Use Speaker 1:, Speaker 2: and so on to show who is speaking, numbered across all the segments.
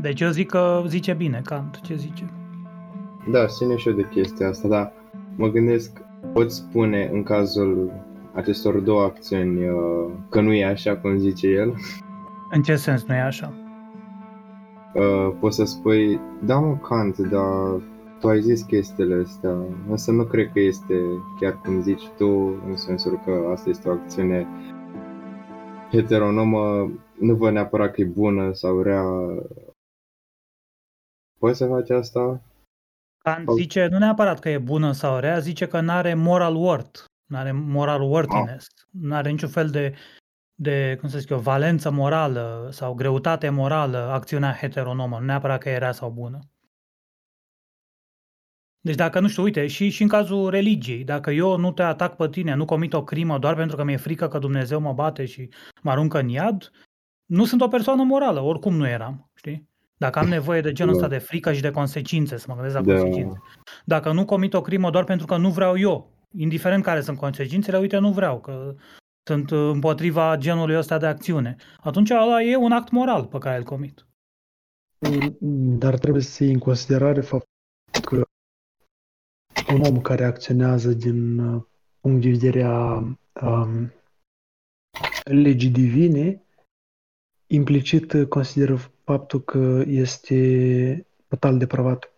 Speaker 1: Deci eu zic că zice bine Kant, ce zice?
Speaker 2: Da, ține și eu de chestia asta, dar mă gândesc, pot spune în cazul acestor două acțiuni uh, că nu e așa cum zice el?
Speaker 1: În ce sens nu e așa?
Speaker 2: Uh, poți să spui, da mă Kant, dar tu ai zis chestiile astea, însă nu cred că este chiar cum zici tu, în sensul că asta este o acțiune heteronomă, nu văd neapărat că e bună sau rea. Poți să faci asta?
Speaker 1: Kant zice nu neapărat că e bună sau rea, zice că nu are moral worth, nu are moral worthiness, nu are niciun fel de, de, cum să zic eu, valență morală sau greutate morală acțiunea heteronomă, nu neapărat că e rea sau bună. Deci dacă, nu știu, uite, și, și în cazul religiei, dacă eu nu te atac pe tine, nu comit o crimă doar pentru că mi-e frică că Dumnezeu mă bate și mă aruncă în iad, nu sunt o persoană morală, oricum nu eram, știi? Dacă am nevoie de genul ăsta de frică și de consecințe, să mă gândesc la da. consecințe. Dacă nu comit o crimă doar pentru că nu vreau eu, indiferent care sunt consecințele, uite, nu vreau, că sunt împotriva genului ăsta de acțiune. Atunci ăla e un act moral pe care îl comit.
Speaker 3: Dar trebuie să iei în considerare faptul că un om care acționează din uh, punct de vedere a um, legii divine, implicit consideră faptul că este total depravat.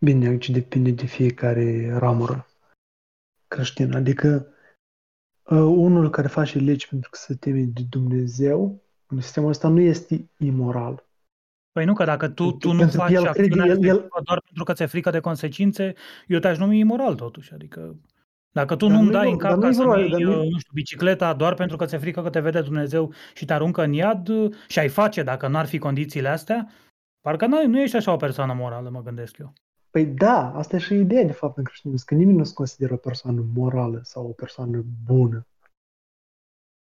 Speaker 3: Bine, aici depinde de fiecare ramură creștină. Adică uh, unul care face legi pentru că se teme de Dumnezeu, în sistemul ăsta nu este imoral.
Speaker 1: Păi nu, că dacă tu, tu nu faci el, acțiunea el, el, doar pentru că ți-e frică de consecințe, eu te-aș numi imoral totuși. Adică dacă tu nu-mi dai în cap ca să iei, nu știu, bicicleta doar pentru că ți-e frică că te vede Dumnezeu și te aruncă în iad și ai face dacă n-ar fi condițiile astea, parcă nu, nu ești așa o persoană morală, mă gândesc eu.
Speaker 3: Păi da, asta e și ideea de fapt în creștinism, că nimeni nu se consideră o persoană morală sau o persoană bună.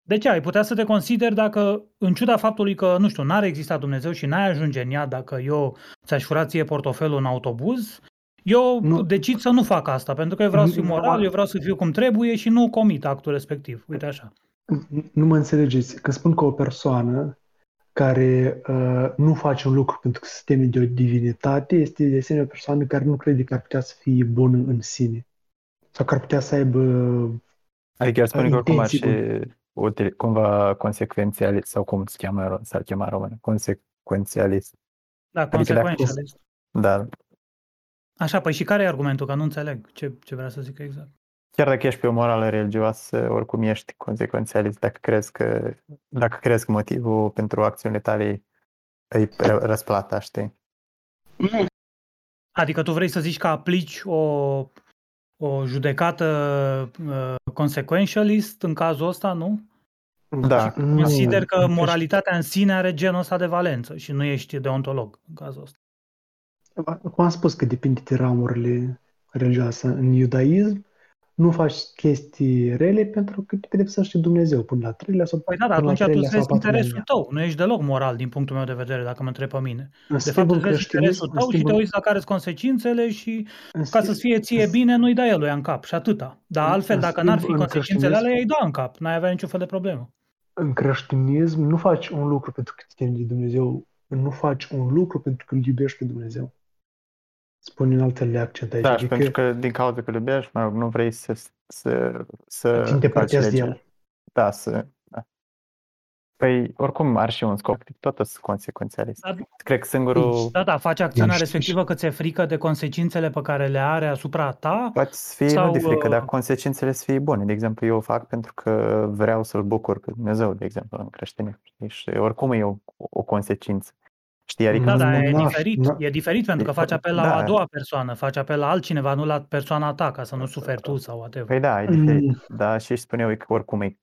Speaker 1: De ce? Ai putea să te consideri dacă, în ciuda faptului că, nu știu, n-ar exista Dumnezeu și n-ai ajunge în ea dacă eu ți-aș fura ție portofelul în autobuz, eu nu. decid să nu fac asta, pentru că eu vreau să fiu moral, eu vreau să fiu cum trebuie și nu comit actul respectiv. Uite așa.
Speaker 3: Nu mă înțelegeți. Că spun că o persoană care uh, nu face un lucru pentru că se teme de o divinitate este de asemenea o persoană care nu crede că ar putea să fie bună în sine. Sau că ar putea să aibă
Speaker 4: Adică ar spune că oricum ar și cumva consecvențialist sau cum se cheamă, s-ar chema în română, consecvențialist.
Speaker 1: Da, adică consecvențialist.
Speaker 4: Da.
Speaker 1: Așa, păi și care e argumentul? Că nu înțeleg ce, ce vrea să zic exact.
Speaker 4: Chiar dacă ești pe o morală religioasă, oricum ești consecvențialist dacă crezi că, dacă crezi că motivul pentru acțiunile tale e răsplata, știi?
Speaker 1: Adică tu vrei să zici că aplici o, o judecată uh, consequentialist în cazul ăsta, nu?
Speaker 4: Da.
Speaker 1: Consider că moralitatea în sine are genul ăsta de valență și nu ești deontolog în cazul ăsta.
Speaker 3: Cum am spus că depinde de ramurile religioase în iudaism, nu faci chestii rele pentru că te pedepsește Dumnezeu până la treilea sau
Speaker 1: Păi da, dar atunci tu îți vezi interesul tău. Nu ești deloc moral din punctul meu de vedere, dacă mă întreb pe mine. În de fapt, îți vezi interesul tău și te uiți la care sunt consecințele și ca să-ți fie ție bine, nu-i dai el în cap și atâta. Dar altfel, dacă n-ar fi consecințele alea, i-ai da în cap. N-ai avea niciun fel de problemă.
Speaker 3: În creștinism nu faci un lucru pentru că te temi de Dumnezeu, nu faci un lucru pentru că îl iubești pe Dumnezeu spune în altele accent aici.
Speaker 4: Da, adică, și pentru că din cauza că îl iubești, mă rog, nu vrei să să, să
Speaker 3: faci de el.
Speaker 4: Da, să... Da. Păi, oricum, ar și un scop. Tot sunt consecințele. Da, Cred că singurul...
Speaker 1: Da, da, faci acțiunea da, respectivă că ți-e frică de consecințele pe care le are asupra ta?
Speaker 4: Poate să fie sau... nu de frică, dar uh, consecințele să fie bune. De exemplu, eu o fac pentru că vreau să-L bucur pe Dumnezeu, de exemplu, în creștinism. Și oricum e o, o consecință. Știi,
Speaker 1: adică da, da, e diferit. Na. E diferit pentru că faci apel la da. a doua persoană, faci apel la altcineva, nu la persoana ta, ca să nu suferi tu sau whatever.
Speaker 4: Păi da, e diferit. Mm. Da, și spune eu că oricum e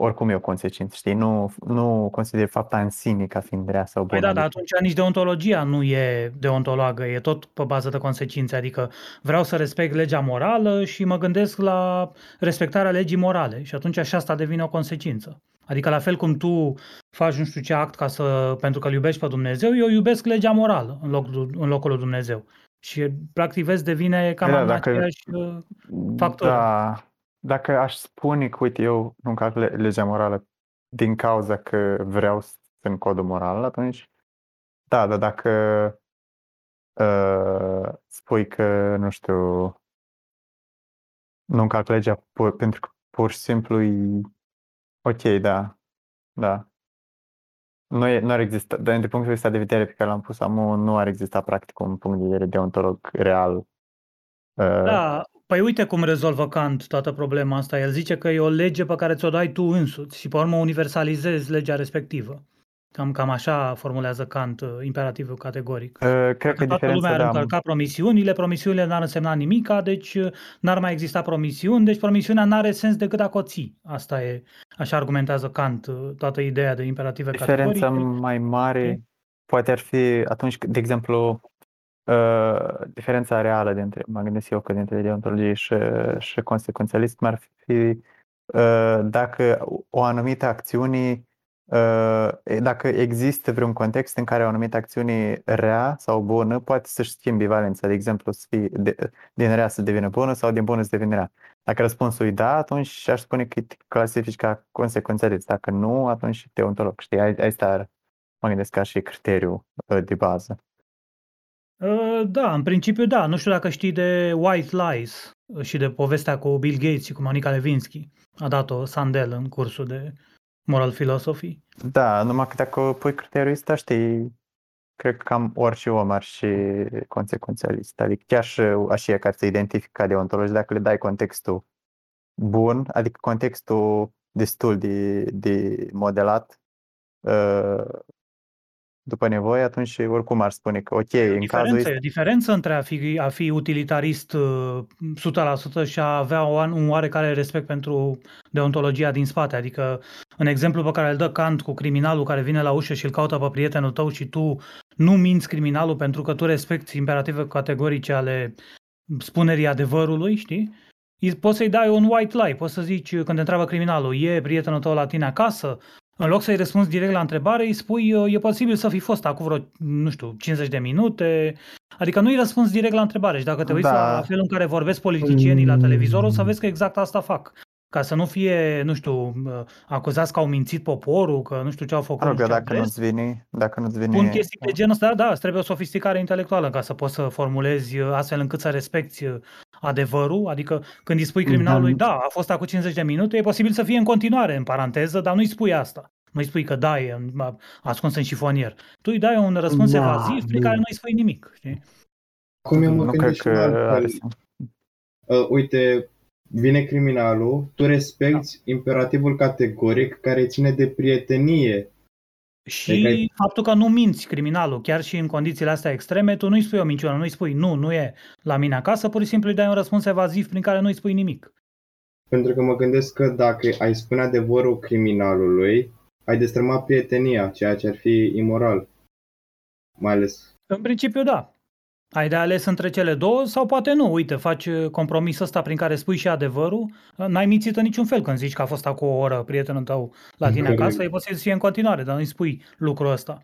Speaker 4: oricum e o consecință, știi? Nu, nu consider fapta în sine ca fiind rea sau bună.
Speaker 1: Păi da, dar atunci nici deontologia nu e deontologă, e tot pe bază de consecințe, adică vreau să respect legea morală și mă gândesc la respectarea legii morale și atunci și asta devine o consecință. Adică la fel cum tu faci nu știu ce act ca să, pentru că îl iubești pe Dumnezeu, eu iubesc legea morală în, loc, în locul lui Dumnezeu. Și practic vezi, devine cam da, în dacă, aceeași uh, factor.
Speaker 4: Da, dacă aș spune că, uite, eu nu încalc legea morală din cauza că vreau să în codul moral, atunci Da, dar dacă uh, spui că, nu știu, nu încalc legea pur, pentru că pur și simplu e ok, da, da. Nu, e, nu ar exista, dar din punctul de vista de vedere pe care l-am pus am, nu ar exista practic un punct de vedere deontolog real.
Speaker 1: Uh, da, păi uite cum rezolvă Kant toată problema asta. El zice că e o lege pe care ți-o dai tu însuți și pe urmă universalizezi legea respectivă. Cam, cam așa formulează Kant uh, imperativul categoric.
Speaker 4: Uh, cred că
Speaker 1: toată lumea ar
Speaker 4: da.
Speaker 1: încălca promisiunile, promisiunile n-ar însemna nimica, deci uh, n-ar mai exista promisiuni, deci promisiunea n-are sens decât dacă o ții. Asta e, așa argumentează Kant, uh, toată ideea de imperative
Speaker 4: Diferența
Speaker 1: categorice.
Speaker 4: mai mare okay. poate ar fi atunci, de exemplu, uh, diferența reală dintre, mă gândesc eu că dintre deontologie și, și consecințialism ar fi uh, dacă o anumită acțiune Uh, dacă există vreun context în care o anumită acțiune rea sau bună poate să-și schimbi valența, de exemplu, să fie de, din rea să devină bună sau din bună să devină rea. Dacă răspunsul e da, atunci aș spune că te clasifici ca consecințialist. Dacă nu, atunci deontolog. Știi, asta mă gândesc ca și criteriu uh, de bază.
Speaker 1: Uh, da, în principiu da. Nu știu dacă știi de White Lies și de povestea cu Bill Gates și cu Monica Lewinsky. A dat-o Sandel în cursul de Moral philosophy.
Speaker 4: Da, numai că dacă pui criteriul ăsta, știi, cred că cam orice om ar și consecințialist. Adică chiar și așa care se identifică ca deontologi, dacă le dai contextul bun, adică contextul destul de, de modelat, uh, după nevoie, atunci oricum ar spune că ok, e
Speaker 1: în cazul este... E o diferență între a fi, a fi utilitarist 100% uh, și a avea un oarecare respect pentru deontologia din spate. Adică în exemplu pe care îl dă Kant cu criminalul care vine la ușă și îl caută pe prietenul tău și tu nu minți criminalul pentru că tu respecti imperative categorice ale spunerii adevărului, știi? Poți să-i dai un white lie, poți să zici când te întreabă criminalul, e prietenul tău la tine acasă? În loc să-i răspunzi direct la întrebare, îi spui, e posibil să fi fost acum vreo, nu știu, 50 de minute. Adică nu îi răspunzi direct la întrebare și dacă te uiți da. la felul în care vorbesc politicienii la televizor, o să vezi că exact asta fac. Ca să nu fie, nu știu, acuzați că au mințit poporul, că nu știu ce au făcut.
Speaker 4: Rog, dacă nu-ți vine, dacă nu-ți vine...
Speaker 1: Pun chestii de genul ăsta, da, îți trebuie o sofisticare intelectuală ca să poți să formulezi astfel încât să respecti adevărul, adică când îi spui criminalului, da, a fost acum 50 de minute, e posibil să fie în continuare, în paranteză, dar nu îi spui asta. Nu îi spui că da, e ascuns în șifonier. Tu îi dai un răspuns da, evaziv prin care nu îi spui nimic, știi?
Speaker 2: Cum eu mă nu cred că... Uh, uite, vine criminalul, tu respecti da. imperativul categoric care ține de prietenie.
Speaker 1: Și adică... faptul că nu minți criminalul, chiar și în condițiile astea extreme, tu nu-i spui o minciună, nu-i spui nu, nu e la mine acasă, pur și simplu îi dai un răspuns evaziv prin care nu-i spui nimic.
Speaker 2: Pentru că mă gândesc că dacă ai spune adevărul criminalului, ai destrăma prietenia, ceea ce ar fi imoral. Mai ales.
Speaker 1: În principiu, da. Ai de ales între cele două sau poate nu. Uite, faci uh, compromisul ăsta prin care spui și adevărul. N-ai mințit în niciun fel când zici că a fost acum o oră prietenul tău la tine Corect. acasă. E posibil să fie în continuare, dar nu-i spui lucrul ăsta.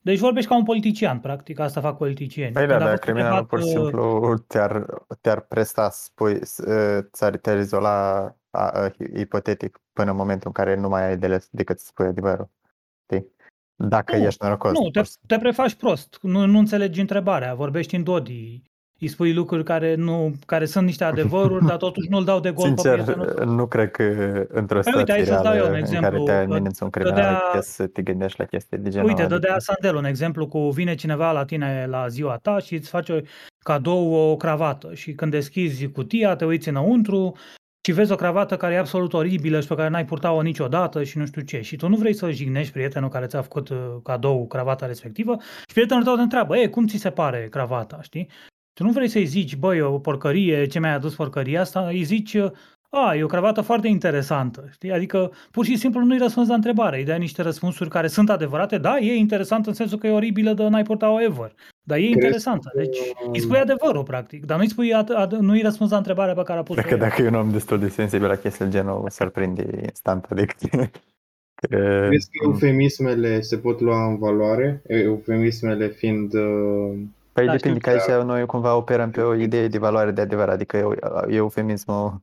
Speaker 1: Deci vorbești ca un politician, practic, asta fac politicieni.
Speaker 4: Păi da, dar criminalul pur și uh, simplu te-ar, te-ar presta, spui, ți-ar te izola a, a, ipotetic până în momentul în care nu mai ai de ales decât să spui adevărul. Știi? Dacă nu, ești norocos.
Speaker 1: Nu, te, te prefaci prost. Nu, nu înțelegi întrebarea. Vorbești în dodi îi spui lucruri care, nu, care sunt niște adevăruri, dar totuși nu-l dau de gol
Speaker 4: Sincer, pe nu cred că într-o păi, uite, reală dau eu un exemplu, în care te amenință un criminal dădea, să te gândești la chestii de genul
Speaker 1: Uite, dădea Sandel un exemplu cu vine cineva la tine la ziua ta și îți face cadou o cravată și când deschizi cutia, te uiți înăuntru și vezi o cravată care e absolut oribilă și pe care n-ai purtat-o niciodată și nu știu ce. Și tu nu vrei să jignești prietenul care ți-a făcut uh, cadou cravata respectivă? Și prietenul tău te întreabă, e, cum ți se pare cravata, știi? Tu nu vrei să-i zici, băi, o porcărie, ce mi-ai adus porcăria asta, îi zici, a, e o cravată foarte interesantă, știi? Adică pur și simplu nu-i răspunzi la întrebare, îi dai niște răspunsuri care sunt adevărate, da, e interesant în sensul că e oribilă de n-ai purtat-o ever, dar e Crezi interesantă, deci îi spui adevărul, practic, dar nu-i, spui ad- ad- nu-i răspunzi la întrebarea pe care a pus-o
Speaker 4: Cred că dacă e un om destul de sensibil la chestii genul, o să-l prinde instant, adică
Speaker 2: Crezi că eufemismele se pot lua în valoare? Eufemismele fiind uh,
Speaker 4: Păi da, depinde, că aici noi cumva operăm pe o idee de valoare de adevăr, adică e eufemismul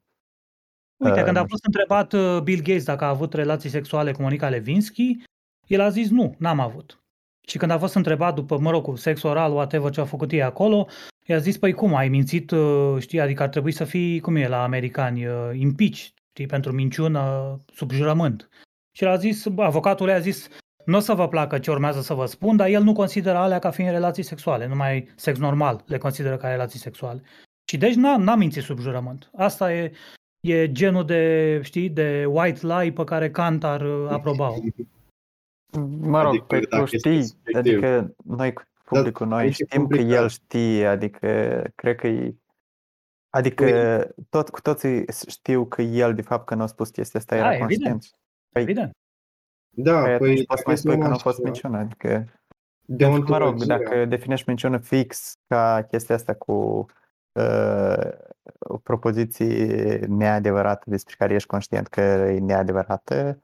Speaker 1: Uite, uh, când a fost întrebat uh, Bill Gates dacă a avut relații sexuale cu Monica Lewinsky, el a zis nu, n-am avut. Și când a fost întrebat după, mă rog, cu sex oral, whatever ce a făcut ei acolo, i-a zis, păi cum, ai mințit, uh, știi, adică ar trebui să fii, cum e la americani, uh, impeach, știi, pentru minciună sub jurământ. Și a zis, avocatul i-a zis, nu o să vă placă ce urmează să vă spun, dar el nu consideră alea ca fiind relații sexuale, numai sex normal le consideră ca relații sexuale. Și deci n-a, n-a mințit sub jurământ. Asta e, e genul de, știi, de white lie pe care Kant ar uh, aproba
Speaker 4: Mă rog, adică, păi tu știi, adică noi, publicul, noi știm că el știe, adică cred că e Adică păi, tot, cu toții știu că el, de fapt, că nu a spus chestia asta, era da, conștient. Evident.
Speaker 1: Păi, evident.
Speaker 2: Da,
Speaker 4: păi, păi poți mai spui că nu a fost minciună, adică... De mă rog, dacă definești minciună fix ca chestia asta cu uh, o propoziție neadevărată despre care ești conștient că e neadevărată,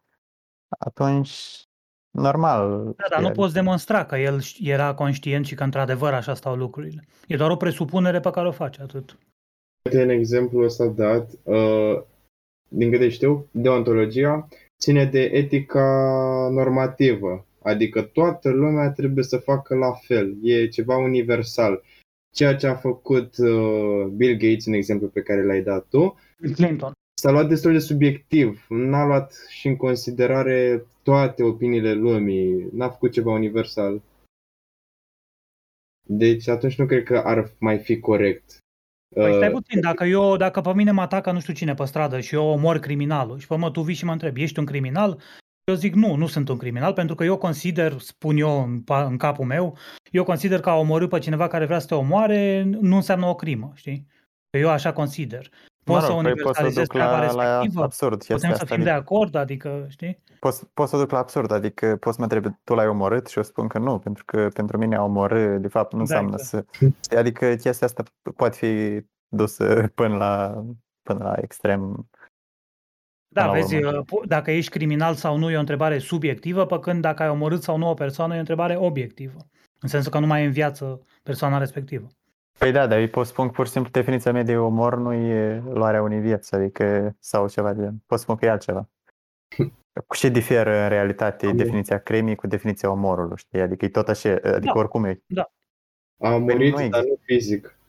Speaker 4: atunci normal.
Speaker 1: Da, dar nu poți demonstra că el era conștient și că într-adevăr așa stau lucrurile. E doar o presupunere pe care o faci, atât.
Speaker 2: În exemplu ăsta dat, uh, din câte știu, deontologia ține de etica normativă, adică toată lumea trebuie să facă la fel, e ceva universal. Ceea ce a făcut uh, Bill Gates, în exemplu pe care l-ai dat tu,
Speaker 1: Clinton.
Speaker 2: S-a luat destul de subiectiv, n-a luat și în considerare toate opiniile lumii, n-a făcut ceva universal. Deci atunci nu cred că ar mai fi corect
Speaker 1: Păi stai uh, puțin, dacă, eu, dacă pe mine mă atacă nu știu cine pe stradă și eu omor criminalul și pe mă tu vii și mă întrebi, ești un criminal? Eu zic nu, nu sunt un criminal pentru că eu consider, spun eu în, în capul meu, eu consider că a omorât pe cineva care vrea să te omoare nu înseamnă o crimă, știi? Eu așa consider. Poți mă rog, să universalizezi păi treaba respectivă? La absurd, Putem să fim adică... de acord, adică, știi?
Speaker 4: Poți, poți să duc la absurd, adică poți să mă întrebi, tu l-ai omorât și eu spun că nu, pentru că pentru mine a omorât, de fapt, nu înseamnă da, să... Adică chestia asta poate fi dusă până la, până la extrem.
Speaker 1: Da, la vezi, urmă. Uh, dacă ești criminal sau nu e o întrebare subiectivă, pe când dacă ai omorât sau nu o persoană e o întrebare obiectivă. În sensul că nu mai e în viață persoana respectivă.
Speaker 4: Păi da, dar îi pot spun pur și simplu definiția mea de omor nu e luarea unei vieți, adică sau ceva de Pot spun că e altceva. Cu ce diferă în realitate Am definiția crimei cu definiția omorului, știi? Adică e tot așa, adică da. oricum e.
Speaker 1: Da.
Speaker 2: A păi murit, nu dar nu fizic.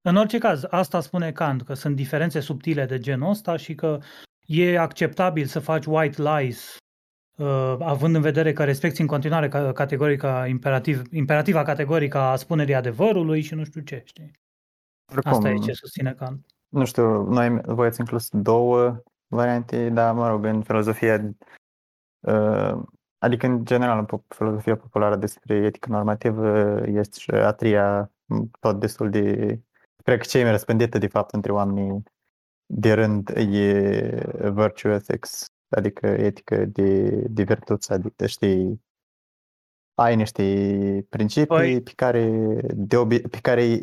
Speaker 1: În orice caz, asta spune Kant, că sunt diferențe subtile de genul ăsta și că e acceptabil să faci white lies uh, având în vedere că respecti în continuare categorica imperativ, imperativa categorică a spunerii adevărului și nu știu ce, știi? Oricum, Asta e ce susține Kant.
Speaker 4: Nu știu, noi voi ați inclus două variante, dar mă rog, în filozofia, uh, adică în general în filozofia populară despre etică normativă este și a treia tot destul de, cred că cei mai răspândită de fapt între oamenii de rând e virtue ethics, adică etică de, de virtuți, adică știi, ai niște principii păi... pe, care de obi- pe care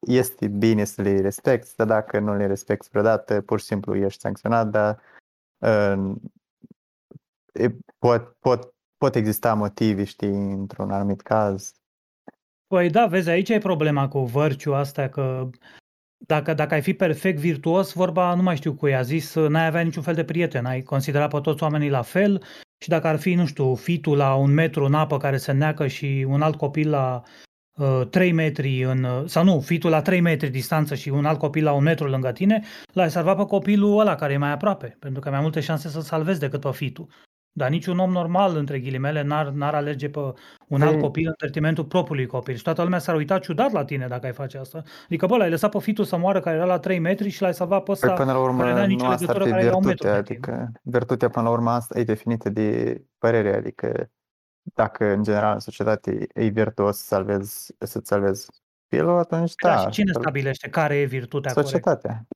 Speaker 4: este bine să le respecti, dar dacă nu le respecti vreodată, pur și simplu ești sancționat, dar uh, pot, pot, pot exista motive, știi, într-un anumit caz.
Speaker 1: Păi da, vezi, aici e problema cu vărciu asta, că dacă, dacă ai fi perfect virtuos, vorba, nu mai știu cu a zis, n-ai avea niciun fel de prieten, ai considera pe toți oamenii la fel și dacă ar fi, nu știu, fitul la un metru în apă care se neacă și un alt copil la uh, 3 metri în, sau nu, fitul la 3 metri distanță și un alt copil la un metru lângă tine, l-ai salvat pe copilul ăla care e mai aproape, pentru că ai mai multe șanse să salvezi decât pe fitul. Dar niciun om normal, între ghilimele, n-ar, n-ar alege pe un alt păi- copil în detrimentul propriului copil. Și toată lumea s-ar uita ciudat la tine dacă ai face asta. Adică, bă, l-ai lăsat pe fitul să moară care era la 3 metri și l-ai salvat pe ăsta
Speaker 4: păi până la urmă, care nu asta ar fi virtutea, adică virtutea până la urmă asta e definită de părere, adică dacă în general în societate e virtuos să salvezi, să-ți salvezi copilul, atunci da. da
Speaker 1: și cine stabilește care e virtutea
Speaker 4: Societatea. Corect?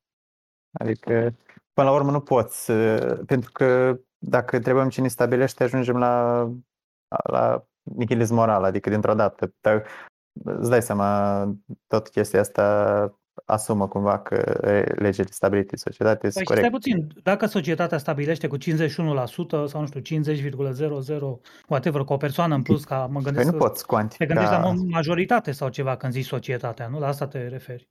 Speaker 4: Adică, până la urmă nu poți, pentru că dacă întrebăm cine stabilește, ajungem la, la nihilism moral, adică dintr-o dată. Dar îți dai seama, tot chestia asta asumă cumva că legile stabilite în societate
Speaker 1: păi stai puțin, dacă societatea stabilește cu 51% sau nu știu, 50,00 whatever, cu o persoană în plus, ca mă gândesc
Speaker 4: păi nu poți cuantifica.
Speaker 1: Te gândești la majoritate sau ceva când zici societatea, nu? La asta te referi.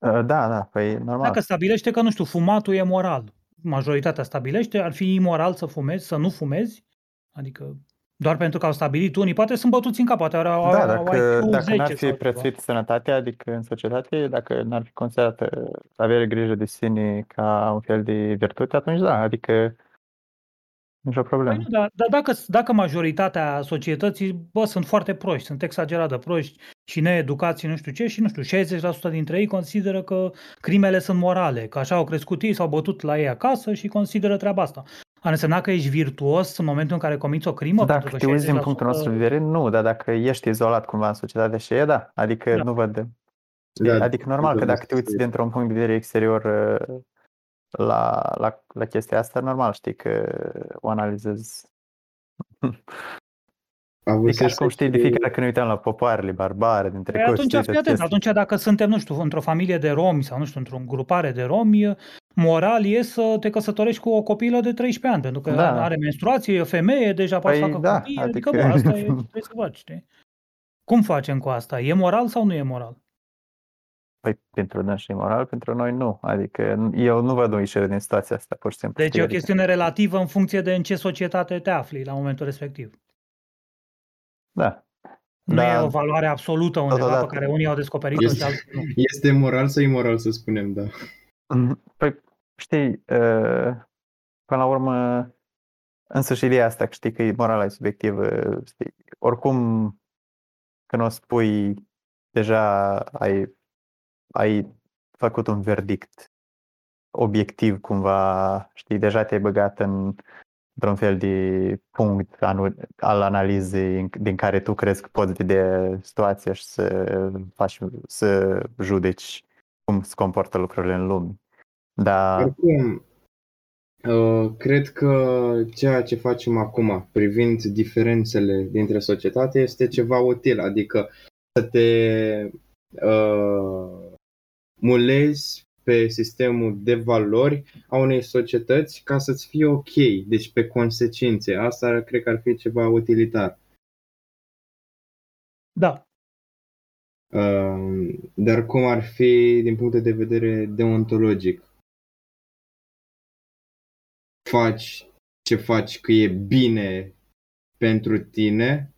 Speaker 4: Da, da, păi normal.
Speaker 1: Dacă stabilește că, nu știu, fumatul e moral, majoritatea stabilește, ar fi imoral să fumezi, să nu fumezi, Adică doar pentru că au stabilit unii, poate sunt bătuți în cap, poate au,
Speaker 4: Da,
Speaker 1: au
Speaker 4: dacă,
Speaker 1: IQ
Speaker 4: dacă
Speaker 1: 10
Speaker 4: n-ar
Speaker 1: sau
Speaker 4: fi
Speaker 1: ceva.
Speaker 4: prețuit sănătatea, adică în societate, dacă n-ar fi considerată avere grijă de sine ca un fel de virtute, atunci da, adică nicio
Speaker 1: Păi
Speaker 4: problemă.
Speaker 1: nu, dar, dar dacă, dacă majoritatea societății, bă, sunt foarte proști, sunt exagerat de proști și needucați și nu știu ce și nu știu, 60% dintre ei consideră că crimele sunt morale, că așa au crescut ei, s-au bătut la ei acasă și consideră treaba asta. Ar însemna că ești virtuos în momentul în care comiți o crimă?
Speaker 4: Dacă
Speaker 1: pentru că
Speaker 4: te uiți din
Speaker 1: 60%
Speaker 4: punctul nostru de vedere, nu, dar dacă ești izolat cumva în societatea și e, da, adică
Speaker 1: Da.
Speaker 4: nu văd.
Speaker 2: Da,
Speaker 4: adică normal că
Speaker 2: da,
Speaker 4: dacă te uiți
Speaker 2: da.
Speaker 4: dintr-un punct de vedere exterior uh, la, la, la chestia asta, normal știi că o analizezi. E ca și cum știi de fiecare dată când ne uităm la popoarele barbare din
Speaker 1: Păi
Speaker 4: trecut.
Speaker 1: atunci,
Speaker 4: știi,
Speaker 1: fii
Speaker 4: toate
Speaker 1: atent,
Speaker 4: chestiile.
Speaker 1: atunci dacă suntem, nu știu, într-o familie de romi sau, nu știu, într-o grupare de romi, moral e să te căsătorești cu o copilă de 13 ani, pentru că
Speaker 4: Da.
Speaker 1: are menstruație, e o femeie, deja poate să
Speaker 4: Păi
Speaker 1: facă
Speaker 4: da,
Speaker 1: copii, adică,
Speaker 4: adică-
Speaker 1: bă, asta e, trebuie să faci, știi? Cum facem cu asta? E moral sau nu e moral?
Speaker 4: Păi pentru dânsi e moral, pentru noi nu. Adică eu nu văd o ieșire din situația asta, pur și simplu.
Speaker 1: Deci
Speaker 4: știi?
Speaker 1: e o
Speaker 4: Adică-
Speaker 1: chestiune relativă în funcție de în ce societate te afli la momentul respectiv.
Speaker 4: Da.
Speaker 1: Nu
Speaker 4: Da.
Speaker 1: e o valoare absolută undeva
Speaker 4: Totodată.
Speaker 1: pe care unii au descoperit-o
Speaker 2: Este-
Speaker 1: și alții nu.
Speaker 2: Este moral sau imoral să spunem, da.
Speaker 4: Păi, știi, uh, până la urmă, însăși ideea asta, că știi că e morala e subiectivă, știi, oricum, când o spui, deja ai, ai făcut un verdict obiectiv cumva, știi, deja te-ai băgat în, într-un fel de punct anu- al analizei în- din care tu crezi că poți vedea situația și să faci, să judeci cum se comportă lucrurile în lume. Dar
Speaker 2: Oricum, uh, cred că ceea ce facem acum privind diferențele dintre societate este ceva util, adică să te uh, mulezi pe sistemul de valori a unei societăți ca să-ți fie ok, deci pe consecințe. Asta cred că ar fi ceva utilitar.
Speaker 1: Da,
Speaker 2: Uh, dar cum ar fi din punct de vedere deontologic? Faci ce faci că e bine pentru tine,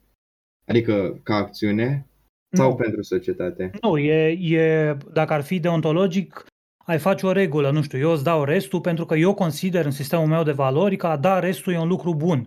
Speaker 2: adică ca acțiune, sau
Speaker 1: nu.
Speaker 2: pentru societate?
Speaker 1: Nu, e, e, dacă ar fi deontologic, ai face o regulă, nu știu, eu îți dau restul pentru că eu consider în sistemul meu de valori că a da restul e un lucru bun.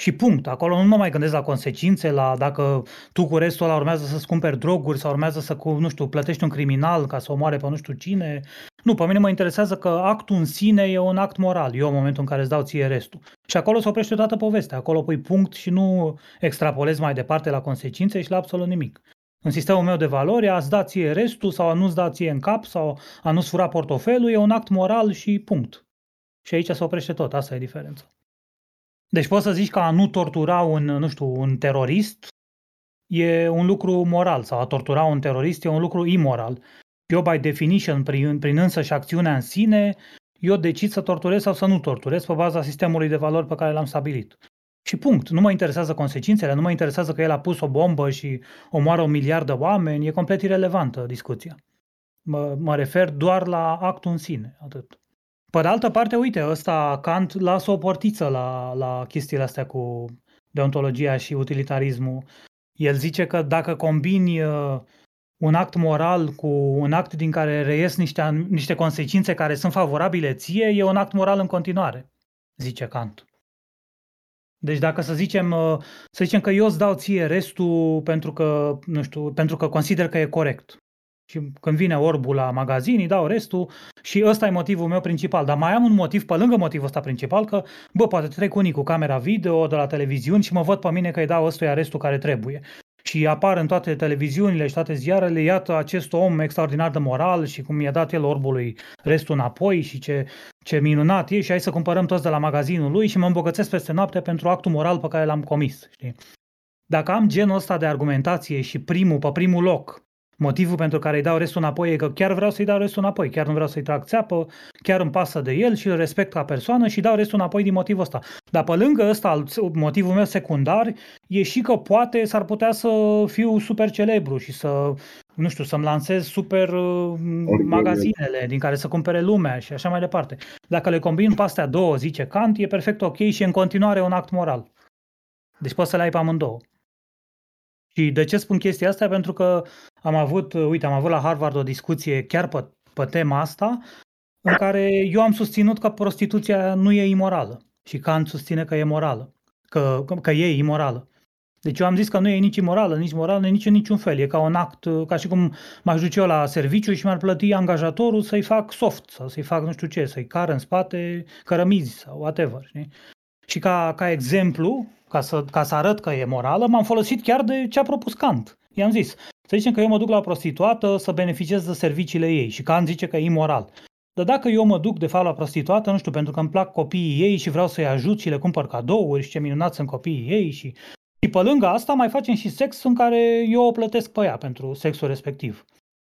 Speaker 1: Și punct. Acolo nu mă mai gândesc la consecințe, la dacă tu cu restul ăla urmează să-ți cumperi droguri sau urmează să, cu, nu știu, plătești un criminal ca să omoare pe nu știu cine. Nu, pe mine mă interesează că actul în sine e un act moral. Eu în momentul în care îți dau ție restul. Și acolo se oprește toată povestea. Acolo pui punct și nu extrapolezi mai departe la consecințe și la absolut nimic. În sistemul meu de valori, a-ți da ție restul sau a nu-ți da ție în cap sau a nu-ți fura portofelul e un act moral și punct. Și aici se oprește tot, asta e diferența. Deci poți să zici că a nu tortura un, nu știu, un terorist e un lucru moral sau a tortura un terorist e un lucru imoral. Eu, by definition, prin, prin însă și acțiunea în sine, eu decid să torturez sau să nu torturez pe baza sistemului de valori pe care l-am stabilit. Și punct. Nu mă interesează consecințele, nu mă interesează că el a pus o bombă și omoară un miliard de oameni, e complet irelevantă discuția. Mă, mă refer doar la actul în sine, atât. Pe de altă parte, uite, ăsta Kant lasă o portiță la, la chestiile astea cu deontologia și utilitarismul. El zice că dacă combini uh, un act moral cu un act din care reies niște, an- niște consecințe care sunt favorabile ție, e un act moral în continuare, zice Kant. Deci dacă să zicem, uh, să zicem că eu îți dau ție restul pentru că, nu știu, pentru că consider că e corect. Și când vine orbul la magazin, îi dau restul și ăsta e motivul meu principal. Dar mai am un motiv pe lângă motivul ăsta principal că, bă, poate trec unii cu camera video de la televiziuni și mă văd pe mine că îi dau ăstuia restul care trebuie. Și apar în toate televiziunile și toate ziarele, iată acest om extraordinar de moral și cum i-a dat el orbului restul înapoi și ce, ce minunat e și hai să cumpărăm toți de la magazinul lui și mă îmbogățesc peste noapte pentru actul moral pe care l-am comis. Știi? Dacă am genul ăsta de argumentație și primul, pe primul loc, motivul pentru care îi dau restul înapoi e că chiar vreau să-i dau restul înapoi, chiar nu vreau să-i trag țeapă, chiar îmi pasă de el și îl respect ca persoană și dau restul înapoi din motivul ăsta. Dar pe lângă ăsta, alt- motivul meu secundar, e și că poate s-ar putea să fiu super celebru și să, nu știu, să-mi lansez super uh, magazinele din care să cumpere lumea și așa mai departe. Dacă le combin pe astea două, zice Kant, e perfect ok și e în continuare un act moral. Deci poți să le ai pe amândouă. Și de ce spun chestia asta? Pentru că am avut, uite, am avut la Harvard o discuție chiar pe, pe tema asta, în care eu am susținut că prostituția nu e imorală și Kant susține că e morală, că, că e imorală. Deci eu am zis că nu e nici imorală, nici morală, nici în niciun fel. E ca un act, ca și cum m-aș duce eu la serviciu și mi-ar plăti angajatorul să-i fac soft sau să-i fac nu știu ce, să-i car în spate cărămizi sau whatever. Știi? Și ca, ca exemplu, ca să, ca să arăt că e morală, m-am folosit chiar de ce a propus Kant. I-am zis, să zicem că eu mă duc la o prostituată să beneficiez de serviciile ei și Kant zice că e imoral. Dar dacă eu mă duc de fapt la prostituată, nu știu, pentru că îmi plac copiii ei și vreau să-i ajut și le cumpăr cadouri și ce minunat sunt copiii ei și și pe lângă asta mai facem și sex în care eu o plătesc pe ea pentru sexul respectiv.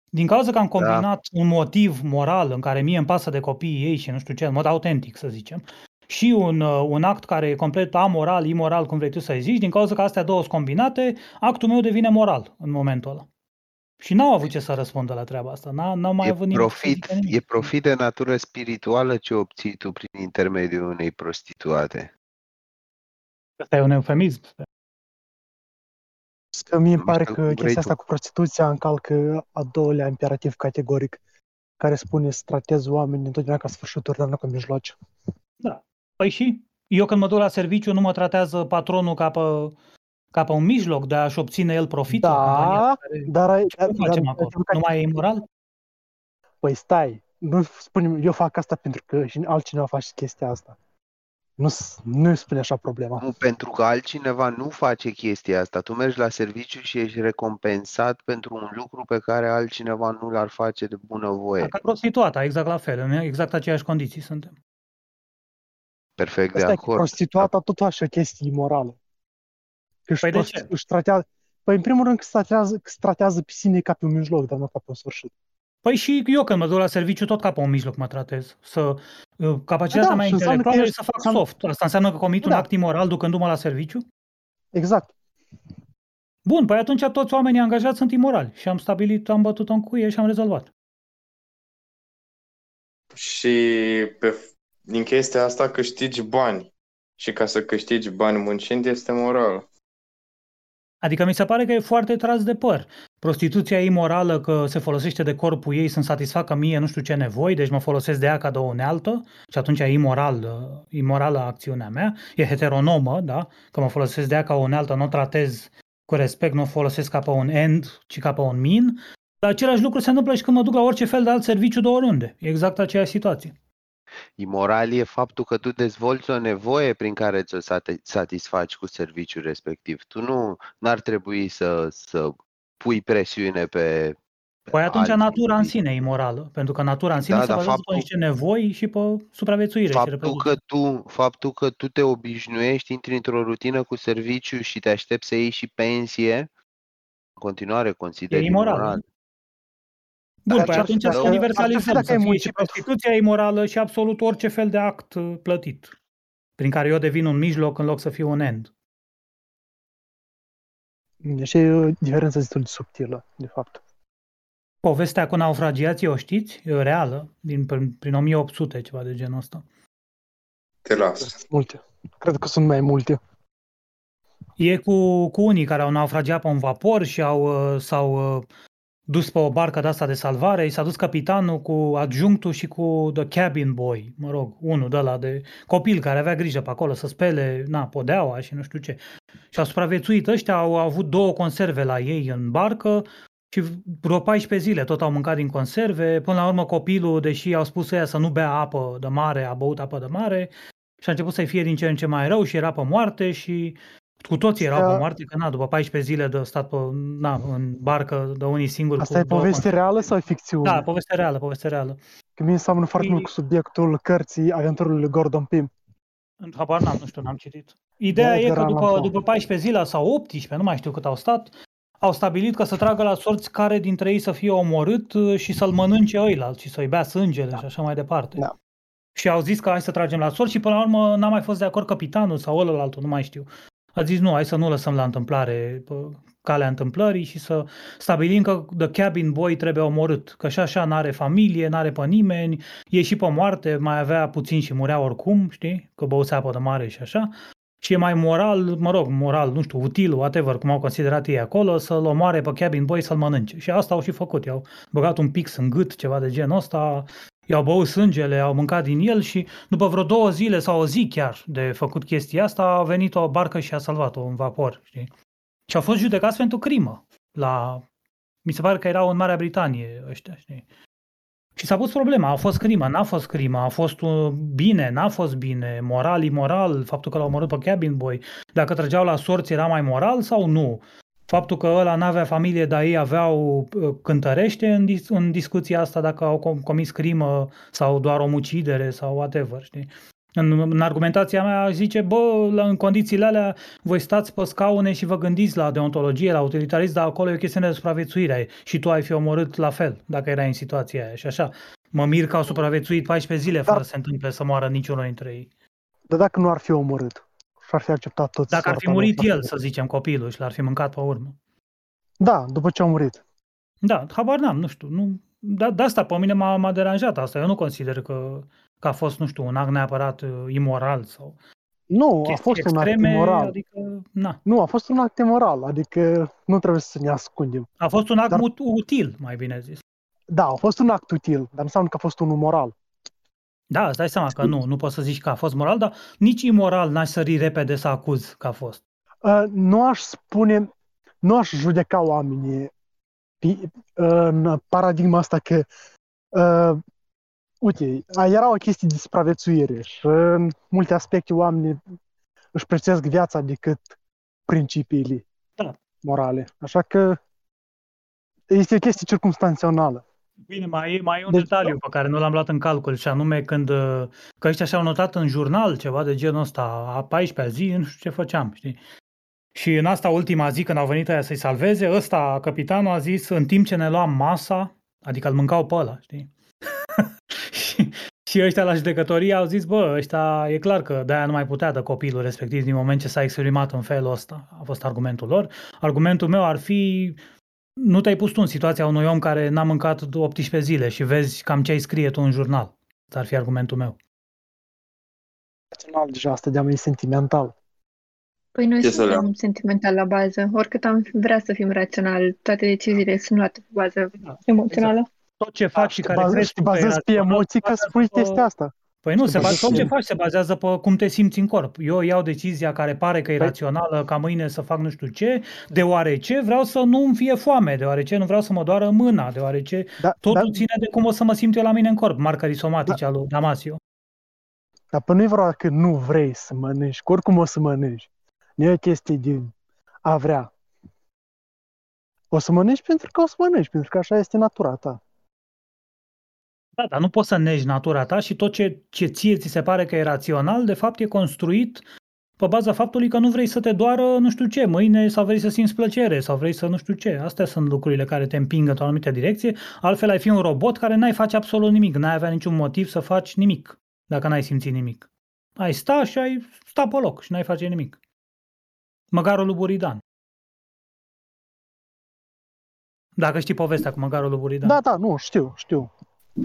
Speaker 1: Din cauza că am da. combinat da. un motiv moral în care mie îmi pasă de copiii ei și nu știu ce, în mod autentic să zicem, și un, uh, un act care e complet amoral, imoral, cum vrei tu să zici, din cauza că astea două sunt combinate, actul meu devine moral în momentul ăla. Și n-au avut ce să răspundă la treaba asta. N-au mai
Speaker 5: e
Speaker 1: avut
Speaker 5: profit, nimic. E profit de natură spirituală ce obții tu prin intermediul unei prostituate.
Speaker 1: Asta e un eufemism.
Speaker 3: Că mie îmi pare că chestia asta cu prostituția încalcă a doilea imperativ categoric care spune să tratezi oamenii întotdeauna ca sfârșituri, dar nu ca mijloace.
Speaker 1: Da. Păi și eu când mă duc la serviciu nu mă tratează patronul ca pe, ca pe un mijloc de a-și obține el profit
Speaker 3: da,
Speaker 1: care...
Speaker 3: dar...
Speaker 1: Ce dar, facem dar, acolo? Nu mai e imoral?
Speaker 3: Păi stai, nu spunem, eu fac asta pentru că și altcineva face chestia asta. Nu, nu spune așa problema.
Speaker 5: Nu, pentru că altcineva nu face chestia asta. Tu mergi la serviciu și ești recompensat pentru un lucru pe care altcineva nu l-ar face de bunăvoie.
Speaker 1: Ca prostituata, exact la fel, în exact aceeași condiții suntem.
Speaker 5: Perfect Asta de acord.
Speaker 3: prostituata tot așa o chestie imorală.
Speaker 1: Că păi de ce?
Speaker 3: Își tratează, păi în primul rând că tratează, că tratează pe sine ca pe un mijloc, dar nu ca pe un sfârșit.
Speaker 1: Păi și eu când mă duc la serviciu tot ca pe un mijloc mă tratez. Să, uh, capacitatea da, mea intelectuală e să fac înseamnă... soft. Asta înseamnă că comit da. un act imoral ducându-mă la serviciu?
Speaker 3: Exact.
Speaker 1: Bun, păi atunci toți oamenii angajați sunt imorali și am stabilit, am bătut-o în cuie și am rezolvat.
Speaker 2: Și pe, din chestia asta câștigi bani. Și ca să câștigi bani muncind este moral.
Speaker 1: Adică mi se pare că e foarte tras de păr. Prostituția e imorală că se folosește de corpul ei să-mi satisfacă mie nu știu ce nevoi, deci mă folosesc de ea ca de o unealtă și atunci e imoral, imorală acțiunea mea. E heteronomă, da? Că mă folosesc de ea ca o unealtă, nu o tratez cu respect, nu o folosesc ca pe un end, ci ca pe un min. Dar același lucru se întâmplă și când mă duc la orice fel de alt serviciu de oriunde. E exact aceeași situație.
Speaker 5: Imoral e faptul că tu dezvolți o nevoie prin care ți-o satisfaci cu serviciul respectiv. Tu nu ar trebui să, să pui presiune pe
Speaker 1: Păi atunci natura în sine e imorală, pentru că natura în sine da, se bazează faptul, pe niște nevoi și pe supraviețuire
Speaker 5: faptul și că tu, Faptul că tu te obișnuiești, intri într-o rutină cu serviciu și te aștepți să iei și pensie, în continuare consideri e imoral. imoral.
Speaker 1: Bun, păi atunci să universalizăm, să fie și prostituția imorală și absolut orice fel de act uh, plătit, prin care eu devin un mijloc în loc să fiu un end.
Speaker 3: Și e o diferență destul de subtilă, de fapt.
Speaker 1: Povestea cu naufragiații, o știți? E reală, din, prin 1800, ceva de genul ăsta.
Speaker 2: Te las.
Speaker 3: Multe. Cred că sunt mai multe.
Speaker 1: E cu, cu unii care au naufragiat pe un vapor și au, uh, s-au uh, dus pe o barcă de asta de salvare, i s-a dus capitanul cu adjunctul și cu the cabin boy, mă rog, unul de la de copil care avea grijă pe acolo să spele, na, podeaua și nu știu ce. Și au supraviețuit ăștia, au avut două conserve la ei în barcă și vreo 14 zile tot au mâncat din conserve. Până la urmă copilul, deși au spus ea să nu bea apă de mare, a băut apă de mare și a început să-i fie din ce în ce mai rău și era pe moarte și cu toții erau pe moarte, că na, după 14 zile de stat pe, na, în barcă de unii singuri.
Speaker 3: Asta cu e poveste reală sau ficțiune?
Speaker 1: Da, poveste reală, poveste reală.
Speaker 3: Că mie înseamnă foarte mult cu subiectul cărții Aventurul lui Gordon Pym.
Speaker 1: Habar n-am, nu știu, n-am citit. Ideea da, e că după, după 14 zile sau 18, nu mai știu cât au stat, au stabilit că să tragă la sorți care dintre ei să fie omorât uh, și să-l mănânce ăilalți și să-i bea sângele da. și așa mai departe. Da. Și au zis că hai să tragem la sorți și până la urmă n-a mai fost de acord capitanul sau ălălaltul, nu mai știu a zis nu, hai să nu lăsăm la întâmplare calea întâmplării și să stabilim că The Cabin Boy trebuie omorât, că și așa n-are familie, n-are pe nimeni, e și pe moarte, mai avea puțin și murea oricum, știi, că băuse apă de mare și așa. și e mai moral, mă rog, moral, nu știu, util, whatever, cum au considerat ei acolo, să-l omoare pe cabin boy să-l mănânce. Și asta au și făcut. I-au băgat un pix în gât, ceva de genul ăsta, i-au băut sângele, au mâncat din el și după vreo două zile sau o zi chiar de făcut chestia asta, a venit o barcă și a salvat-o în vapor, știi? Și au fost judecați pentru crimă. La... Mi se pare că erau în Marea Britanie ăștia, știi? Și s-a pus problema, a fost crimă, n-a fost crimă, a fost uh, bine, n-a fost bine, moral, imoral, faptul că l-au omorât pe Cabin Boy, dacă trăgeau la sorți era mai moral sau nu? Faptul că ăla n-avea familie, dar ei aveau uh, cântărește în, dis- în discuția asta dacă au comis crimă sau doar omucidere sau whatever, știi? În, în argumentația mea zice, bă, la, în condițiile alea voi stați pe scaune și vă gândiți la deontologie, la utilitarism, dar acolo e o chestiune de supraviețuire și tu ai fi omorât la fel dacă erai în situația aia și așa. Mă mir că au supraviețuit 14 zile fără să se întâmple să moară niciunul dintre ei.
Speaker 3: Dar dacă nu ar fi omorât și ar fi acceptat toți
Speaker 1: Dacă ar fi murit el, să zicem, copilul și l-ar fi mâncat pe urmă.
Speaker 3: Da, după ce a murit.
Speaker 1: Da, habar n-am, nu știu. Nu, da, de asta pe mine m-a, m-a deranjat asta. Eu nu consider că că a fost, nu știu, un act neapărat uh, imoral sau
Speaker 3: Nu, a fost un act
Speaker 1: extreme,
Speaker 3: imoral.
Speaker 1: Adică, na.
Speaker 3: Nu, a fost un act imoral, adică nu trebuie să ne ascundem.
Speaker 1: A fost un act
Speaker 3: Dar-
Speaker 1: Dar... util, mai bine zis.
Speaker 3: Da, a fost un act util, dar nu înseamnă că a fost unul moral.
Speaker 1: Da, îți dai seama că nu, nu poți să zici că a fost moral, dar nici imoral n-aș sări repede să acuz că a fost.
Speaker 3: Uh, nu aș spune, nu aș judeca oamenii pi- în paradigma asta că uh, uite, a- era o chestie de supraviețuire și în multe aspecte oamenii își prețuiesc viața decât principiile
Speaker 1: Da.
Speaker 3: morale. Așa că este o chestie circumstanțională.
Speaker 1: Bine, mai e, mai e un
Speaker 3: Deci-
Speaker 1: detaliu pe care nu l-am luat în calcul și anume când uh, că ăștia și-au notat în jurnal ceva de genul ăsta, a 14-a zi, nu știu ce făceam, știi? Și în asta ultima zi când au venit aia să-i salveze, ăsta, capitanul, a zis în timp ce ne luam masa, adică îl mâncau pe ăla, știi? și, și ăștia la judecătorie au zis, bă, ăștia e clar că de-aia nu mai putea de copilul respectiv din moment ce s-a exprimat în felul ăsta. A fost argumentul lor. Argumentul meu ar fi, nu te-ai pus tu în situația unui om care n-a mâncat 18 zile și vezi cam ce ai scrie tu în jurnal. Asta ar fi argumentul meu.
Speaker 3: Rațional deja, asta de-a e sentimental.
Speaker 6: Păi noi
Speaker 7: Ce să le
Speaker 6: suntem sentimental la bază. Oricât am vrea să fim raționali, toate deciziile sunt luate pe bază
Speaker 1: Da,
Speaker 6: emoțională.
Speaker 1: Tot ce faci și
Speaker 3: Te
Speaker 1: care
Speaker 3: bazezi,
Speaker 1: crezi
Speaker 3: te
Speaker 1: tu că e
Speaker 3: bazezi pe
Speaker 1: rațional,
Speaker 3: emoții ca
Speaker 1: se
Speaker 3: să spui
Speaker 1: bazează pe-
Speaker 3: chestia asta.
Speaker 1: Păi nu,
Speaker 3: Se
Speaker 1: se
Speaker 3: bazează
Speaker 1: tot ce
Speaker 3: pe-
Speaker 1: faci se bazează pe cum te simți în corp. Eu iau decizia care pare că e
Speaker 3: Păi-
Speaker 1: rațională ca mâine să fac nu știu ce, deoarece vreau să nu îmi fie foame, deoarece nu vreau să mă doară mâna, deoarece
Speaker 3: Da,
Speaker 1: totul
Speaker 3: da,
Speaker 1: ține de cum o să mă simt eu la mine în corp, marcării somatice al lui Damasio.
Speaker 3: Dar până nu e vorba că nu vrei să mănânci, că oricum o să mănânci. Nu e o chestie de a vrea. O să mănânci pentru că o să mănânci, pentru că așa este natura ta.
Speaker 1: Da, dar nu poți să negi natura ta și tot ce, ce ție ți se pare că e rațional, de fapt e construit pe baza faptului că nu vrei să te doară nu știu ce mâine sau vrei să simți plăcere sau vrei să nu știu ce. Astea sunt lucrurile care te împing într-o anumită direcție. Altfel ai fi un robot care n-ai face absolut nimic, n-ai avea niciun motiv să faci nimic dacă n-ai simțit nimic. Ai sta și ai sta pe loc și n-ai face nimic. Măgarul lui Buridan. Dacă știi povestea cu măgarul lui Buridan.
Speaker 3: Da, da, nu, știu, știu.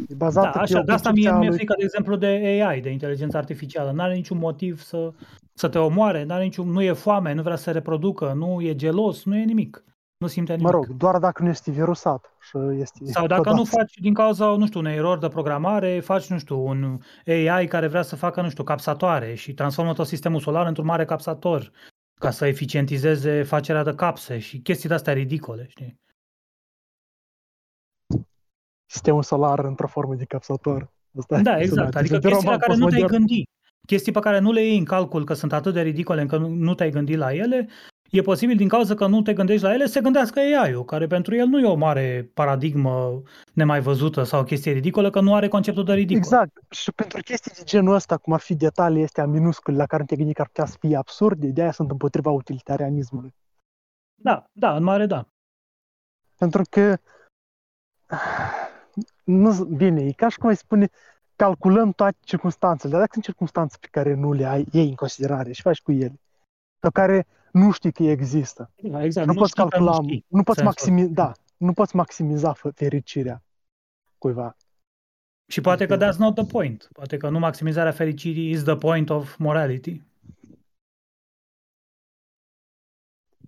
Speaker 3: E bazată
Speaker 1: Da,
Speaker 3: pe
Speaker 1: așa,
Speaker 3: o
Speaker 1: de asta mie
Speaker 3: concepție a
Speaker 1: mi-e
Speaker 3: lui-
Speaker 1: frică, de exemplu, de AI, de inteligență artificială. Nu are niciun motiv să, să te omoare, n-are niciun, nu e foame, nu vrea să se reproducă, nu e gelos, nu e nimic. Nu simte nimic.
Speaker 3: Mă rog, doar dacă nu este virusat și este
Speaker 1: Sau dacă
Speaker 3: codat.
Speaker 1: nu faci din cauza, nu știu, unei erori de programare, faci, nu știu, un AI care vrea să facă, nu știu, capsatoare și transformă tot sistemul solar într-un mare capsator ca să eficientizeze facerea de capse și chestii de-astea ridicole, știi?
Speaker 3: Sistemul solar într-o formă de capsator. Asta
Speaker 1: Da,
Speaker 3: sună
Speaker 1: exact.
Speaker 3: atât
Speaker 1: Adică
Speaker 3: de
Speaker 1: chestii la
Speaker 3: roman
Speaker 1: care nu te-ai
Speaker 3: postmodern.
Speaker 1: gândit. Chestii pe care nu le iei în calcul că sunt atât de ridicole încât nu, nu te-ai gândit la ele, e posibil din cauza că nu te gândești la ele să se gândească AI-ul, care pentru el nu e o mare paradigmă nemai văzută sau o chestie ridicolă, că nu are conceptul de ridicol.
Speaker 3: Exact. Și pentru chestii de genul ăsta, cum ar fi detalii astea minuscule la care nu te gândi că ar putea să fie absurde, de aia sunt împotriva utilitarianismului.
Speaker 1: Da, da, în mare da.
Speaker 3: Pentru că nu, bine, e ca și cum ai spune, calculăm toate circunstanțele, dar dacă sunt circunstanțe pe care nu le ai, iei în considerare și faci cu ele, sau care nu știi că există,
Speaker 1: da exact.
Speaker 3: nu, poți
Speaker 1: știi că
Speaker 3: calcula,
Speaker 1: nu, știi
Speaker 3: nu poți
Speaker 1: sensul.
Speaker 3: maximiza, da, nu poți maximiza fă- fericirea cuiva.
Speaker 1: Și poate că that's not the point. Poate că nu maximizarea fericirii is the point of morality.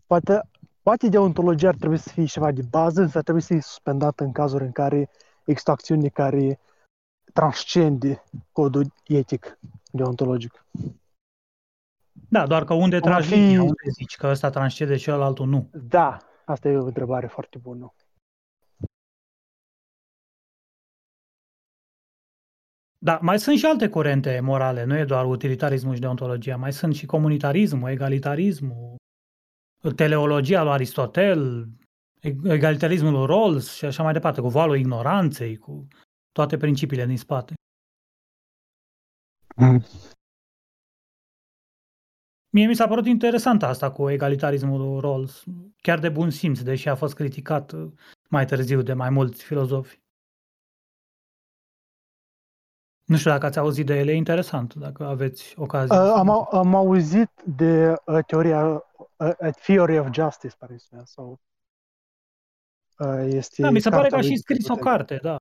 Speaker 3: poate, poate deontologia ar trebui să fie ceva de bază, însă ar trebui să fie suspendată în cazuri în care există o acțiune care transcende codul etic deontologic.
Speaker 1: Da, doar că unde
Speaker 3: Cum ar
Speaker 1: tragi
Speaker 3: fi-
Speaker 1: linia, unde zici că ăsta transcede cealaltul nu.
Speaker 3: Da, asta e o întrebare foarte bună.
Speaker 1: Da, mai sunt și alte curente morale, nu e doar utilitarismul și deontologia, mai sunt și comunitarismul, egalitarismul, teleologia lui Aristotel, e- egalitarismul lui Rawls și așa mai departe, cu valul ignoranței, cu toate principiile din spate. Mie mi s-a părut interesant asta cu egalitarismul lui Rawls, chiar de bun simț, deși a fost criticat uh, mai târziu de mai mulți filozofi. Nu știu dacă ați auzit de ele, e interesant, dacă aveți ocazie.
Speaker 3: Uh, am, au- am auzit de uh, teoria, uh, uh, Theory of Justice, pare să fie, sau uh, este
Speaker 1: da, mi se pare că
Speaker 3: cartea
Speaker 1: a
Speaker 3: lui
Speaker 1: și scris o
Speaker 3: Putin.
Speaker 1: carte, da.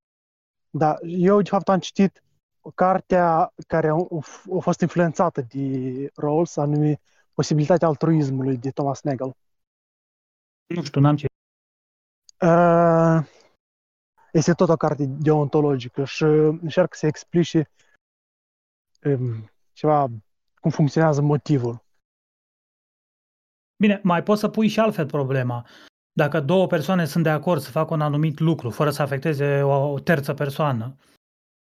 Speaker 3: Da, eu de fapt am citit o cartea care a, a fost influențată de Rawls, anume Posibilitatea altruismului de Thomas Nagel.
Speaker 1: Nu știu, n-am ce.
Speaker 3: Uh, este tot o carte deontologică și încearcă să explice um, ceva cum funcționează motivul.
Speaker 1: Bine, mai poți să pui și altfel problema. Dacă două persoane sunt de acord să facă un anumit lucru fără să afecteze o, o terță persoană,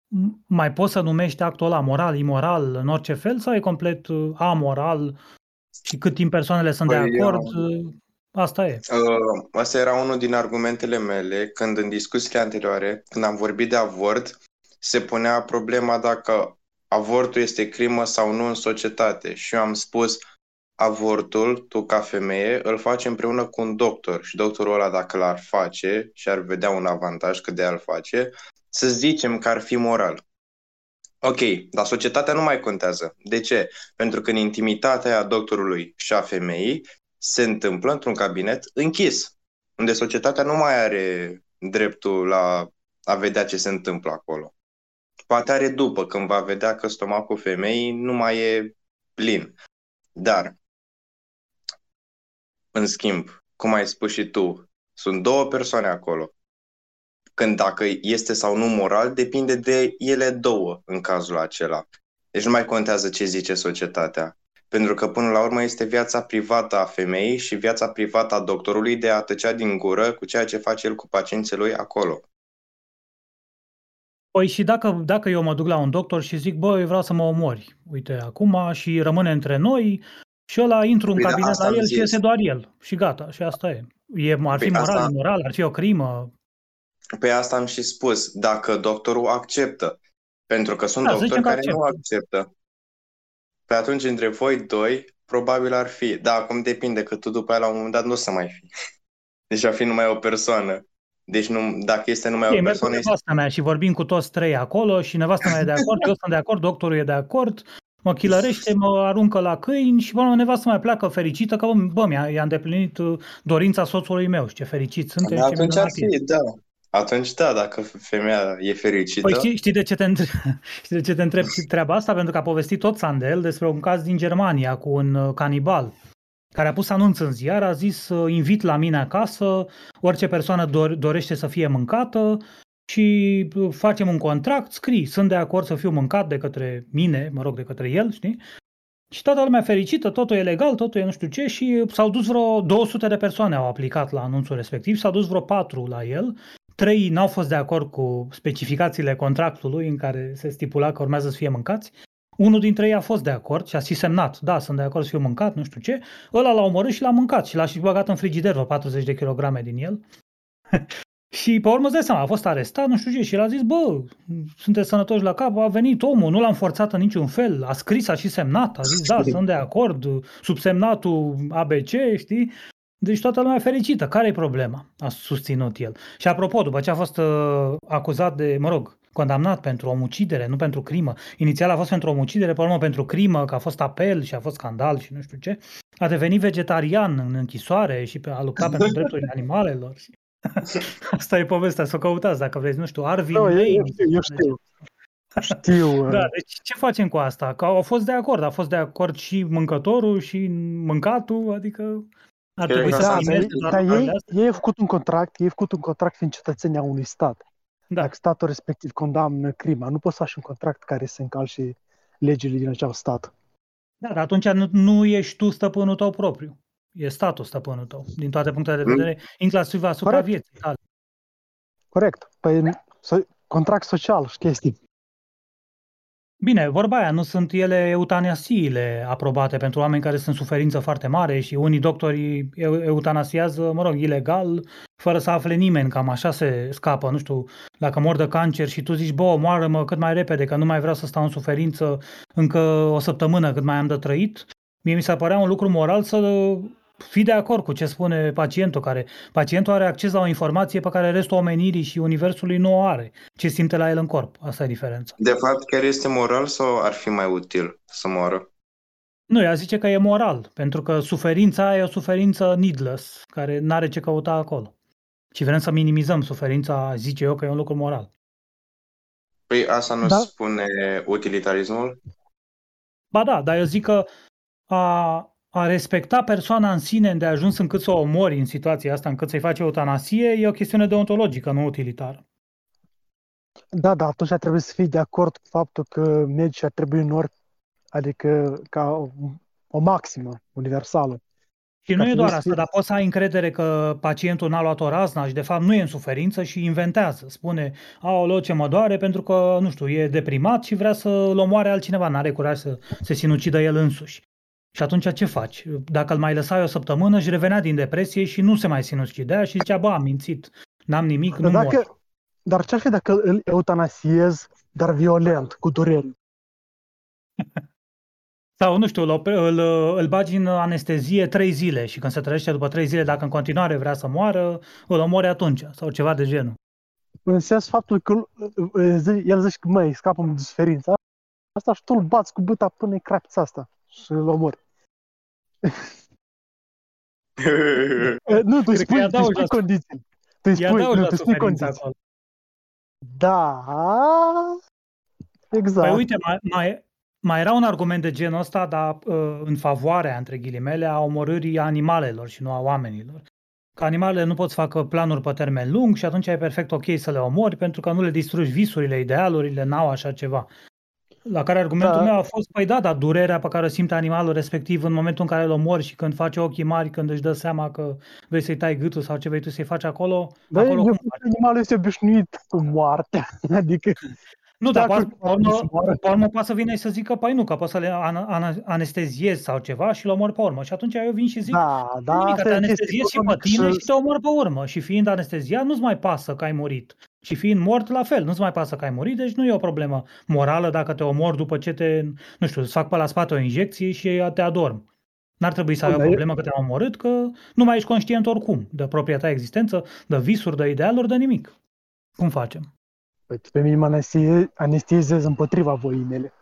Speaker 1: m- mai poți să numești actul ăla moral, imoral, în orice fel sau e complet uh, amoral și cât timp persoanele sunt de
Speaker 7: Păi,
Speaker 1: acord,
Speaker 7: um,
Speaker 1: uh, asta e.
Speaker 7: Uh, Asta era unul din argumentele mele când în discuțiile anterioare, când am vorbit de avort, se punea problema dacă avortul este crimă sau nu în societate. Și eu am spus, avortul, tu ca femeie, îl faci împreună cu un doctor și doctorul ăla dacă l-ar face și ar vedea un avantaj că de a l face, să zicem că ar fi moral. Ok, dar societatea nu mai contează. De ce? Pentru că în intimitatea doctorului și a femeii se întâmplă într-un cabinet închis, unde societatea nu mai are dreptul la a vedea ce se întâmplă acolo. Poate are după, când va vedea că stomacul femeii nu mai e plin. Dar, în schimb, cum ai spus și tu, sunt două persoane acolo. Când dacă este sau nu moral, depinde de ele două în cazul acela. Deci nu mai contează ce zice societatea. Pentru că până la urmă este viața privată a femeii și viața privată a doctorului de a tăcea din gură cu ceea ce face el cu pacienții lui acolo.
Speaker 1: Păi și dacă, dacă eu mă duc la un doctor și zic, bă, eu vreau să mă omori, uite, acum și rămâne între noi și ăla intru în
Speaker 7: Păi da,
Speaker 1: cabinet
Speaker 7: asta
Speaker 1: la
Speaker 7: am
Speaker 1: el și
Speaker 7: zis.
Speaker 1: iese doar el. Și gata, și asta e. e ar fi
Speaker 7: Păi
Speaker 1: moral,
Speaker 7: asta-
Speaker 1: imoral, ar fi o crimă.
Speaker 7: Pe asta am și spus, dacă doctorul acceptă. Pentru că sunt
Speaker 1: Da,
Speaker 7: doctori
Speaker 1: zicem că
Speaker 7: care nu
Speaker 1: acceptă.
Speaker 7: acceptă. Pe atunci, între voi doi, probabil ar fi. Da, acum depinde, că tu după aia la un moment dat nu o să mai fi. Deci va fi numai o persoană. Deci nu, dacă este numai
Speaker 1: Ei,
Speaker 7: o
Speaker 1: merg cu
Speaker 7: persoană, este...
Speaker 1: nevasta mea și vorbim cu toți trei acolo și nevasta mea e de acord, eu sunt de acord, doctorul e de acord, mă chilărește, mă aruncă la câini și până la urmă nevasta mai pleacă fericită că, bă, bă mi-a, i-a îndeplinit uh, dorința soțului meu și ce fericit sunteți, ce
Speaker 7: atunci ar
Speaker 1: minunat e.
Speaker 7: fi, da. Atunci da, dacă femeia e fericită.
Speaker 1: Păi știi, știi, de ce te întreb, știi de ce te întreb treaba asta? Pentru că a povestit tot Sandel despre un caz din Germania cu un uh, canibal care a pus anunț în ziar, a zis uh, invit la mine acasă, orice persoană dor- dorește să fie mâncată și uh, facem un contract, scrii, sunt de acord să fiu mâncat de către mine, mă rog, de către el, știi? Și toată lumea fericită, totul e legal, totul e nu știu ce și uh, s-au dus vreo 200 de persoane au aplicat la anunțul respectiv, s-au dus vreo 4 la el, trei n-au fost de acord cu specificațiile contractului în care se stipula că urmează să fie mâncați. Unul dintre ei a fost de acord și a și semnat, da, sunt de acord să fiu mâncat, nu știu ce. Ăla l-a omorât și l-a mâncat și l-a și băgat în frigider vreo 40 de kilograme din el. și pe urmă îți dai seama, a fost arestat, nu știu ce, și el a zis, bă, sunteți sănătoși la cap, a venit omul, nu l-am forțat în niciun fel, a scris, a și semnat, a zis, da, sunt de acord, subsemnatul ABC, știi? Deci toată lumea e fericită. Care e problema? A susținut el. Și apropo, după ce a fost uh, acuzat de, mă rog, condamnat pentru omucidere, nu pentru crimă. Inițial a fost pentru omucidere, pe urmă pentru crimă, că a fost apel și a fost scandal și nu știu ce. A devenit vegetarian în închisoare și pe- a luptat pentru drepturile animalelor. Și... Asta e povestea, să o căutați dacă vreți, nu știu, Arvin
Speaker 3: Nu, eu, eu
Speaker 1: Maine.
Speaker 3: știu, eu știu. Știu.
Speaker 1: Da,
Speaker 3: uh,
Speaker 1: deci ce facem cu asta? Că au fost de acord, a fost de acord și mâncătorul și mâncatul, adică Ar
Speaker 7: Cred
Speaker 1: trebui
Speaker 7: că
Speaker 1: să
Speaker 7: s-a
Speaker 3: Da, dar,
Speaker 1: primeze
Speaker 7: înțeles.
Speaker 1: doar
Speaker 3: dar
Speaker 1: lucrurile
Speaker 3: ei,
Speaker 1: astea?
Speaker 3: ei au făcut un contract, ei au făcut un contract fiind cetățenii a unui stat.
Speaker 1: Da.
Speaker 3: Dacă statul respectiv condamnă crima, nu poți să faci un contract care să încalce legile din acel stat.
Speaker 1: Da, dar atunci nu, nu ești tu stăpânul tău propriu. E statul stăpânul tău, din toate punctele de
Speaker 7: Mm.
Speaker 1: vedere, inclusiv asupra
Speaker 3: Corect.
Speaker 1: vieții tale.
Speaker 3: Corect. Păi so- contract social și chestii.
Speaker 1: Bine, vorba aia, nu sunt ele eutanasiile aprobate pentru oameni care sunt în suferință foarte mare și unii doctori eu- eutanasiază, mă rog, ilegal, fără să afle nimeni, cam așa se scapă, nu știu, dacă mor de cancer și tu zici, bă, omoară-mă cât mai repede, că nu mai vreau să stau în suferință încă o săptămână cât mai am de trăit, mie mi s-a părea un lucru moral să fii de acord cu ce spune pacientul, care pacientul are acces la o informație pe care restul omenirii și universului nu o are, ce simte la el în corp. Asta e diferența.
Speaker 7: De fapt, chiar este moral sau ar fi mai util să moară?
Speaker 1: Nu, ea zice că e moral, pentru că suferința aia e o suferință needless, care nu are ce căuta acolo. Și vrem să minimizăm suferința, zice eu că e un lucru moral.
Speaker 7: Păi asta nu
Speaker 3: Da.
Speaker 7: spune utilitarismul?
Speaker 1: Ba da, dar eu zic că a, a respecta persoana în sine de ajuns încât să o omori în situația asta, încât să-i faci eutanasie, e o chestiune deontologică, nu utilitară.
Speaker 3: Da, da, atunci ar trebui să fii de acord cu faptul că medicii ar trebui în ori, adică ca o, o maximă universală.
Speaker 1: Și
Speaker 3: Ca
Speaker 1: nu e
Speaker 3: să
Speaker 1: doar
Speaker 3: nu
Speaker 1: asta,
Speaker 3: fie-
Speaker 1: dar poți să ai încredere că pacientul n-a luat o razna și de fapt nu e în suferință și inventează. Spune, aoleo ce mă doare pentru că, nu știu, e deprimat și vrea să-l omoare altcineva, n-are curaj să se sinucidă el însuși. Și atunci ce faci? Dacă îl mai lăsai o săptămână, își revenea din depresie și nu se mai sinucidea și zicea, bă, am mințit, n-am nimic, nu
Speaker 3: Dar,
Speaker 1: mor.
Speaker 3: dacă, dar ce-ar fi dacă îl eutanasiez, dar violent, cu durere?
Speaker 1: Sau, nu știu, îl, opre- îl, îl bagi în anestezie trei zile și când se trăiește după trei zile, dacă în continuare vrea să moară, îl omori atunci sau ceva de genul.
Speaker 3: În sens faptul că îl- zi- el zice că, măi, scapă de suferința asta și tu îl bați cu băta până e crapița asta și îl omori. Eh, Nu, tu îi
Speaker 1: Cred că
Speaker 3: spui,
Speaker 1: îi
Speaker 3: tu îi
Speaker 1: adaugi
Speaker 3: spui
Speaker 1: la-
Speaker 3: condiții. Tu îi
Speaker 1: Ia
Speaker 3: spui,
Speaker 1: adaugi
Speaker 3: nu,
Speaker 1: la
Speaker 3: tu îi spui
Speaker 1: suferința
Speaker 3: condiții.
Speaker 1: acolo.
Speaker 3: Da, exact.
Speaker 1: Păi uite, mai, mai, mai era un argument de genul ăsta, dar uh, în favoarea, între ghilimele, a omorârii animalelor și nu a oamenilor. Că animalele nu pot să facă planuri pe termen lung și atunci e perfect ok să le omori pentru că nu le distrugi visurile, idealurile, n-au așa ceva. La care argumentul
Speaker 3: Da.
Speaker 1: meu a fost, păi da, dar durerea pe care o simte animalul respectiv în momentul în care îl omori și când face ochii mari, când își dă seama că vrei să-i tai gâtul sau ce vrei tu să-i faci acolo,
Speaker 3: Da,
Speaker 1: acolo
Speaker 3: eu
Speaker 1: cum
Speaker 3: cred că animalul este obișnuit cu moartea. Adică,
Speaker 1: Nu, dar
Speaker 3: Dacă
Speaker 1: poate, pe urmă,
Speaker 3: să moară.
Speaker 1: pe urmă poate să vină și să zică, păi nu, că poți să le an- an- anesteziezi sau ceva și le omori pe urmă. Și atunci eu vin și zic,
Speaker 3: da, da,
Speaker 1: nimic,
Speaker 3: asta
Speaker 1: te
Speaker 3: e
Speaker 1: anesteziezi și pe
Speaker 3: chestie
Speaker 1: tine
Speaker 3: și-
Speaker 1: și te omor pe urmă. Și fiind anesteziat, nu-ți mai pasă că ai murit. Și fiind mort, la fel, nu-ți mai pasă că ai murit, deci nu e o problemă morală dacă te omori după ce te, nu știu, îți fac pe la spate o injecție și te adorm. N-ar trebui să ai o
Speaker 3: Da, e-
Speaker 1: problemă că te-am omorât, că nu mai ești conștient oricum de propria ta existență, de visuri, de idealuri, de nimic. Cum facem?
Speaker 3: Păi, pe mine mă anestezie- anesteziez împotriva voii mele.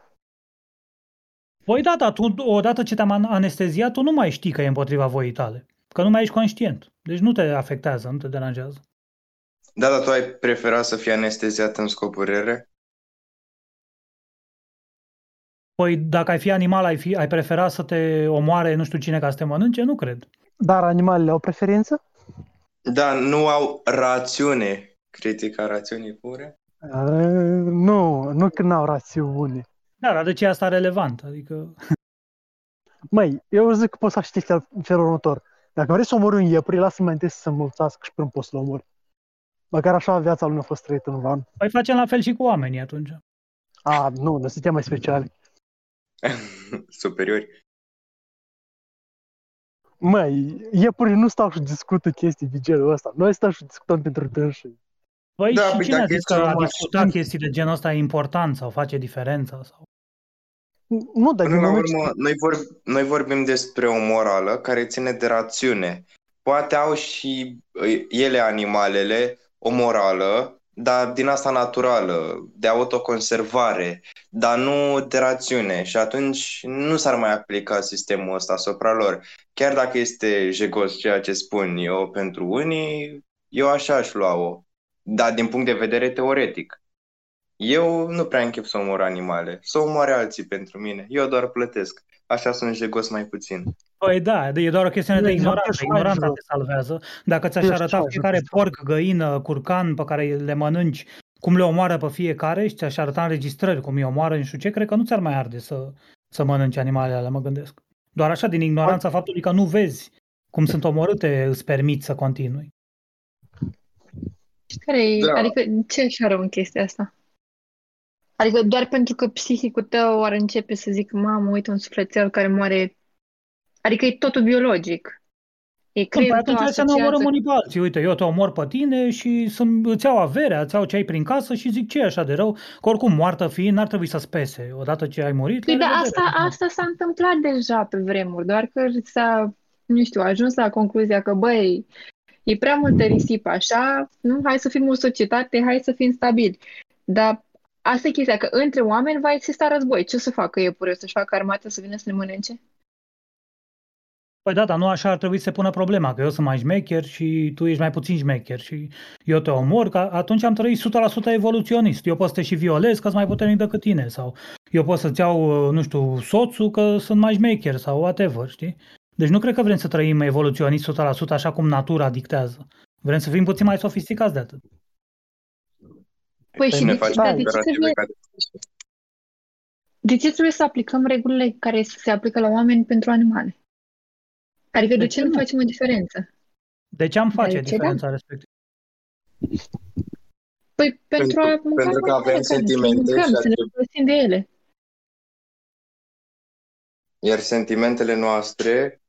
Speaker 1: Păi da, dar tu odată ce te-am an- anesteziat, tu nu mai știi că e împotriva voii tale. Că nu mai ești conștient. Deci nu te afectează, nu te deranjează.
Speaker 7: Da, dar tu ai prefera să fii anesteziat în scopuri rele?
Speaker 1: Păi dacă ai fi animal, ai, fi, ai prefera să te omoare nu știu cine ca să te mănânce? Nu cred.
Speaker 3: Dar animalele au preferință?
Speaker 7: Da, nu au rațiune. Critica rațiunii pure?
Speaker 3: Uh, nu, nu că n-au rațiune.
Speaker 1: Da, dar de ce e asta relevant? Adică,
Speaker 3: Măi, eu zic că poți să știi fel, în felul următor. Dacă vrei să omori un iepure, lasă-l mai întâi să se înmulțească și până poți să-l omori. Măcar așa viața lui a fost trăită în van.
Speaker 1: păi facem la fel și cu oamenii atunci.
Speaker 3: A, nu, noi suntem mai speciali.
Speaker 7: Superiori.
Speaker 3: Măi, iepurii nu stau și discută chestii de genul ăsta. Noi stăm și discutăm pentru dânsi.
Speaker 1: Păi
Speaker 7: Da,
Speaker 1: și
Speaker 7: păi
Speaker 1: cine a
Speaker 7: dacă
Speaker 1: zis
Speaker 7: este
Speaker 1: că
Speaker 7: o
Speaker 1: a
Speaker 7: mașină-
Speaker 1: discutat chestii de genul ăsta e important sau face diferența? Sau...
Speaker 3: Nu, dar
Speaker 7: Până
Speaker 3: din
Speaker 7: la
Speaker 3: moment ce-
Speaker 7: urmă, noi, vor, noi vorbim despre o morală care ține de rațiune. Poate au și uh, ele, animalele, o morală, dar din asta naturală, de autoconservare, dar nu de rațiune. Și atunci nu s-ar mai aplica sistemul ăsta asupra lor. Chiar dacă este jegos ceea ce spun eu pentru unii, eu așa aș lua-o. Dar din punct de vedere teoretic. Eu nu prea închep să omor animale, să omoare alții pentru mine. Eu doar plătesc. Așa sunt jegos mai puțin.
Speaker 1: Păi da, e doar o chestiune de
Speaker 3: Exact,
Speaker 1: ignoranță.
Speaker 3: așa
Speaker 1: Ignoranța
Speaker 3: ajung.
Speaker 1: te salvează. Dacă ți-aș
Speaker 3: Exact,
Speaker 1: arăta
Speaker 3: așa
Speaker 1: fiecare
Speaker 3: ajung.
Speaker 1: porc, găină, curcan pe care le mănânci, cum le omoară pe fiecare și ți-aș arăta înregistrări cum îi omoară, nu știu ce, cred că nu ți-ar mai arde să, să mănânci animalele alea, mă gândesc. Doar așa, din ignoranța faptului că nu vezi cum sunt omorâte, îți permiți să continui.
Speaker 6: Care
Speaker 7: Da.
Speaker 6: Adică ce așa rău în chestia asta? Adică doar pentru că psihicul tău ar începe să zic, mamă, uite un sufletel care moare. Adică e totul biologic. E
Speaker 1: Păi
Speaker 6: creierul tău
Speaker 1: atunci să ne omorăm
Speaker 6: asociază...
Speaker 1: unii pe alții. Uite, eu te omor pe tine și să îți iau averea, îți iau ce ai prin casă și zic ce e așa de rău, că oricum moartă fiind, n-ar trebui să spese. Odată ce ai murit,
Speaker 6: Păi
Speaker 1: la
Speaker 6: da,
Speaker 1: revedere.
Speaker 6: asta, asta s-a întâmplat deja pe vremuri, doar că s-a, nu știu, a ajuns la concluzia că, băi, e prea multă risipă așa, nu, hai să fim o societate, hai să fim stabili. Dar asta e chestia, că între oameni va exista război. Ce să facă iepure? Să-și facă armată să vină să ne mănânce?
Speaker 1: Păi da, dar nu așa ar trebui să se pună problema, că eu sunt mai șmecher și tu ești mai puțin șmecher și eu te omor, că atunci am trăit 100% evoluționist. Eu pot să te și violez că sunt mai puternic decât tine sau eu pot să-ți iau, nu știu, soțul că sunt mai șmecher sau whatever, știi? Deci nu cred că vrem să trăim evoluționist 100% așa cum natura dictează. Vrem să fim puțin mai sofisticați de atât.
Speaker 6: Păi și
Speaker 7: ne
Speaker 6: de,
Speaker 7: facem
Speaker 6: dar de ce,
Speaker 7: operative
Speaker 6: trebuie,
Speaker 7: care...
Speaker 6: de ce trebuie să aplicăm regulile care se aplică la oameni pentru animale? Adică de,
Speaker 1: De
Speaker 6: ce
Speaker 1: ce
Speaker 6: nu
Speaker 1: nu?
Speaker 6: facem o diferență?
Speaker 1: De ce am face
Speaker 6: De ce da?
Speaker 1: diferența respectivă?
Speaker 6: Păi pentru, a
Speaker 7: Pentru-
Speaker 6: mânca
Speaker 7: pentru că
Speaker 6: mai
Speaker 7: avem
Speaker 6: mult, să
Speaker 7: sentimente
Speaker 6: mâncăm,
Speaker 7: și
Speaker 6: să ne
Speaker 7: accept-
Speaker 6: folosim de ele.
Speaker 7: Iar sentimentele noastre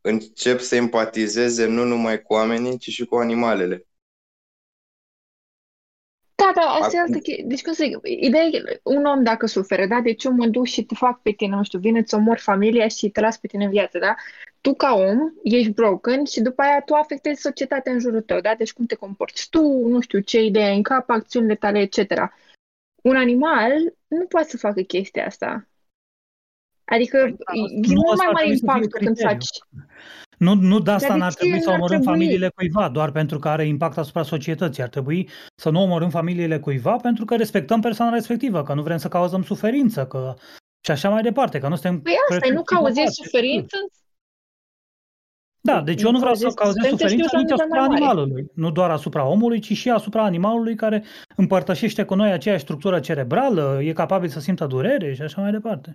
Speaker 7: încep să empatizeze nu numai cu oamenii, ci și cu animalele.
Speaker 6: Da, da, asta e
Speaker 7: Acum-
Speaker 6: altă chestie. Deci, cum să zic, ideea e, un om dacă suferă, da? Deci eu mă duc și te fac pe tine, nu știu, vine, îți omor familia și te las pe tine în viață, da? Tu ca om ești broken și după aia tu afectezi societatea în jurul tău, da? Deci cum te comporți tu, nu știu, ce idei ai în cap, acțiunile tale, etc. Un animal nu poate să facă chestia asta. Adică
Speaker 1: Păi da,
Speaker 6: e
Speaker 1: nu
Speaker 6: mult
Speaker 1: ăsta
Speaker 6: mai
Speaker 1: ar
Speaker 6: mare
Speaker 1: trebui să fie
Speaker 6: impactul când
Speaker 1: criteriul.
Speaker 6: faci
Speaker 1: Nu, nu de asta
Speaker 6: Dar de
Speaker 1: n-ar
Speaker 6: ce
Speaker 1: trebui să
Speaker 6: n-ar
Speaker 1: omorâm
Speaker 6: trebui?
Speaker 1: familiile cuiva, doar pentru că are impact asupra societății. Ar trebui să nu omorâm familiile cuiva pentru că respectăm persoana respectivă, că nu vrem să cauzăm suferință, că și așa mai departe, că nu suntem
Speaker 6: Păi asta e, nu cauzezi
Speaker 1: psihopați.
Speaker 6: suferință,
Speaker 1: Da, deci
Speaker 6: nu
Speaker 1: eu nu vreau să
Speaker 6: cauzezi
Speaker 1: cauzez
Speaker 6: suferință și
Speaker 1: suferință
Speaker 6: o
Speaker 1: nici
Speaker 6: să
Speaker 1: asupra
Speaker 6: mai mare.
Speaker 1: animalului, nu doar asupra omului, ci și asupra animalului care împărtășește cu noi aceeași structură cerebrală, e capabil să simtă durere și așa mai departe.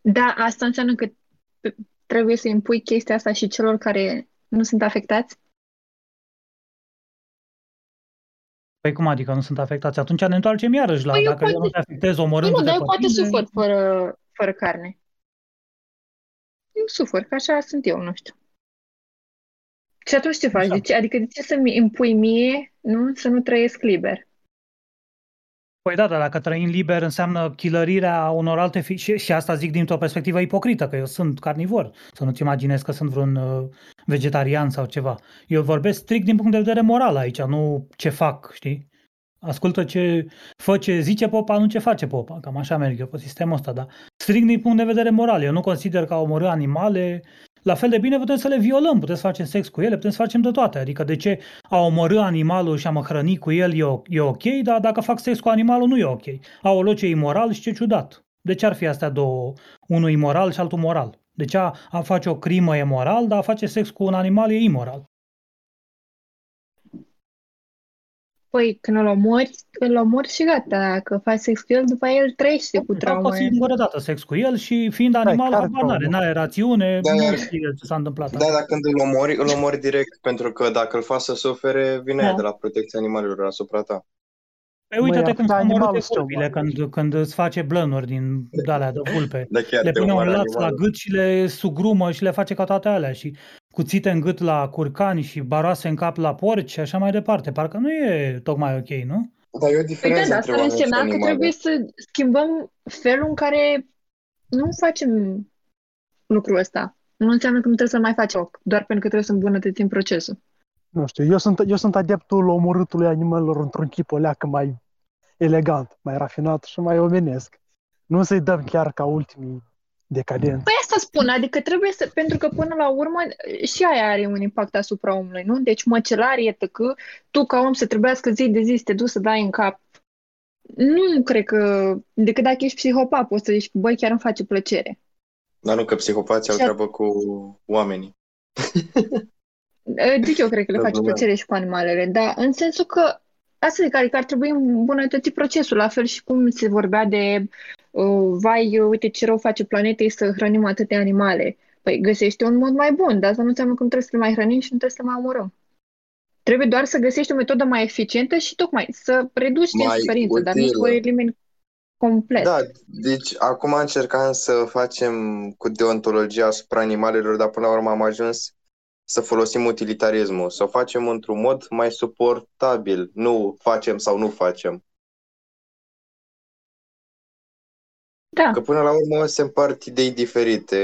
Speaker 6: Da, asta înseamnă că p- trebuie să impui chestia asta și celor care nu sunt afectați?
Speaker 1: Păi cum adică nu sunt afectați? Atunci ne întoarcem iarăși la
Speaker 6: Păi eu
Speaker 1: dacă eu nu
Speaker 6: poate-
Speaker 1: te afectez
Speaker 6: Nu,
Speaker 1: omorându-te
Speaker 6: nu, dar eu
Speaker 1: pe
Speaker 6: poate
Speaker 1: tine,
Speaker 6: sufăr fără, fără carne. Eu sufăr, că așa sunt eu, nu știu. Și atunci ce faci?
Speaker 1: Așa.
Speaker 6: De ce, adică de ce să-mi impui mie, nu, să nu trăiesc liber?
Speaker 1: Păi da, dar dacă trăim liber înseamnă chilărirea unor alte fi- și, și asta zic dintr-o perspectivă ipocrită, că eu sunt carnivor, să nu-ți imaginezi că sunt vreun uh, vegetarian sau ceva. Eu vorbesc strict din punct de vedere moral aici, nu ce fac, știi? Ascultă ce fă ce zice popa, nu ce face popa. Cam așa merg eu pe sistemul ăsta, dar strict din punct de vedere moral. Eu nu consider că a omorâ animale, la fel de bine putem să le violăm, putem să facem sex cu ele, putem să facem de toate. Adică de ce a omorâ animalul și a mă hrăni cu el e, o- e ok, dar dacă fac sex cu animalul nu e ok. Au ce e imoral și ce ciudat. De ce ar fi astea două? Unul imoral și altul moral. De ce a, a face o crimă e moral, dar a face sex cu un animal e imoral?
Speaker 6: Păi, când îl omori, îl omori și gata. Dacă faci sex cu el, după aia el trăiește cu
Speaker 1: Fac o
Speaker 6: trauma aia.
Speaker 1: singură dată sex cu el și fiind animal,
Speaker 3: care
Speaker 1: habar n-are,
Speaker 3: traumă?
Speaker 1: n-are rațiune,
Speaker 7: Da,
Speaker 1: nu
Speaker 7: iar-
Speaker 1: știe ce s-a întâmplat.
Speaker 7: Da, dar când îl omori, îl omori direct, pentru că dacă îl faci să sufere, vine
Speaker 6: Da.
Speaker 7: de la protecția animalelor asupra ta.
Speaker 1: Păi uite-te
Speaker 3: Măi,
Speaker 1: cum
Speaker 3: atâta
Speaker 1: sunt omorâte
Speaker 3: animalul să te
Speaker 1: vulpile
Speaker 3: omoare.
Speaker 1: când, când îți face blănuri din alea de vulpe.
Speaker 7: Da, chiar
Speaker 1: Le
Speaker 7: te
Speaker 1: pune un
Speaker 7: omoară
Speaker 1: laț la
Speaker 7: animalul.
Speaker 1: gât și le sugrumă și le face ca toate alea și cuțite în gât la curcani și baroase în cap la porci și așa mai departe. Parcă nu e tocmai ok, nu?
Speaker 7: Dar e o
Speaker 6: Păi da,
Speaker 7: diferență
Speaker 6: dar
Speaker 7: între
Speaker 6: asta ar
Speaker 7: oameni și
Speaker 6: însemna că
Speaker 7: animale.
Speaker 6: trebuie să schimbăm felul în care nu facem lucrul ăsta. Nu înseamnă că nu trebuie să mai faci loc, doar pentru că trebuie să îmbunătățim procesul.
Speaker 3: Nu știu, eu sunt, eu sunt adeptul omorâtului animalelor într-un chip o leacă mai elegant, mai rafinat și mai omenesc. Nu să-i dăm chiar ca ultimii decadenți.
Speaker 6: Păi asta spun, adică trebuie să, pentru că până la urmă și aia are un impact asupra omului, nu? Deci măcelarie, tăcă, tu ca om să trebuiască zi de zi să te duci să dai în cap Nu cred că, decât dacă ești psihopat, poți să zici, băi, chiar îmi face plăcere.
Speaker 7: Dar nu că psihopații au
Speaker 6: Și a-
Speaker 7: treabă cu oamenii.
Speaker 6: Deci eu cred că le
Speaker 7: Da,
Speaker 6: face
Speaker 7: da.
Speaker 6: plăcere și cu animalele, dar în sensul că asta zic, adică ar trebui îmbunătățit procesul, la fel și cum se vorbea de uh, vai, uite ce rău face planetei să hrănim atâtea animale. Păi găsește un mod mai bun, dar asta nu înseamnă că nu trebuie să le mai hrănim și nu trebuie să le mai omorâm. Trebuie doar să găsești o metodă mai eficientă și tocmai să reduci din
Speaker 7: Mai
Speaker 6: suferință, dar nu să
Speaker 7: utilă.
Speaker 6: o elimini complet.
Speaker 7: Da, deci acum încercam să facem cu deontologia asupra animalelor, dar până la urmă am ajuns să folosim utilitarismul, să o facem într-un mod mai suportabil, nu facem sau nu facem.
Speaker 6: Da.
Speaker 7: Că până la urmă se împart idei diferite.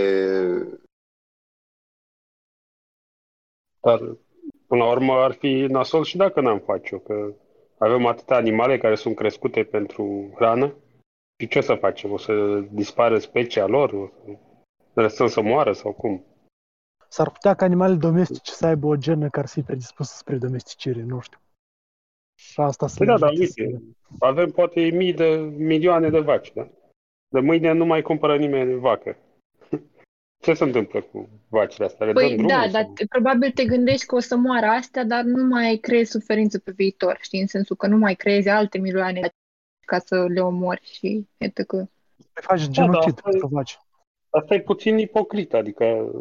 Speaker 8: Dar, până la urmă, ar fi nasol și dacă n-am face-o, că avem atâtea animale care sunt crescute pentru hrană și ce să facem? O să dispară specia lor? O să le lăsăm să moară sau cum?
Speaker 3: S-ar putea ca animalele domestice să aibă o genă care să-i predispusă spre domesticire, nu știu. Și asta să
Speaker 8: Păi
Speaker 3: le
Speaker 8: da, dar
Speaker 3: ajute
Speaker 8: uite,
Speaker 3: să-
Speaker 8: avem poate mii de milioane de vaci, da? De mâine nu mai cumpără nimeni vacă. Ce se întâmplă cu vacile astea? Le dăm
Speaker 6: Păi
Speaker 8: drumul?
Speaker 6: da,
Speaker 8: sau-
Speaker 6: dar te- probabil te gândești că o să moară astea, dar nu mai creezi suferință pe viitor, știi, în sensul că nu mai creezi alte milioane ca să le omori și etc.
Speaker 3: Le faci
Speaker 8: Da,
Speaker 3: genocid
Speaker 8: da,
Speaker 3: pentru vaci.
Speaker 8: Asta e puțin ipocrit, adică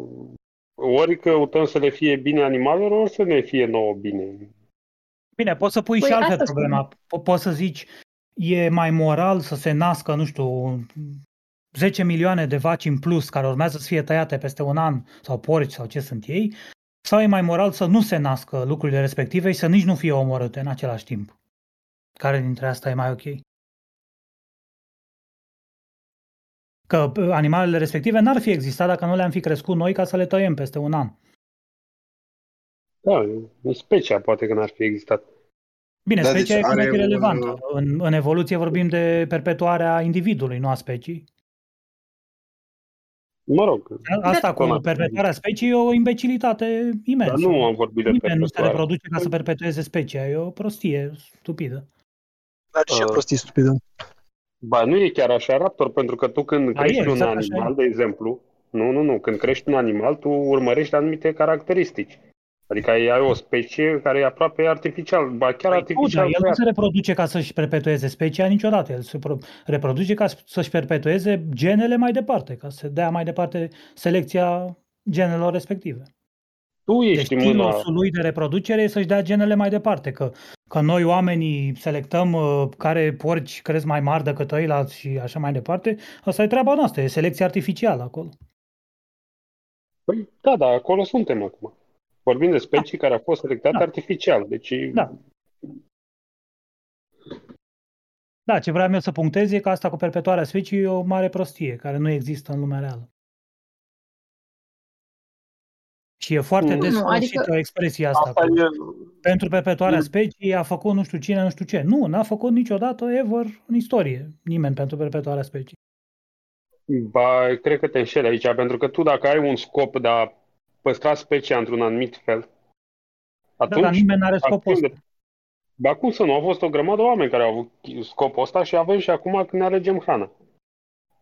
Speaker 8: ori căutăm să le fie bine animalelor, ori să ne fie nouă bine.
Speaker 1: Bine, poți să pui
Speaker 6: Păi
Speaker 1: și altfel
Speaker 6: asta spun.
Speaker 1: problema. Po- poți să zici, e mai moral să se nască, nu știu, 10 milioane de vaci în plus care urmează să fie tăiate peste un an, sau porci, sau ce sunt ei, sau e mai moral să nu se nască lucrurile respective și să nici nu fie omorâte în același timp? Care dintre asta e mai ok? Că p- animalele respective n-ar fi existat dacă nu le-am fi crescut noi ca să le tăiem peste un an.
Speaker 8: Da, în specia poate că n-ar fi existat.
Speaker 1: Bine,
Speaker 7: Da,
Speaker 1: specia
Speaker 7: deci
Speaker 1: e complet
Speaker 7: are
Speaker 1: irelevantă.
Speaker 7: un-
Speaker 1: În, în evoluție vorbim de perpetuarea individului, nu a speciei.
Speaker 8: Mă rog,
Speaker 1: Asta cu
Speaker 8: Până-
Speaker 1: perpetuarea speciei e o imbecilitate imensă.
Speaker 8: dar nu am vorbit de
Speaker 1: Nimeni nu se
Speaker 8: perpetuare.
Speaker 1: reproduce ca să perpetueze specia. E o prostie stupidă.
Speaker 3: Dar ce
Speaker 8: Uh,
Speaker 3: prostii stupidă.
Speaker 8: Ba, nu e chiar așa, Raptor, pentru că tu când
Speaker 1: Ba,
Speaker 8: crești
Speaker 1: e,
Speaker 8: un
Speaker 1: exact așa
Speaker 8: animal, de exemplu, nu, nu, nu, când crești un animal, tu urmărești anumite caracteristici. Adică ai o specie care e aproape artificial, ba chiar
Speaker 1: Păi, nu, dar
Speaker 8: artificial
Speaker 1: el nu
Speaker 8: creată.
Speaker 1: se reproduce ca să-și perpetueze specia niciodată. El se pro- reproduce ca să-și perpetueze genele mai departe, ca să dea mai departe selecția genelor respective.
Speaker 8: Tu
Speaker 1: Deci
Speaker 8: ești în mâna...
Speaker 1: stilosul lui de reproducere e să-și dea genele mai departe, că, că noi oamenii selectăm uh, care porci cresc mai mari decât ăilalți și așa mai departe, asta e treaba noastră, e selecție artificială acolo.
Speaker 8: Păi, da, da, acolo suntem acum. Vorbim de specii care au fost selectate
Speaker 1: Da.
Speaker 8: artificial. Deci,
Speaker 1: Da. Da, ce vreau eu să punctez e că asta cu perpetuarea speciei e o mare prostie, care nu există în lumea reală. Și e foarte
Speaker 8: Nu,
Speaker 1: des
Speaker 6: nu,
Speaker 1: folosită
Speaker 6: adică-
Speaker 1: expresia asta.
Speaker 8: asta
Speaker 1: cu-
Speaker 8: e...
Speaker 1: Pentru perpetuarea
Speaker 8: Mm.
Speaker 1: speciei a făcut nu știu cine, nu știu ce. Nu, n-a făcut niciodată, ever, în istorie, nimeni pentru perpetuarea speciei.
Speaker 8: Ba, cred că te înșeli aici, pentru că tu dacă ai un scop de a păstra specia într-un anumit fel,
Speaker 1: Da,
Speaker 8: atunci...
Speaker 1: dar nimeni nu are scopul
Speaker 8: acțiuni
Speaker 1: ăsta.
Speaker 8: de- Ba cum să nu? Au fost o grămadă de oameni care au avut scopul ăsta și avem și acum când ne alegem hrana.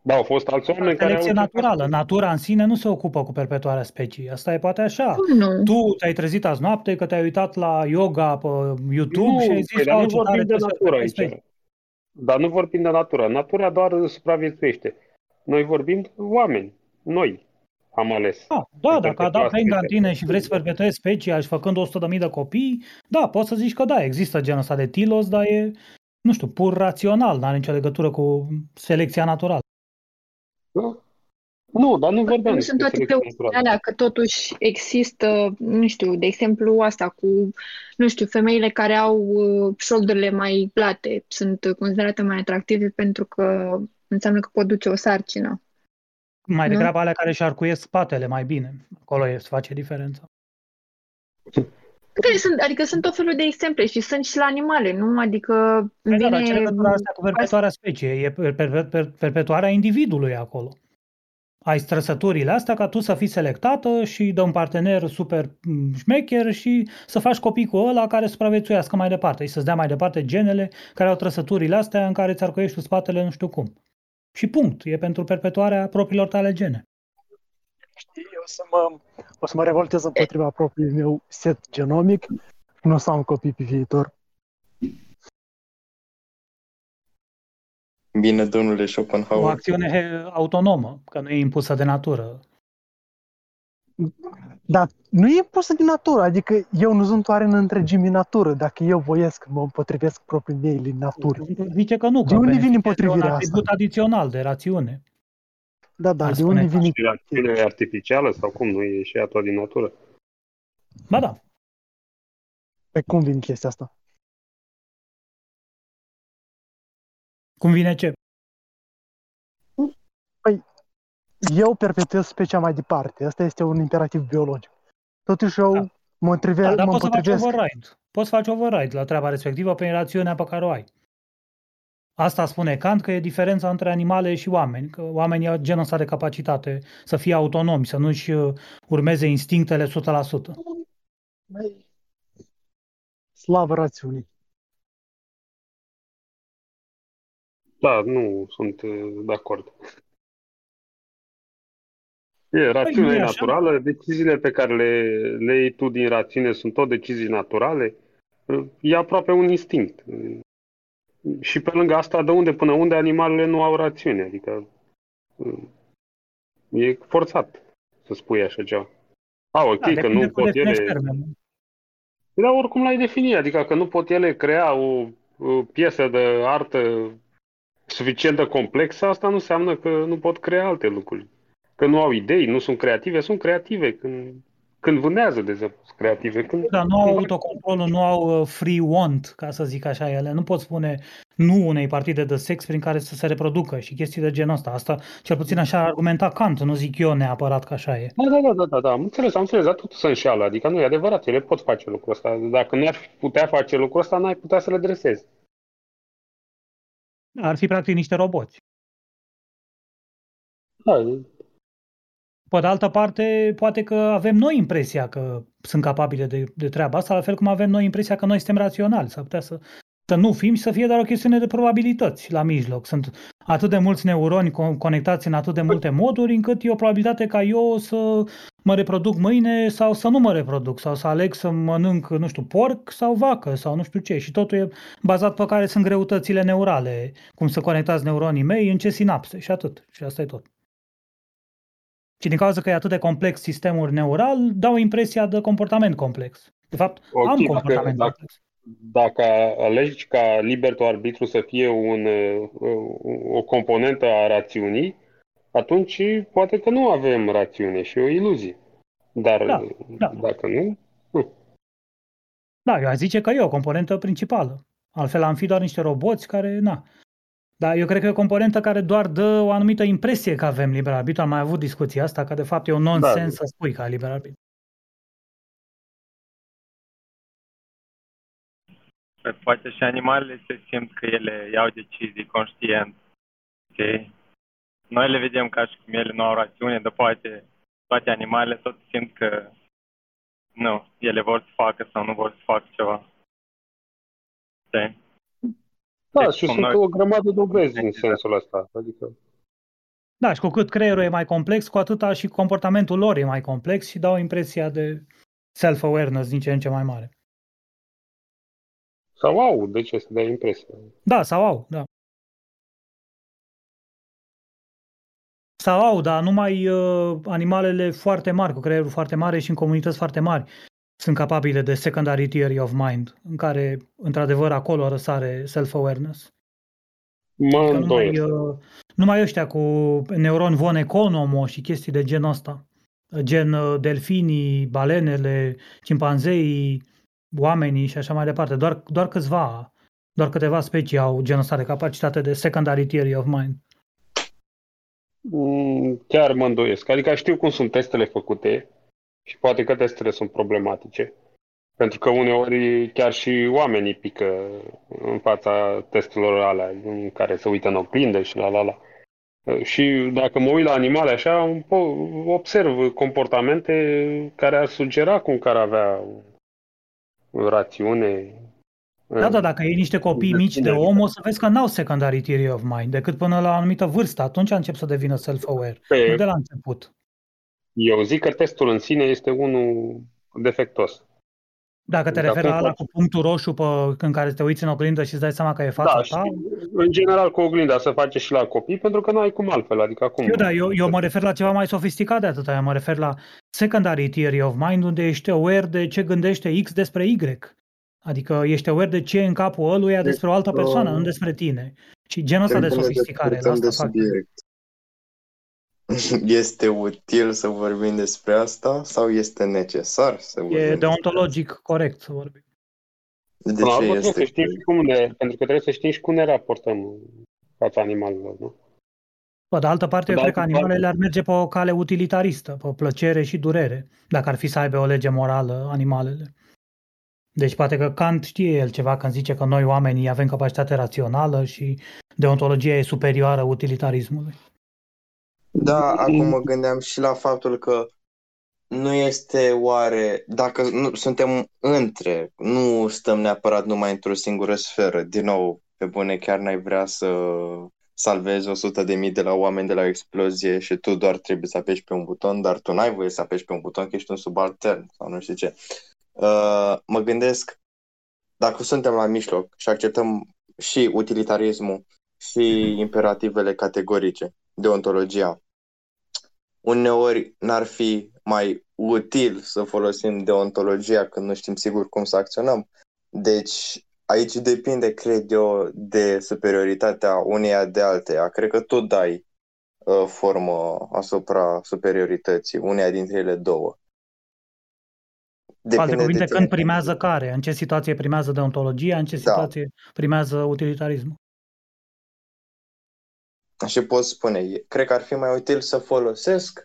Speaker 8: Da, au fost alți oameni care au
Speaker 1: Selecție
Speaker 8: încercat
Speaker 1: naturală.
Speaker 8: să-
Speaker 1: Natura în sine nu se ocupă cu perpetuarea speciei. Asta e poate așa.
Speaker 6: Nu.
Speaker 1: Tu te-ai trezit azi noapte că te-ai uitat la yoga pe YouTube
Speaker 8: Nu,
Speaker 1: și ai zis,
Speaker 8: păi, dar
Speaker 1: "Au,
Speaker 8: nu
Speaker 1: ce tare
Speaker 8: vorbim de
Speaker 1: trebuie să
Speaker 8: natură
Speaker 1: perpetuezi
Speaker 8: aici. Dar nu vorbim de natură. Natura doar supraviețuiește. Noi vorbim de oameni. Noi am ales.
Speaker 1: Da, da,
Speaker 8: Să
Speaker 1: dacă a dat
Speaker 8: perpetuați
Speaker 1: penga în
Speaker 8: specia.
Speaker 1: tine și vrei să perpetuezi specia și făcând 100.000 de copii, da, poți să zici că da, există genul ăsta de tilos, dar e, nu știu, pur rațional, n-are nicio legătură cu selecția naturală.
Speaker 8: Da? Nu, dar nu vorbeam
Speaker 6: Nu
Speaker 8: despre
Speaker 6: sunt toate
Speaker 8: selecție
Speaker 6: plăurile
Speaker 8: naturală.
Speaker 6: alea, că totuși există, nu știu, de exemplu asta cu, nu știu, femeile care au uh, șoldurile mai plate sunt uh, considerate mai atractive pentru că înseamnă că pot duce o sarcină.
Speaker 1: Mai
Speaker 6: Nu?
Speaker 1: degrabă alea care își arcuiesc spatele mai bine. Acolo e, se face diferența.
Speaker 6: Care sunt, adică sunt tot felul de exemple și sunt și la animale, nu? Adică
Speaker 1: Păi da, dar ce
Speaker 6: vine...
Speaker 1: legătură asta cu perpetuarea speciei? E per- per- per- perpetuarea individului acolo. ai trăsăturile astea ca tu să fii selectată și de un partener super mm, șmecher și să faci copii cu ăla care supraviețuiască mai departe și să-ți dea mai departe genele care au trăsăturile astea în care ți-ar cu spatele nu știu cum. Și punct. E pentru perpetuarea propriilor tale gene.
Speaker 3: Știi, o să mă, o să mă revoltez împotriva propriului meu set genomic nu o să am copii pe viitor.
Speaker 7: Bine, domnule Schopenhauer.
Speaker 1: O acțiune autonomă, că nu e impusă de natură.
Speaker 3: Dar nu e impusă de natură, adică eu nu sunt oare în întregime natură, dacă eu voiesc, mă împotrivesc proprii mei din natură.
Speaker 1: Zice că nu,
Speaker 3: de unde vine împotrivirea
Speaker 1: asta? un adițional de rațiune.
Speaker 3: Da, da, de unde vine...
Speaker 8: Rațiune artificială sau cum, nu e și ea tot din natură?
Speaker 1: Ba da.
Speaker 3: Pe cum vine chestia asta?
Speaker 1: Cum vine ce?
Speaker 3: Păi, eu perpetuez specia mai departe. Asta este un imperativ biologic. Totuși eu da. mă întreve, da,
Speaker 1: dar
Speaker 3: mă
Speaker 1: poți să faci override. Poți să faci override la treaba respectivă prin rațiunea pe care o ai. Asta spune Kant că e diferența între animale și oameni, că oamenii au genul ăsta de capacitate să fie autonomi, să nu-și uh, urmeze instinctele 100%.
Speaker 3: Slavă rațiunii.
Speaker 8: Da, nu sunt uh, de acord. E, rațiunea păi, e naturală, deciziile pe care le, le iei tu din rațiune sunt tot decizii naturale. E aproape un instinct. Și pe lângă asta, de unde până unde animalele nu au rațiune? Adică e forțat să spui așa ceva. A, ok, da, că nu pot ele... Dar oricum l-ai definit, adică că nu pot ele crea o, o piesă de artă suficient de complexă, asta nu înseamnă că nu pot crea alte lucruri. Că nu au idei, nu sunt creative, sunt creative când, când vânează, de exemplu, sunt creative. Când...
Speaker 1: Da, nu au autocontrolul, nu au uh, free want, ca să zic așa ele. Nu pot spune nu unei partide de sex prin care să se reproducă și chestii de genul ăsta. Asta, cel puțin așa ar argumenta Kant, nu zic eu neapărat că așa e.
Speaker 8: Da, da, da, da, da, da. am înțeles, am înțeles, dar tot să înșeală, adică nu e adevărat, ele pot face lucrul ăsta. Dacă nu ar putea face lucrul ăsta, n-ai putea să le dresezi.
Speaker 1: Ar fi practic niște roboți.
Speaker 8: Da.
Speaker 1: Pe de altă parte, poate că avem noi impresia că sunt capabile de, de treaba asta, la fel cum avem noi impresia că noi suntem raționali. S-ar putea să, să nu fim și să fie doar o chestiune de probabilități la mijloc. Sunt atât de mulți neuroni conectați în atât de multe moduri, încât e o probabilitate ca eu să mă reproduc mâine sau să nu mă reproduc, sau să aleg să mănânc, nu știu, porc sau vacă sau nu știu ce. Și totul e bazat pe care sunt greutățile neurale, cum să conectați neuronii mei, în ce sinapse și atât. Și asta e tot. Și din cauza că e atât de complex sistemul neural, dau impresia de comportament complex. De fapt, okay, am comportament
Speaker 8: dacă,
Speaker 1: complex.
Speaker 8: Dacă alegi ca liber arbitru să fie un, o componentă a rațiunii, atunci poate că nu avem rațiune și o iluzie. Dar da, da. dacă nu... nu.
Speaker 1: Da, eu aș zice că e o componentă principală. Altfel am fi doar niște roboți care, na. Dar eu cred că e o componentă care doar dă o anumită impresie că avem liber arbitru. Am mai avut discuția asta, că de fapt e un nonsens da. să spui că ai liber arbitru.
Speaker 9: Păi poate și animalele se simt că ele iau decizii conștient. Okay? Noi le vedem ca și cum ele nu au rațiune, dar poate toate animalele tot simt că nu, ele vor să facă sau nu vor să facă ceva. Okay?
Speaker 8: Da, deci, și sunt noi... o grămadă de dovezi în sensul ăsta. Adică...
Speaker 1: Da, și cu cât creierul e mai complex, cu atâta și comportamentul lor e mai complex și dau impresia de self-awareness din ce în ce mai mare.
Speaker 8: Sau au, de ce să dai impresia?
Speaker 1: Da, sau au, da. Sau au, dar numai uh, animalele foarte mari, cu creierul foarte mare și în comunități foarte mari sunt capabile de secondary theory of mind, în care, într-adevăr, acolo răsare self-awareness.
Speaker 8: Mă adică numai,
Speaker 1: uh, numai ăștia cu neuron von economo și chestii de genul ăsta. Gen uh, delfinii, balenele, cimpanzeii, oamenii și așa mai departe. Doar, doar câțiva, doar câteva specii au genul ăsta de capacitate de secondary theory of mind.
Speaker 8: Mm, chiar mă îndoiesc. Adică știu cum sunt testele făcute și poate că testele sunt problematice. Pentru că uneori chiar și oamenii pică în fața testelor alea în care se uită în oglindă și la la la. Și dacă mă uit la animale așa, observ comportamente care ar sugera cum care avea rațiune.
Speaker 1: Da, da, dacă iei niște copii mici de om, o să vezi că n-au secondary theory of mind, decât până la o anumită vârstă. Atunci încep să devină self-aware, Pe... nu de la început.
Speaker 8: Eu zic că testul în sine este unul defectos.
Speaker 1: Dacă te referi la, la cu punctul roșu pe, în care te uiți în oglindă și îți dai seama că e fața da, ta?
Speaker 8: în general cu oglinda să face și la copii, pentru că nu ai cum altfel. Adică acum...
Speaker 1: Eu, da, eu, eu mă refer la ceva mai sofisticat de atâta. Eu mă refer la secondary theory of mind, unde ești aware de ce gândește X despre Y. Adică ești aware de ce e în capul ăluia despre o altă persoană, nu despre tine. Și genul ăsta de sofisticare. De asta fac. Subiect.
Speaker 7: Este util să vorbim despre asta sau este necesar să vorbim?
Speaker 1: E deontologic corect să vorbim.
Speaker 8: De ce este trebuie să știm cum ne, pentru că trebuie să știm și cum ne raportăm fața animalelor, nu?
Speaker 1: Pe de altă parte, eu cred că animalele ar merge pe o cale utilitaristă, pe plăcere și durere, dacă ar fi să aibă o lege morală animalele. Deci poate că Kant știe el ceva când zice că noi oamenii avem capacitate rațională și deontologia e superioară utilitarismului.
Speaker 7: Da, acum mă gândeam și la faptul că nu este oare, dacă nu, suntem între, nu stăm neapărat numai într-o singură sferă, din nou, pe bune, chiar n-ai vrea să salvezi 100 de mii de la oameni de la o explozie și tu doar trebuie să apeși pe un buton, dar tu n-ai voie să apeși pe un buton că ești un subaltern sau nu știu ce. Uh, mă gândesc, dacă suntem la mijloc și acceptăm și utilitarismul și imperativele categorice, deontologia, uneori n-ar fi mai util să folosim deontologia când nu știm sigur cum să acționăm. Deci aici depinde, cred eu, de superioritatea uneia de alteia. Cred că tu dai uh, formă asupra superiorității, uneia dintre ele două.
Speaker 1: Depinde alte cuvinte, când primează care? În ce situație primează deontologia? În ce da. situație primează utilitarismul?
Speaker 7: Și pot spune, cred că ar fi mai util să folosesc,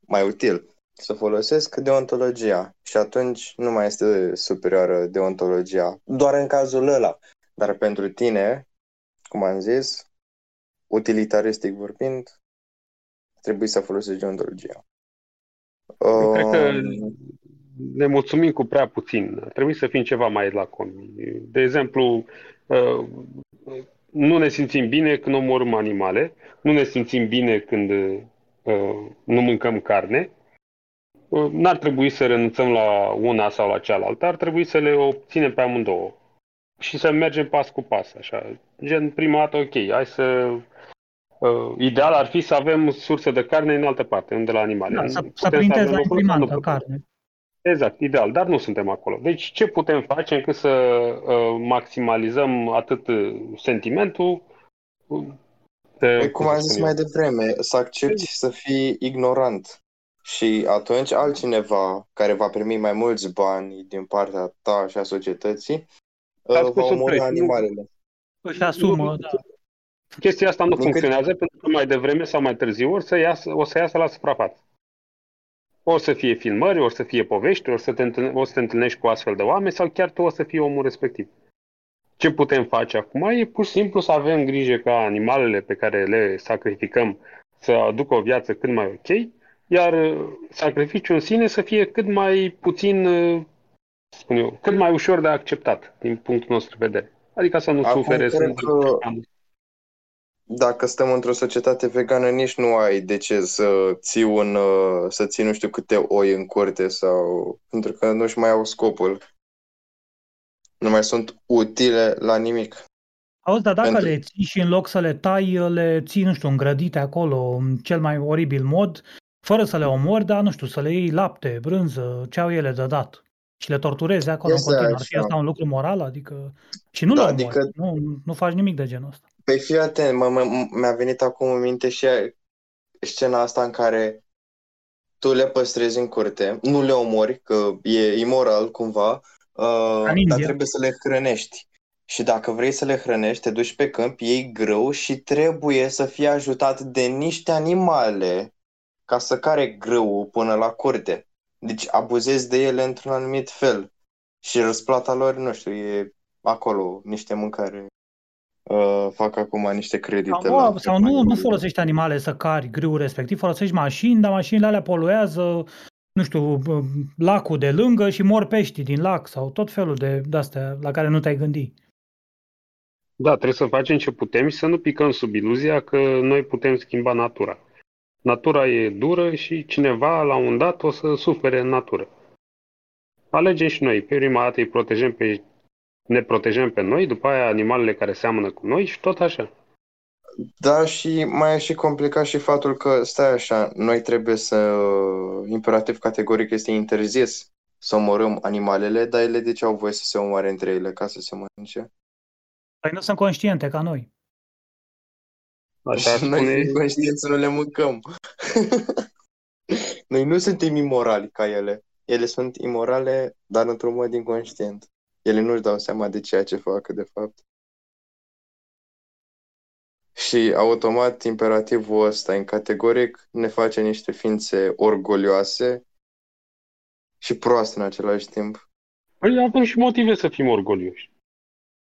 Speaker 7: mai util, să folosesc deontologia și atunci nu mai este superioară deontologia, doar în cazul ăla. Dar pentru tine, cum am zis, utilitaristic vorbind, trebuie să folosești deontologia.
Speaker 8: Um... Cred că um, ne mulțumim cu prea puțin. Trebuie să fim ceva mai lacomi. De exemplu, uh, nu ne simțim bine când omorâm animale, nu ne simțim bine când uh, nu mâncăm carne. Uh, n-ar trebui să renunțăm la una sau la cealaltă, ar trebui să le obținem pe amândouă și să mergem pas cu pas, așa. Gen, prima dată, ok, hai să... Uh, ideal ar fi să avem surse de carne în altă parte, unde la animale.
Speaker 1: Da, să, să prindeți la imprimantă carne.
Speaker 8: Exact, ideal, dar nu suntem acolo. Deci ce putem face încât să uh, maximalizăm atât uh, sentimentul,
Speaker 7: de, păi, cum am zis mai devreme, să accepti să fii ignorant. Și atunci altcineva care va primi mai mulți bani din partea ta și a societății uh, va omori animalele.
Speaker 1: Își asumă, da.
Speaker 8: Chestia asta nu funcționează pentru că mai devreme sau mai târziu o să iasă, o să iasă la suprafață. O să fie filmări, o să fie povești, o să, te întâlnești, o să te întâlnești cu astfel de oameni sau chiar tu o să fii omul respectiv. Ce putem face acum e pur și simplu să avem grijă ca animalele pe care le sacrificăm să aducă o viață cât mai ok, iar uh, sacrificiul în sine să fie cât mai puțin, uh, spun eu, cât mai ușor de acceptat din punctul nostru de vedere. Adică să nu Acum sufere. Să că
Speaker 7: dacă stăm într-o societate vegană, nici nu ai de ce să ții un, uh, să ții nu știu câte oi în curte sau pentru că nu-și mai au scopul. Nu mai sunt utile la nimic.
Speaker 1: Auzi, dar dacă Pentru... le ții și în loc să le tai, le ții, nu știu, îngrădite acolo, în cel mai oribil mod, fără să le omori, dar, nu știu, să le iei lapte, brânză, ce au ele de dat și le torturezi acolo este în continuu. Ar fi asta un lucru moral? Adică... Și nu da, le omori, adică... nu, nu faci nimic de genul ăsta.
Speaker 7: Păi fii atent, mă, mă, mi-a venit acum în minte și scena asta în care tu le păstrezi în curte, nu le omori, că e imoral cumva, Uh, dar trebuie să le hrănești. Și dacă vrei să le hrănești, te duci pe câmp, iei grâu și trebuie să fii ajutat de niște animale ca să care grâu până la curte. Deci abuzezi de ele într-un anumit fel. Și răsplata lor, nu știu, e acolo niște mâncare uh, fac acum niște credite
Speaker 1: Sau,
Speaker 7: la
Speaker 1: nu, sau nu, nu
Speaker 7: animale.
Speaker 1: folosești animale să cari grâul respectiv, folosești mașini, dar mașinile alea poluează, nu știu, b- lacul de lângă și mor peștii din lac sau tot felul de astea la care nu te-ai gândit.
Speaker 8: Da, trebuie să facem ce putem și să nu picăm sub iluzia că noi putem schimba natura. Natura e dură și cineva la un dat o să sufere în natură. Alegem și noi. Pe prima dată îi protejăm pe, ne protejăm pe noi, după aia animalele care seamănă cu noi și tot așa.
Speaker 7: Da, și mai e și complicat și faptul că, stai așa, noi trebuie să, imperativ categoric este interzis să omorâm animalele, dar ele de ce au voie să se omoare între ele ca să se mănânce?
Speaker 1: Păi nu sunt conștiente ca noi.
Speaker 8: Așa ar
Speaker 7: Și noi
Speaker 8: spune,
Speaker 7: fiind conștienți să nu le mâncăm. Noi nu suntem imorali ca ele. Ele sunt imorale, dar într-un mod inconștient. Ele nu-și dau seama de ceea ce fac, de fapt. Și automat imperativul ăsta, în categoric, ne face niște ființe orgolioase și proaste în același timp.
Speaker 8: păi avem și motive să fim orgolioși.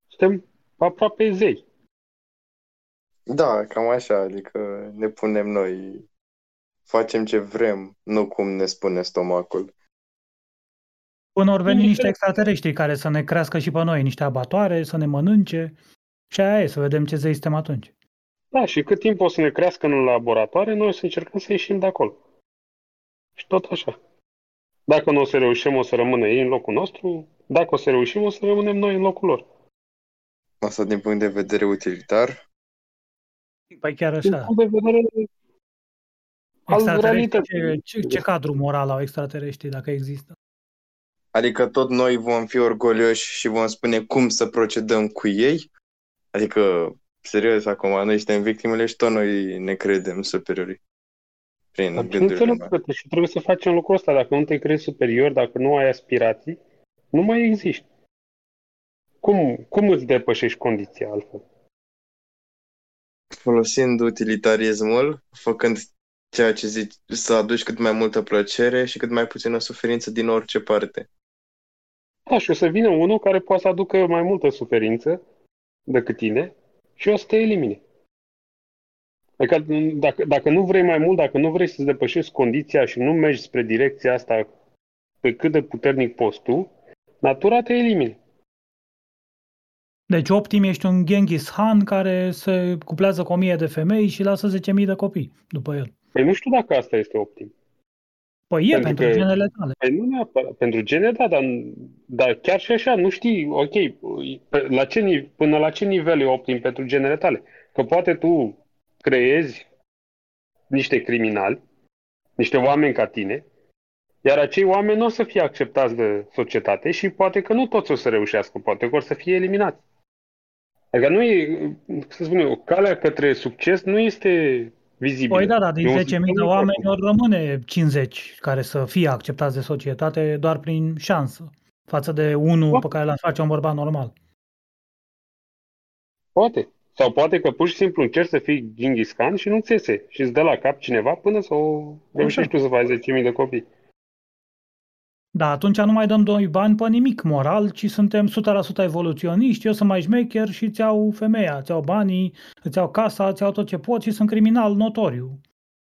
Speaker 8: Suntem aproape zei.
Speaker 7: Da, cam așa, adică ne punem noi, facem ce vrem, nu cum ne spune stomacul.
Speaker 1: Până ori veni niște
Speaker 8: Indiferent.
Speaker 1: extraterestri care să ne crească și pe noi niște abatoare, să ne mănânce și aia e, să vedem ce zei suntem atunci.
Speaker 8: Da, și cât timp o să ne crească în laboratoare, noi o să încercăm să ieșim de acolo. Și tot așa. Dacă nu o să reușim, o să rămână ei în locul nostru. Dacă o să reușim, o să rămânem noi în locul lor.
Speaker 7: Asta din punct de vedere utilitar.
Speaker 1: Păi chiar
Speaker 8: Din
Speaker 1: așa.
Speaker 8: punct de vedere al
Speaker 1: Extraterestri, ce,
Speaker 8: realității.
Speaker 1: ce, ce cadru moral au extraterestrii dacă există?
Speaker 7: Adică tot noi vom fi orgolioși și vom spune cum să procedăm cu ei. Adică, serios, acum noi suntem victimele și tot noi ne credem superiori. Prin
Speaker 8: Dar
Speaker 7: gândurile
Speaker 8: bineînțeles
Speaker 7: noastre.
Speaker 8: că și trebuie să facem lucrul ăsta. Dacă nu te crezi superior, dacă nu ai aspirații, nu mai existi. Cum, cum îți depășești condiția altfel?
Speaker 7: Folosind utilitarismul, făcând ceea ce zici, să aduci cât mai multă plăcere și cât mai puțină suferință din orice parte.
Speaker 8: Da, și o să vină unul care poate să aducă mai multă suferință decât tine și o să te elimine. Adică dacă, dacă nu vrei mai mult, dacă nu vrei să-ți depășești condiția și nu mergi spre direcția asta pe cât de puternic poți tu, natura te elimine.
Speaker 1: Deci optim ești un Genghis Khan care se cuplează cu o mie de femei și lasă 10.000 de copii după el.
Speaker 8: Păi nu știu dacă asta este optim.
Speaker 1: Păi e
Speaker 8: Pentru
Speaker 1: pentru,
Speaker 8: că-
Speaker 1: genele tale.
Speaker 8: Păi nu neapărat. Pentru gene, da, dar, dar chiar și așa, nu știi, ok, pe- la ce, ni- până la ce nivel e optim pentru genele tale. Că poate tu creezi niște criminali, niște oameni ca tine, iar acei oameni nu o să fie acceptați de societate și poate că nu toți o să reușească, poate că o să fie eliminați. Adică nu e, să spun eu, calea către succes nu este vizibilă.
Speaker 1: Păi da, dar din
Speaker 8: E un
Speaker 1: 10.000
Speaker 8: sistem
Speaker 1: de oameni
Speaker 8: important.
Speaker 1: ori rămâne 50 care să fie acceptați de societate doar prin șansă față de unul
Speaker 8: Da.
Speaker 1: pe care l-ar face un bărbat normal.
Speaker 8: Poate. Sau poate că pur și simplu încerci să fii Genghis Khan și nu ți iese și îți dă la cap cineva până să o reușești tu să faci 10.000 de copii.
Speaker 1: Da, atunci nu mai dăm doi bani pe nimic moral, ci suntem 100% evoluționiști, eu sunt mai șmecher și îți iau femeia, îți iau banii, îți iau casa, îți iau tot ce pot și sunt criminal notoriu.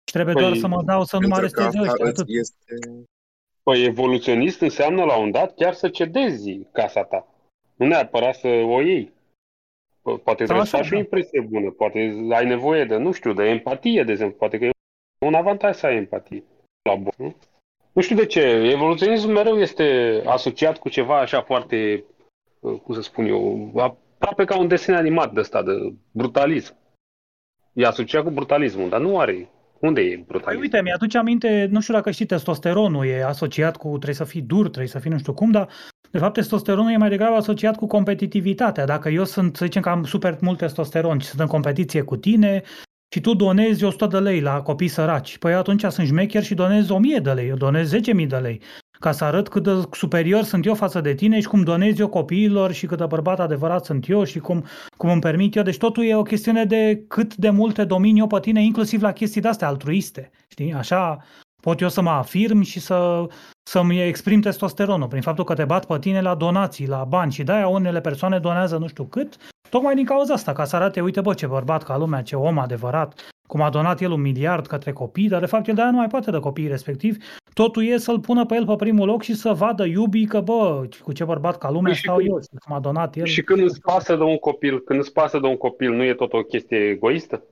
Speaker 1: Și trebuie
Speaker 8: Păi,
Speaker 1: doar să mă dau să nu mă
Speaker 7: Pentru că
Speaker 1: aresteze
Speaker 7: asta
Speaker 1: ăștia,
Speaker 7: îți
Speaker 1: atât.
Speaker 7: este...
Speaker 8: Păi evoluționist înseamnă la un dat chiar să cedezi casa ta. Nu neapărat să o iei. Po- Poate trebuie să
Speaker 1: așa,
Speaker 8: faci o
Speaker 1: da.
Speaker 8: impresie bună, poate ai nevoie de, nu știu, de empatie, de exemplu. Poate că e un avantaj să ai empatie la bun. Nu? nu știu de ce. Evoluționismul mereu este asociat cu ceva așa foarte, uh, cum să spun eu, aproape ca un desen animat de ăsta, de brutalism. E asociat cu brutalismul, dar nu are. Unde e
Speaker 1: Păi
Speaker 8: brutalism?
Speaker 1: uite, mi-aduce aminte, nu știu dacă știi, testosteronul e asociat cu trebuie să fii dur, trebuie să fii nu știu cum, dar de fapt testosteronul e mai degrabă asociat cu competitivitatea. Dacă eu sunt, să zicem că am super mult testosteron și sunt în competiție cu tine și tu donezi 100 de lei la copii săraci, păi atunci sunt șmecher și donez 1000 de lei, eu donez 10.000 de lei ca să arăt cât de superior sunt eu față de tine și cum donez eu copiilor și cât de bărbat adevărat sunt eu și cum, cum îmi permit eu. Deci totul e o chestiune de cât de multe domini eu pe tine, inclusiv la chestii de-astea altruiste. Știi? Așa pot eu să mă afirm și să, să-mi exprim testosteronul prin faptul că te bat pe tine la donații, la bani și de-aia unele persoane donează nu știu cât, tocmai din cauza asta, ca să arate, uite bă, ce bărbat ca lumea, ce om adevărat, cum a donat el un miliard către copii, dar de fapt el de-aia nu mai poate de copiii respectiv. Totul e să-l pună pe el pe primul loc și să vadă iubii că, bă, cu ce bărbat ca lumea
Speaker 8: Păi și
Speaker 1: stau
Speaker 8: când-
Speaker 1: eu și cum a donat el.
Speaker 8: Și când îți pasă de un copil, când îți pasă de un copil, nu e tot o chestie egoistă?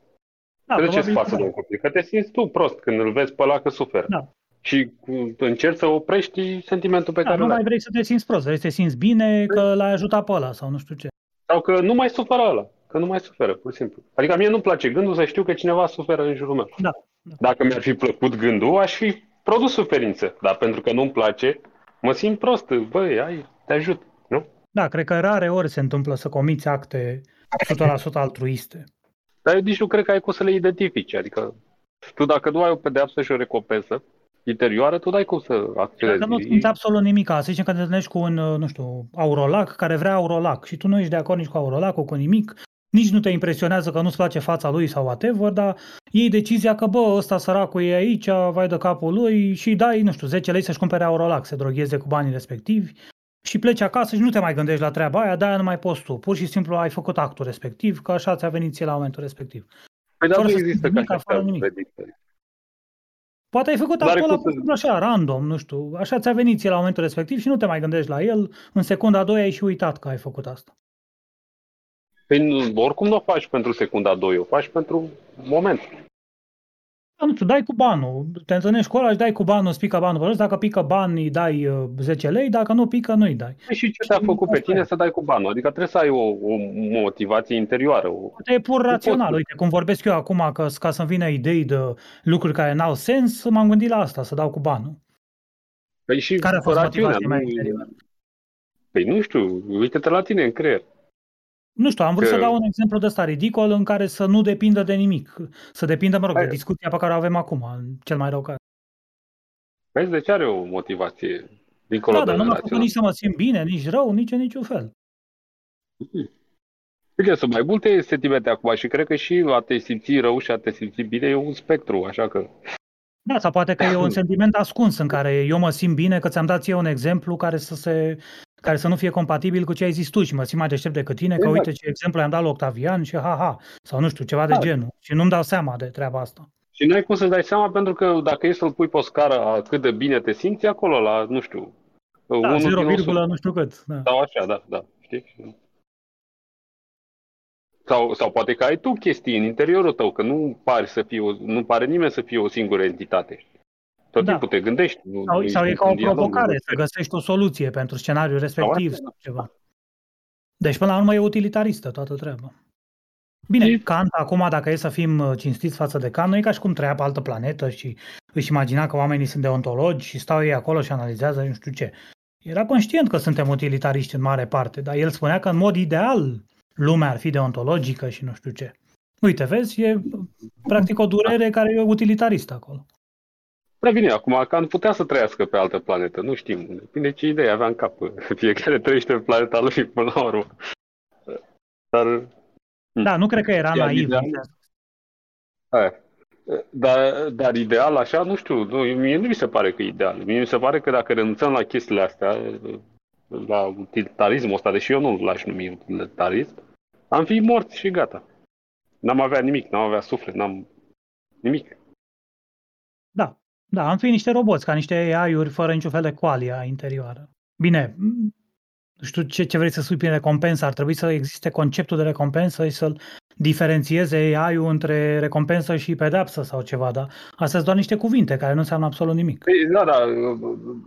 Speaker 1: Da,
Speaker 8: de ce îți
Speaker 1: probabil că
Speaker 8: pasă de
Speaker 1: da.
Speaker 8: un copil? Că te simți tu prost când îl vezi pe ăla că suferă.
Speaker 1: Da.
Speaker 8: Și cu- încerci să oprești sentimentul pe
Speaker 1: Da,
Speaker 8: care
Speaker 1: nu
Speaker 8: îl ai.
Speaker 1: mai vrei să te simți prost, vrei să te simți bine că l-ai ajutat pe ăla sau nu știu ce.
Speaker 8: Sau că nu mai suferă ăla. Că nu mai suferă, pur și simplu. Adică mie nu-mi place gândul să știu că cineva suferă în jurul meu.
Speaker 1: Da, da.
Speaker 8: Dacă mi-ar fi plăcut gândul, aș fi produs suferință. Dar pentru că nu-mi place, mă simt prost. Băi, ai, te ajut. Nu?
Speaker 1: Da, cred că rare ori se întâmplă să comiți acte 100% altruiste.
Speaker 8: Dar eu nici nu cred că ai cum să le identifici. Adică tu dacă nu ai o pedeapsă și o recompensă interioară, tu n-ai cum să acționezi.
Speaker 1: Dacă nu simți absolut nimic, să zicem că te întâlnești cu un, uh, nu știu, aurolac care vrea aurolac și tu nu ești de acord nici cu aurolacul, cu nimic, nici nu te impresionează că nu-ți place fața lui sau whatever, dar iei decizia că, bă, ăsta săracul e aici, vai de capul lui și îi dai, nu știu, 10 lei să-și cumpere aurolac, se drogheze cu banii respectivi și pleci acasă și nu te mai gândești la treaba aia, de-aia nu mai poți tu. Pur și simplu ai făcut actul respectiv, că așa ți-a venit ție la momentul respectiv.
Speaker 8: Păi dar
Speaker 1: fără
Speaker 8: nu
Speaker 1: să
Speaker 8: există
Speaker 1: simți
Speaker 8: ca
Speaker 1: nimic, fără
Speaker 8: așa
Speaker 1: nimic.
Speaker 8: predictori.
Speaker 1: Poate ai făcut
Speaker 8: Dar
Speaker 1: actul ăla
Speaker 8: cum
Speaker 1: pur
Speaker 8: să-
Speaker 1: și simplu așa, random, nu știu, așa ți-a venit ție la momentul respectiv și nu te mai gândești la el, în secunda a doua ai și uitat că ai făcut asta.
Speaker 8: Păi nu- oricum nu o faci pentru secunda 2, o faci pentru moment.
Speaker 1: Da, nu știu, dai cu banul, te întâlnești cu ăla și dai cu banul, îți pică banul pe jos, dacă pică bani îi dai uh, 10 lei, dacă nu pică nu îi dai.
Speaker 8: Păi și ce te-a
Speaker 1: Și
Speaker 8: făcut pe
Speaker 1: asta
Speaker 8: tine
Speaker 1: e.
Speaker 8: să dai cu banul? Adică trebuie să ai o, o motivație interioară. O...
Speaker 1: Poate e pur rațional,
Speaker 8: poți.
Speaker 1: uite, cum vorbesc eu acum, că ca să-mi vină idei de lucruri care n-au sens, m-am gândit la asta, să dau cu banul.
Speaker 8: Păi și
Speaker 1: Care a fost
Speaker 8: rațiunea,
Speaker 1: motivația mea
Speaker 8: nu-
Speaker 1: interioară?
Speaker 8: Păi nu știu, uite-te la tine în creier.
Speaker 1: Nu știu, am vrut
Speaker 8: Că-
Speaker 1: să dau un exemplu de ăsta ridicol în care să nu depindă de nimic, să depindă, mă rog, de
Speaker 8: Hai.
Speaker 1: discuția pe care o avem acum, în cel mai rău caz.
Speaker 8: Vezi, deci are o motivație dincolo
Speaker 1: Da,
Speaker 8: de
Speaker 1: dar nu m-a făcut
Speaker 8: rațional.
Speaker 1: nici să mă simt bine, nici rău, nici în niciun fel.
Speaker 8: Bine, sunt mai multe sentimente acum și cred că și a te simți rău și a te simți bine e un spectru, așa că...
Speaker 1: Da, sau poate că e un sentiment ascuns în care eu mă simt bine, că ți-am dat ție un exemplu care să se care să nu fie compatibil cu ce ai zis tu și mă simt mai deștept decât tine, că
Speaker 8: Exact.
Speaker 1: uite ce exemplu i-am dat lui Octavian și ha-ha, sau nu știu, ceva de
Speaker 8: Da.
Speaker 1: genul. Și nu-mi dau seama de treaba asta.
Speaker 8: Și n-ai cum să-ți dai seama pentru că dacă e să-l pui pe o scară a cât de bine te simți, e acolo la, nu știu,
Speaker 1: Da,
Speaker 8: unul
Speaker 1: 0,
Speaker 8: din 100.
Speaker 1: nu știu cât. Da.
Speaker 8: Sau așa, da, da, știi? Sau, sau poate că ai tu chestii în interiorul tău, că nu pare să fie o, nu pare nimeni să fie o singură entitate. Știi? Tot
Speaker 1: Da.
Speaker 8: timpul te gândești. Nu,
Speaker 1: Sau,
Speaker 8: nu
Speaker 1: sau e
Speaker 8: ești
Speaker 1: ca o
Speaker 8: în dialog,
Speaker 1: provocare
Speaker 8: nu-
Speaker 1: să găsești o soluție pentru scenariul respectiv
Speaker 8: asta,
Speaker 1: sau ceva. Deci, până la urmă, e utilitaristă toată treaba. Bine,
Speaker 8: Și-
Speaker 1: Kant, acum, dacă e să fim uh, cinstiți față de Kant, nu e ca și cum trăia pe altă planetă și își imagina că oamenii sunt deontologi și stau ei acolo și analizează nu știu ce. Era conștient că suntem utilitariști în mare parte, dar el spunea că în mod ideal lumea ar fi deontologică și nu știu ce. Uite, vezi, e practic o durere care e utilitaristă acolo.
Speaker 8: Da, bine, acum Kant putea să trăiască pe altă planetă, nu știm. Depinde ce idee avea în cap. Fiecare trăiește pe planeta lui până la urmă. Dar,
Speaker 1: Da, nu cred că era
Speaker 8: Iar
Speaker 1: naiv.
Speaker 8: ideal- aia. Dar, dar ideal așa, nu știu, nu, mie nu mi se pare că e ideal. Mie mi se pare că dacă renunțăm la chestiile astea, la utilitarismul ăsta, deși eu nu l-aș numi utilitarism, am fi morți și gata. N-am avea nimic, n-am avea suflet, n-am nimic.
Speaker 1: Da, da, am fi niște roboți, ca niște AI-uri fără niciun fel de qualia interioară. Bine, m- nu știu ce, ce vrei să spui prin recompensă, ar trebui să existe conceptul de recompensă și să-l diferențieze AI-ul între recompensă și pedepsă sau ceva, da? Astea sunt doar niște cuvinte care nu înseamnă absolut nimic.
Speaker 8: Păi, da, da,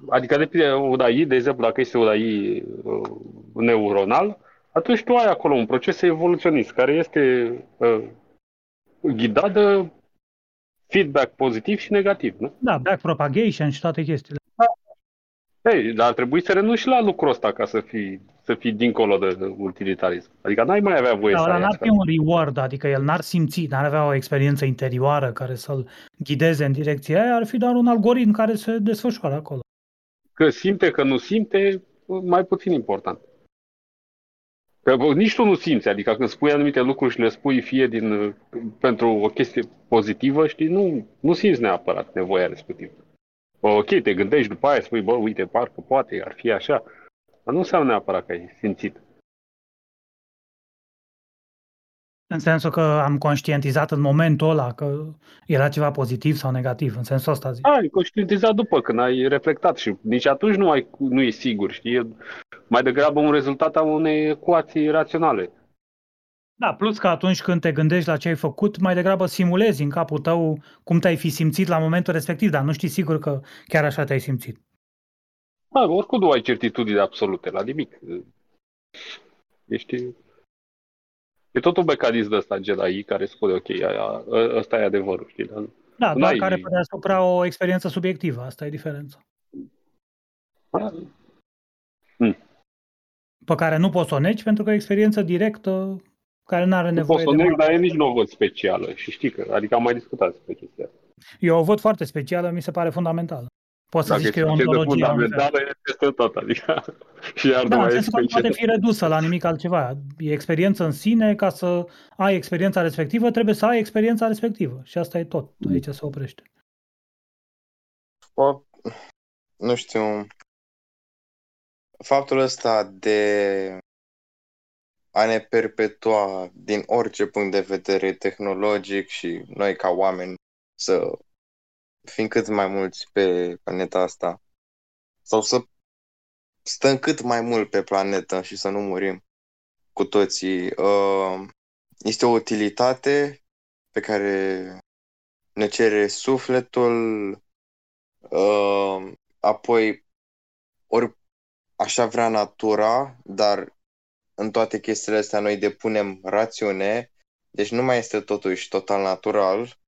Speaker 8: adică depinde un AI, de exemplu, dacă este un AI uh, neuronal, atunci tu ai acolo un proces evoluționist care este uh, ghidat de feedback pozitiv și negativ, nu?
Speaker 1: Da, backpropagation și toate chestiile.
Speaker 8: Ei, dar ar trebui să renunți și la lucrul ăsta ca să fii, să fii dincolo de de utilitarism. Adică n-ai mai avea voie
Speaker 1: Da,
Speaker 8: să
Speaker 1: ăla
Speaker 8: ai
Speaker 1: n-ar
Speaker 8: asta.
Speaker 1: fi un reward, adică el n-ar simți, n-ar avea o experiență interioară care să-l ghideze în direcția aia, ar fi doar un algoritm care se desfășoară acolo.
Speaker 8: Că simte, că nu simte, mai puțin important. Că bă, nici tu nu simți, adică când spui anumite lucruri și le spui fie din, pentru o chestie pozitivă, știi, nu, nu simți neapărat nevoia respectivă. Ok, te gândești după aia, spui, bă, uite, parcă poate, ar fi așa. Dar nu înseamnă neapărat că ai simțit.
Speaker 1: În sensul că am conștientizat în momentul ăla că era ceva pozitiv sau negativ, în sensul ăsta zic.
Speaker 8: Ai conștientizat după, când ai reflectat și nici atunci nu, ai, nu e sigur, știi? E mai degrabă un rezultat al unei ecuații raționale.
Speaker 1: Da, plus că atunci când te gândești la ce ai făcut, mai degrabă simulezi în capul tău cum te-ai fi simțit la momentul respectiv, dar nu știi sigur că chiar așa te-ai simțit.
Speaker 8: Da, oricum nu ai certitudine absolute la nimic. Ești... E tot un mecanism de ăsta Jedi care spune, ok, aia, ăsta e adevărul, știi? Dar
Speaker 1: da, doar care pe deasupra o experiență subiectivă, asta e diferența.
Speaker 8: Hmm.
Speaker 1: Pe care nu poți să o negi pentru că e o experiență directă care nu are nevoie
Speaker 8: nu poți
Speaker 1: să
Speaker 8: o neg, dar e nici nu o văd specială și știi că, adică am mai discutat despre chestia
Speaker 1: Eu o văd foarte specială, mi se pare fundamentală. Poți să
Speaker 8: Dacă
Speaker 1: zici că e o ontologie.
Speaker 8: fundamentală, e peste tot, adică și iar
Speaker 1: Da,
Speaker 8: nu
Speaker 1: în
Speaker 8: mai e
Speaker 1: sensul că nu poate
Speaker 8: specială.
Speaker 1: fi redusă la nimic altceva. E experiență în sine, ca să ai experiența respectivă, trebuie să ai experiența respectivă. Și asta e tot. Aici se oprește.
Speaker 7: O, nu știu, faptul ăsta de a ne perpetua din orice punct de vedere tehnologic și noi ca oameni să fim cât mai mulți pe planeta asta. Sau să stăm cât mai mult pe planetă și să nu murim cu toții. Uh, Este o utilitate pe care ne cere sufletul, uh, apoi ori așa vrea natura, dar în toate chestiile astea noi depunem rațiune, deci nu mai este totuși total natural,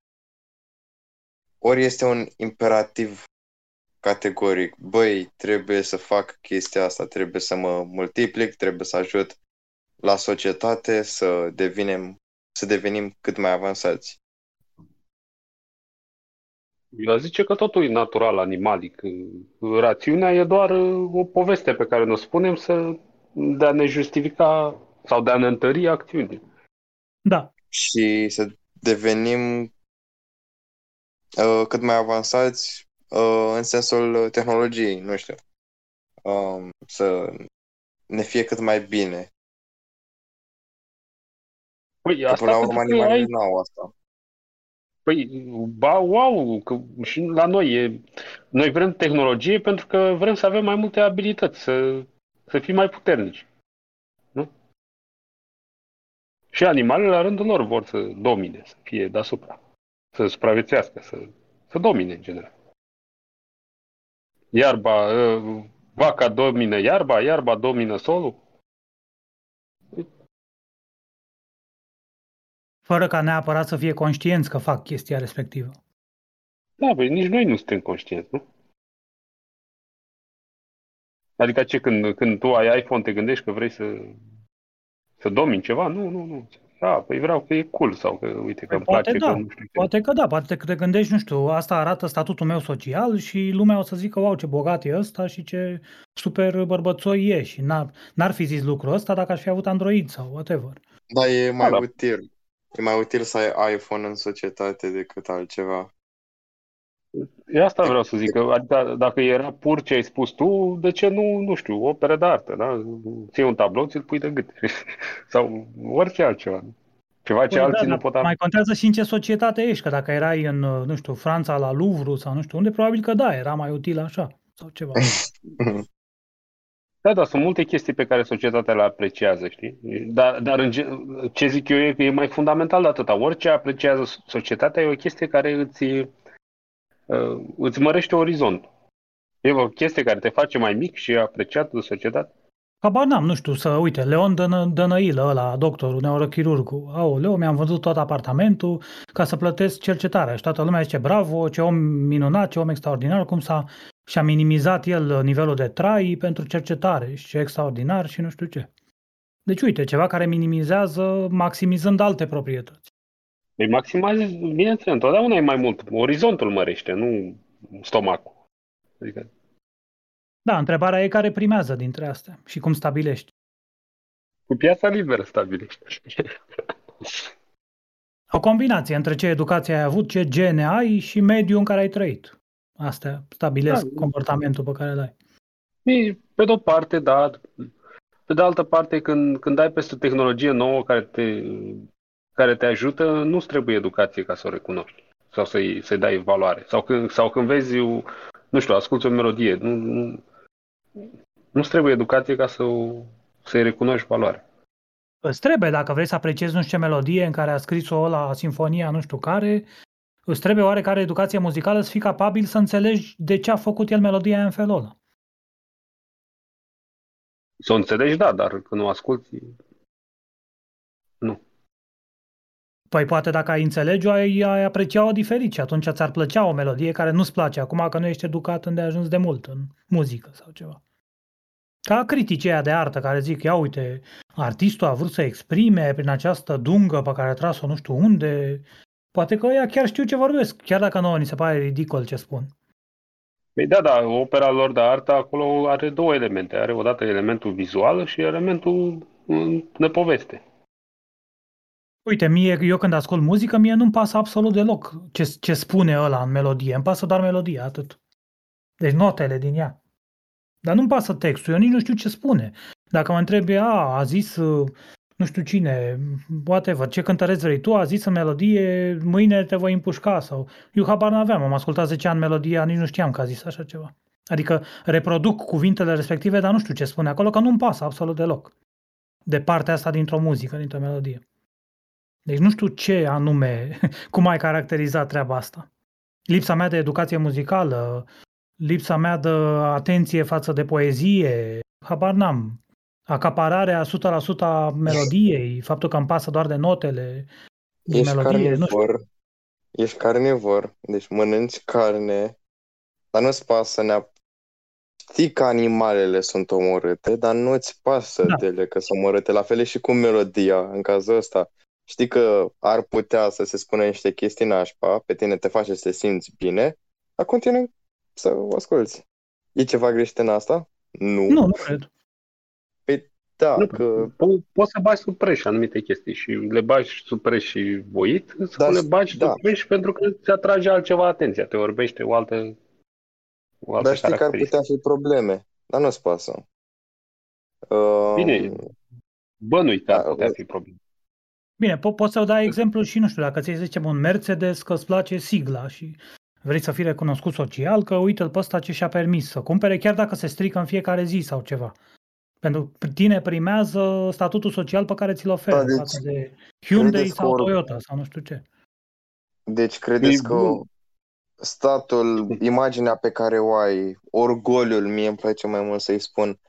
Speaker 7: ori este un imperativ categoric. Băi, trebuie să fac chestia asta, trebuie să mă multiplic, trebuie să ajut la societate să devinem, să devenim cât mai avansați.
Speaker 8: Eu aș zice că totul e natural, animalic. Rațiunea e doar o poveste pe care ne spunem să, de a ne justifica sau de a ne întări acțiunile.
Speaker 1: Da.
Speaker 7: Și să devenim uh, cât mai avansați uh, în sensul tehnologiei, nu știu. Um, să ne fie cât mai bine.
Speaker 8: Păi,
Speaker 7: Că
Speaker 8: asta
Speaker 7: până la
Speaker 8: pentru
Speaker 7: urmă
Speaker 8: că
Speaker 7: animalele
Speaker 8: ai...
Speaker 7: n-au asta.
Speaker 8: Păi, ba, wow, că și la noi e... Noi vrem tehnologie pentru că vrem să avem mai multe abilități, să, să fim mai puternici. Nu? Și animalele, la rândul lor, vor să domine, să fie deasupra, să supraviețuiască, să, să domine, în general. Iarba, ă, vaca domină iarba, iarba domină solul.
Speaker 1: Fără ca neapărat să fie conștienți că fac chestia respectivă.
Speaker 8: Da, băi, nici noi nu suntem conștienți, nu? Adică ce, când, când tu ai iPhone, te gândești că vrei să, să domini ceva? Nu, nu, nu. Da, păi vreau că e cool sau că, uite, că
Speaker 1: Păi
Speaker 8: îmi
Speaker 1: poate
Speaker 8: place
Speaker 1: da,
Speaker 8: că nu știu ce.
Speaker 1: poate că da, poate că te gândești, nu știu, asta arată statutul meu social și lumea o să zică, wow, ce bogat e ăsta și ce super bărbățoi e și n-ar, n-ar fi zis lucrul ăsta dacă aș fi avut Android sau whatever.
Speaker 7: Da, e mai
Speaker 8: da.
Speaker 7: util. E mai util să ai iPhone în societate decât altceva.
Speaker 8: E asta vreau să zic, că adică dacă era pur ce ai spus tu, de ce nu, nu știu, opere de artă, da? Ții un tablou, ți-l pui de gât. Sau orice altceva. Ceva ce
Speaker 1: Păi,
Speaker 8: alții
Speaker 1: da,
Speaker 8: nu
Speaker 1: dar
Speaker 8: pot
Speaker 1: mai contează și în ce societate ești, că dacă erai în, nu știu, Franța la Louvre sau nu știu unde, probabil că da, era mai util așa sau ceva.
Speaker 8: Da, da, sunt multe chestii pe care societatea le apreciază, știi? Dar, dar în ge- ce zic eu e că e mai fundamental de atâta. Orice apreciază societatea e o chestie care îți, uh, îți mărește orizontul. E o chestie care te face mai mic și apreciat de societate.
Speaker 1: Habar n-am, nu știu, să uite, Leon Dănă, Dănăilă, ăla, doctorul, neurochirurgul, aoleu, mi-am vândut tot apartamentul ca să plătesc cercetarea și toată lumea zice bravo, ce om minunat, ce om extraordinar, cum s-a și-a minimizat el nivelul de trai pentru cercetare și ce extraordinar și nu știu ce. Deci uite, ceva care minimizează maximizând alte proprietăți.
Speaker 8: Îi maximizezi, bineînțeles, întotdeauna e mai mult. Orizontul mărește, nu stomacul. Adică,
Speaker 1: Da, întrebarea e care primează dintre astea și cum stabilești.
Speaker 8: cu piața liberă stabilești.
Speaker 1: O combinație între ce educație ai avut, ce gene ai și mediul în care ai trăit. Astea stabilesc
Speaker 8: Da.
Speaker 1: comportamentul pe care îl ai.
Speaker 8: E, Pe de-o parte, da. Pe de altă parte, când, când ai peste o tehnologie nouă care te, care te ajută, nu-ți trebuie educație ca să o recunoști sau să-i, să-i dai valoare. Sau când, sau când vezi, o- nu știu, asculți o melodie, nu, nu, nu-ți trebuie educație ca să o, să-i recunoști valoare.
Speaker 1: Îți trebuie, dacă vrei să apreciezi nu știu ce melodie în care a scris-o la sinfonia nu știu care, îți trebuie oarecare educație muzicală să fii capabil să înțelegi de ce a făcut el melodia aia în felul ăla.
Speaker 8: Să o înțelegi, da, dar când o asculti,
Speaker 1: Păi poate dacă ai înțelege-o, ai, ai aprecia-o diferit și atunci ți-ar plăcea o melodie care nu-ți place acum că nu ești educat îndeajuns de mult în muzică sau ceva. Ca criticii aia de artă care zic, ia uite, artistul a vrut să exprime prin această dungă pe care a tras-o nu știu unde, poate că ea chiar știu ce vorbesc, chiar dacă nouă ni se pare ridicol ce spun.
Speaker 8: Păi da, da, opera lor de artă acolo are două elemente. Are odată elementul vizual și elementul mm, de poveste.
Speaker 1: Uite, mie, eu când ascult muzică, mie nu-mi pasă absolut deloc ce, ce spune ăla în melodie. Îmi pasă doar melodia, atât. Deci notele din ea. Dar nu-mi pasă textul, eu nici nu știu ce spune. Dacă mă întrebi, a, a zis, uh, nu știu cine, whatever, ce cântăreț vrei tu, a zis în melodie, mâine te voi împușca sau... Eu habar n-aveam, am ascultat 10 ani melodia, nici nu știam că a zis așa ceva. Adică reproduc cuvintele respective, dar nu știu ce spune acolo, că nu-mi pasă absolut deloc. De partea asta dintr-o muzică, dintr-o melodie. Deci nu știu ce anume, cum ai caracterizat treaba asta. Lipsa mea de educație muzicală, lipsa mea de atenție față de poezie, habar n-am. Acapararea 100% a melodiei, faptul că îmi pasă doar de notele din
Speaker 7: Ești
Speaker 1: melodie, nu știu.
Speaker 7: carnivor, ești carnivor, deci mănânci carne, dar nu-ți pasă neap... Știi că animalele sunt omorâte, dar nu-ți pasă
Speaker 1: Da.
Speaker 7: de ele că sunt omorâte. La fel e și cu melodia, în cazul ăsta. Știi că ar putea să se spună niște chestii nașpa, pe tine te face să te simți bine, dar continuă să o asculți. E ceva greșit în asta? Nu.
Speaker 1: Nu, nu cred.
Speaker 7: Da,
Speaker 8: Nu,
Speaker 7: că...
Speaker 8: po- poți să bagi sub preș anumite chestii și le bagi sub preș și voit, sau
Speaker 7: Da,
Speaker 8: le bagi
Speaker 7: da.
Speaker 8: sub preș pentru că ți atrage altceva atenția, te orbește o altă, o altă
Speaker 7: Dar știi că ar
Speaker 8: caracteristică.
Speaker 7: putea fi probleme, dar nu-ți pasă. Uh,
Speaker 8: Bine, bănui că ar
Speaker 7: Da,
Speaker 8: putea
Speaker 7: bă-
Speaker 8: fi probleme.
Speaker 1: Bine, po- poți să dai exemplu și, nu știu, dacă ți zicem un Mercedes că îți place sigla și vrei să fii recunoscut social, că uite-l pe ăsta ce și-a permis să cumpere, chiar dacă se strică în fiecare zi sau ceva. Pentru tine primează statutul social pe care ți-l oferă
Speaker 7: Da, deci
Speaker 1: față de Hyundai
Speaker 7: credeți că
Speaker 1: sau
Speaker 7: or-
Speaker 1: Toyota sau nu știu ce.
Speaker 7: Deci credeți
Speaker 8: E
Speaker 7: că
Speaker 8: bun.
Speaker 7: statul, imaginea pe care o ai, orgoliul, mie îmi place mai mult să-i spun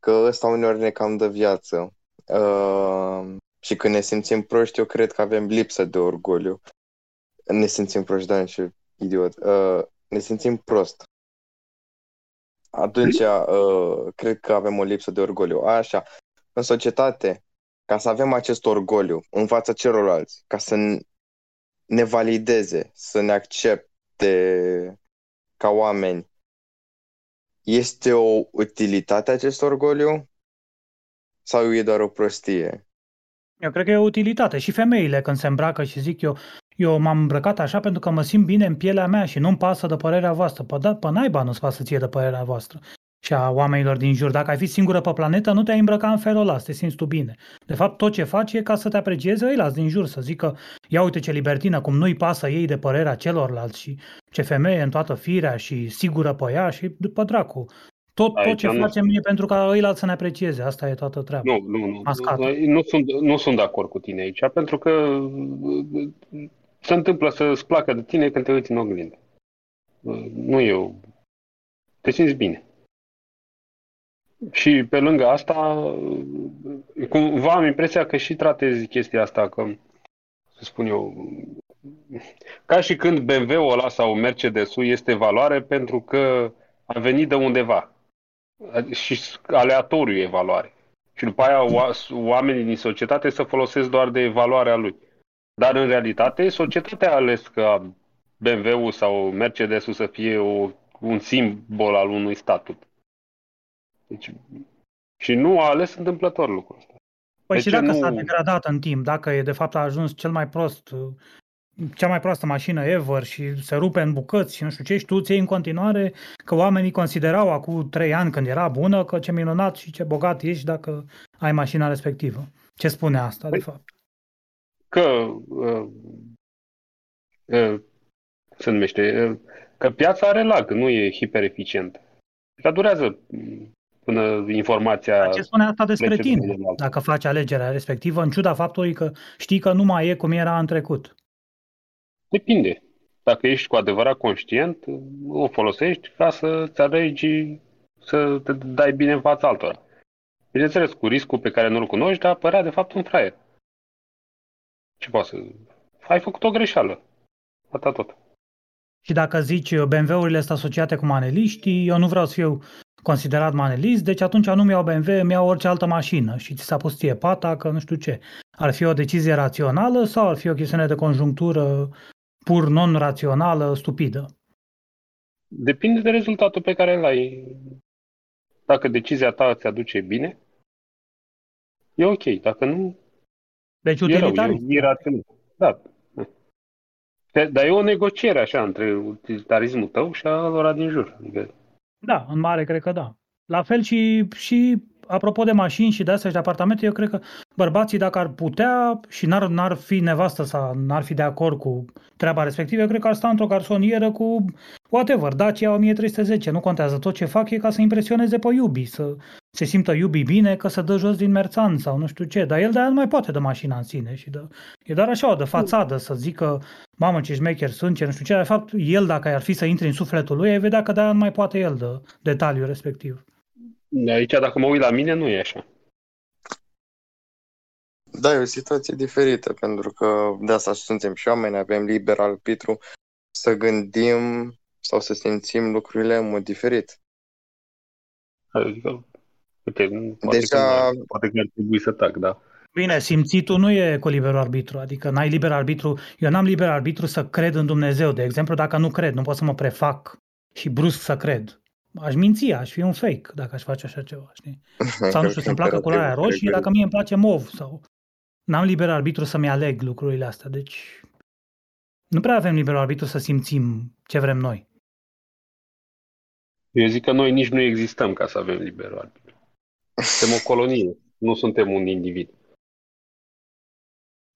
Speaker 7: că ăsta uneori ne cam dă viață. Uh, și când ne simțim proști, eu cred că avem lipsă de orgoliu. Ne simțim proști, da, și idiot. Uh, ne simțim prost. Atunci, uh, cred că avem o lipsă de orgoliu. Așa, în societate, ca să avem acest orgoliu în fața celorlalți, ca să n- ne valideze, să ne accepte ca oameni, este o utilitate acest orgoliu? Sau e doar o prostie?
Speaker 1: Eu cred că e o utilitate. Și femeile când se îmbracă și zic eu, eu m-am îmbrăcat așa pentru că mă simt bine în pielea mea și nu-mi pasă de părerea voastră. Pă, da, pă naiba nu-ți pasă ție de părerea voastră și a oamenilor din jur. Dacă ai fi singură pe planetă, nu te-ai îmbrăca în felul ăla, să te simți tu bine. De fapt, tot ce faci e ca să te aprecieze ăilalți din jur, să zică, ia uite ce libertină, cum nu-i pasă ei de părerea celorlalți și ce femeie în toată firea și sigură pe ea și după dracu. Tot, tot
Speaker 8: Aici
Speaker 1: ce
Speaker 8: nu-
Speaker 1: facem e pentru ca ăilalți să ne aprecieze. Asta e toată treaba.
Speaker 8: Nu, nu, nu,
Speaker 1: Mascată.
Speaker 8: nu, nu, sunt, nu sunt de acord cu tine aici, pentru că uh, se întâmplă să-ți placă de tine când te uiți în oglindă. Uh, Nu eu. Te simți bine. Și pe lângă asta, uh, cumva am impresia că și tratezi chestia asta, că, să spun eu, ca și când BMW-ul ăla sau Mercedes-ul este valoare pentru că a venit de undeva. Și aleatoriu e valoare. Și după aia oa- oamenii din societate să folosesc doar de valoarea lui. Dar în realitate, societatea a ales ca BMW-ul sau Mercedes-ul să fie o, un simbol al unui statut. Deci, și nu a ales întâmplător lucrul ăsta.
Speaker 1: Păi
Speaker 8: De
Speaker 1: și
Speaker 8: ce
Speaker 1: dacă
Speaker 8: nu-
Speaker 1: s-a degradat în timp, dacă e de fapt a ajuns cel mai prost uh, cea mai proastă mașină ever și se rupe în bucăți și nu știu ce și tu ți în continuare că oamenii considerau acum trei ani când era bună că ce minunat și ce bogat ești dacă ai mașina respectivă. Ce spune asta, de fapt?
Speaker 8: Că uh, uh, se numește, uh, că piața are lag, nu e hipereficientă. Dar durează până informația...
Speaker 1: Dar ce spune asta despre tine, dacă faci alegerea respectivă, în ciuda faptului că știi că nu mai e cum era în trecut?
Speaker 8: Depinde. Dacă ești cu adevărat conștient, o folosești ca să-ți alegi să te dai bine în fața altora. Bineînțeles, cu riscul pe care nu-l cunoști, dar părea de fapt un fraier. Ce poate să... Ai făcut o greșeală. Atât tot.
Speaker 1: Și dacă zici BMW-urile sunt asociate cu maneliștii, eu nu vreau să fiu considerat manelist, deci atunci nu mi-au BMW, mi-au orice altă mașină și ți s-a pus ție pata că nu știu ce. Ar fi o decizie rațională sau ar fi o chestiune de conjunctură pur non-rațională, stupidă?
Speaker 8: Depinde de rezultatul pe care îl ai. Dacă decizia ta îți aduce bine, e ok. Dacă nu,
Speaker 1: deci utilitarist.
Speaker 8: E rău, e Da. Dar e o negociere așa între utilitarismul tău și a lor din jur. Adică...
Speaker 1: Da, în mare cred că da. La fel și, și apropo de mașini și de astea și de apartamente, eu cred că bărbații dacă ar putea și n-ar, n-ar fi nevastă sau n-ar fi de acord cu treaba respectivă, eu cred că ar sta într-o garsonieră cu whatever, Dacia 1310, nu contează. Tot ce fac e ca să impresioneze pe iubi, să se simtă iubi bine că se dă jos din merțan sau nu știu ce, dar el de aia nu mai poate de mașina în sine și de, e doar așa o de fațadă să zică mamă ce șmecher sunt, ce nu știu ce, de fapt el dacă ar fi să intri în sufletul lui, ai vedea că de aia nu mai poate el de detaliul respectiv.
Speaker 8: Aici, dacă mă uit la mine, nu e așa.
Speaker 7: Da, e o situație diferită, pentru că de asta suntem și oameni, avem liber arbitru să gândim sau să simțim lucrurile în mod diferit.
Speaker 8: Adică, uite, poate, Deja... că, poate că ar trebui să tac, da.
Speaker 1: Bine, simțitul nu e cu liberul arbitru, adică n-ai liber arbitru, eu n-am liber arbitru să cred în Dumnezeu, de exemplu, dacă nu cred, nu pot să mă prefac și brusc să cred aș minți, aș fi un fake dacă aș face așa ceva, știi? Sau nu știu, să-mi placă culoarea roșie dacă mie îmi place mov sau n-am liber arbitru să-mi aleg lucrurile astea, deci nu prea avem liber arbitru să simțim ce vrem noi.
Speaker 8: Eu zic că noi nici nu existăm ca să avem liber arbitru. Suntem o colonie, nu suntem un individ.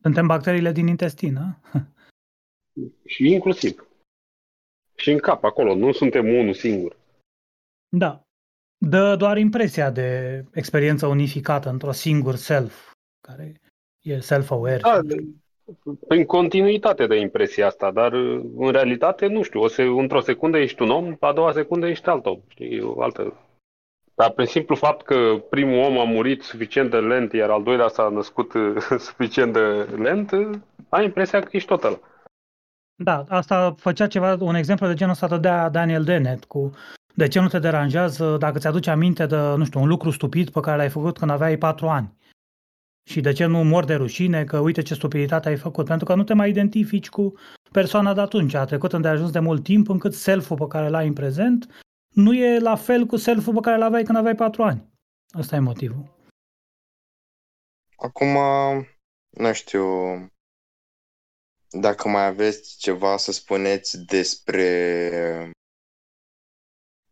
Speaker 1: Suntem bacteriile din intestin,
Speaker 8: Și inclusiv. Și în cap, acolo. Nu suntem unul singur.
Speaker 1: Da. Dă doar impresia de experiență unificată într-o singur self, care e self-aware.
Speaker 8: Da, în continuitate de impresia asta, dar în realitate, nu știu, o se, într-o secundă ești un om, a doua secundă ești alt om, știi, o altă... Dar prin simplu fapt că primul om a murit suficient de lent, iar al doilea s-a născut suficient de lent, ai impresia că ești tot ăla.
Speaker 1: Da, asta făcea ceva, un exemplu de genul ăsta dădea Daniel Dennett cu de ce nu te deranjează dacă ți-aduce aminte de, nu știu, un lucru stupid pe care l-ai făcut când aveai patru ani? Și de ce nu mor de rușine că uite ce stupiditate ai făcut? Pentru că nu te mai identifici cu persoana de atunci. A trecut ajuns de mult timp încât self-ul pe care l-ai în prezent nu e la fel cu self-ul pe care l-aveai când aveai patru ani. Asta e motivul.
Speaker 7: Acum, nu știu, dacă mai aveți ceva să spuneți despre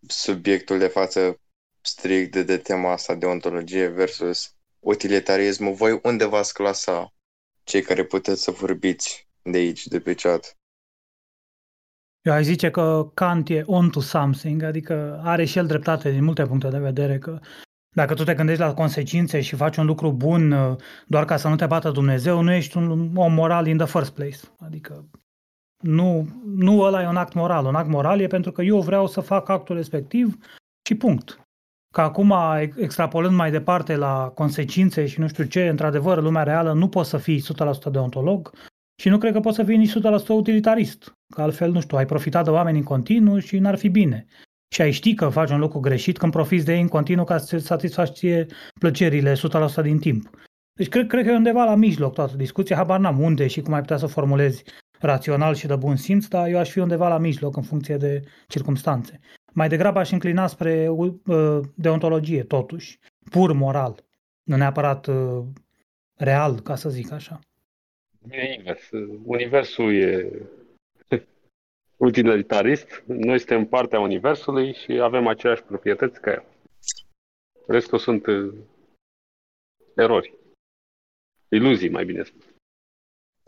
Speaker 7: subiectul de față strict de, de tema asta de ontologie versus utilitarismul, voi unde v-ați clasa cei care puteți să vorbiți de aici, de pe chat?
Speaker 1: Eu aș zice că Kant e on to something, adică are și el dreptate din multe puncte de vedere că dacă tu te gândești la consecințe și faci un lucru bun uh, doar ca să nu te bată Dumnezeu, nu ești un om moral in the first place. Adică nu, nu ăla e un act moral. Un act moral e pentru că eu vreau să fac actul respectiv și punct. Că acum, extrapolând mai departe la consecințe și nu știu ce, într-adevăr, lumea reală nu poți să fii 100% deontolog și nu cred că poți să fii nici 100% utilitarist. Că altfel, nu știu, ai profitat de oameni în continuu și n-ar fi bine. Și ai ști că faci un lucru greșit când profiți de ei în continuu ca să satisfaci ție plăcerile 100% din timp. Deci cred, cred că e undeva la mijloc toată discuția, habar n-am unde și cum ai putea să formulezi rațional și de bun simț, dar eu aș fi undeva la mijloc în funcție de circumstanțe. Mai degrabă aș înclina spre uh, deontologie, totuși, pur moral, nu neapărat uh, real, ca să zic așa.
Speaker 8: E invers. Universul e utilitarist, noi suntem partea Universului și avem aceleași proprietăți ca el. Restul sunt uh, erori. Iluzii, mai bine spus.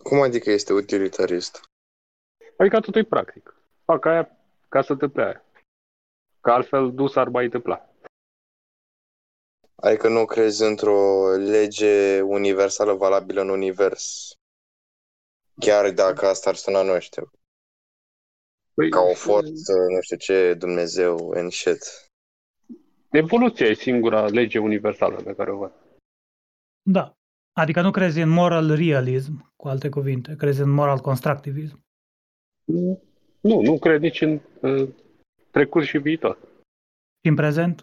Speaker 7: Cum adică este utilitarist?
Speaker 8: Adică totul e practic. Fac aia ca să te aia. Că altfel dus ar mai întâmpla.
Speaker 7: Adică nu crezi într-o lege universală valabilă în univers. Chiar dacă asta ar suna, nu știu,
Speaker 8: Păi,
Speaker 7: ca o forță, nu știu ce, Dumnezeu, în shit.
Speaker 8: Evoluția e singura lege universală pe care o văd.
Speaker 1: Da. Adică nu crezi în moral realism, cu alte cuvinte, crezi în moral constructivism.
Speaker 8: Nu, nu cred nici în uh, trecut și viitor.
Speaker 1: Și în prezent?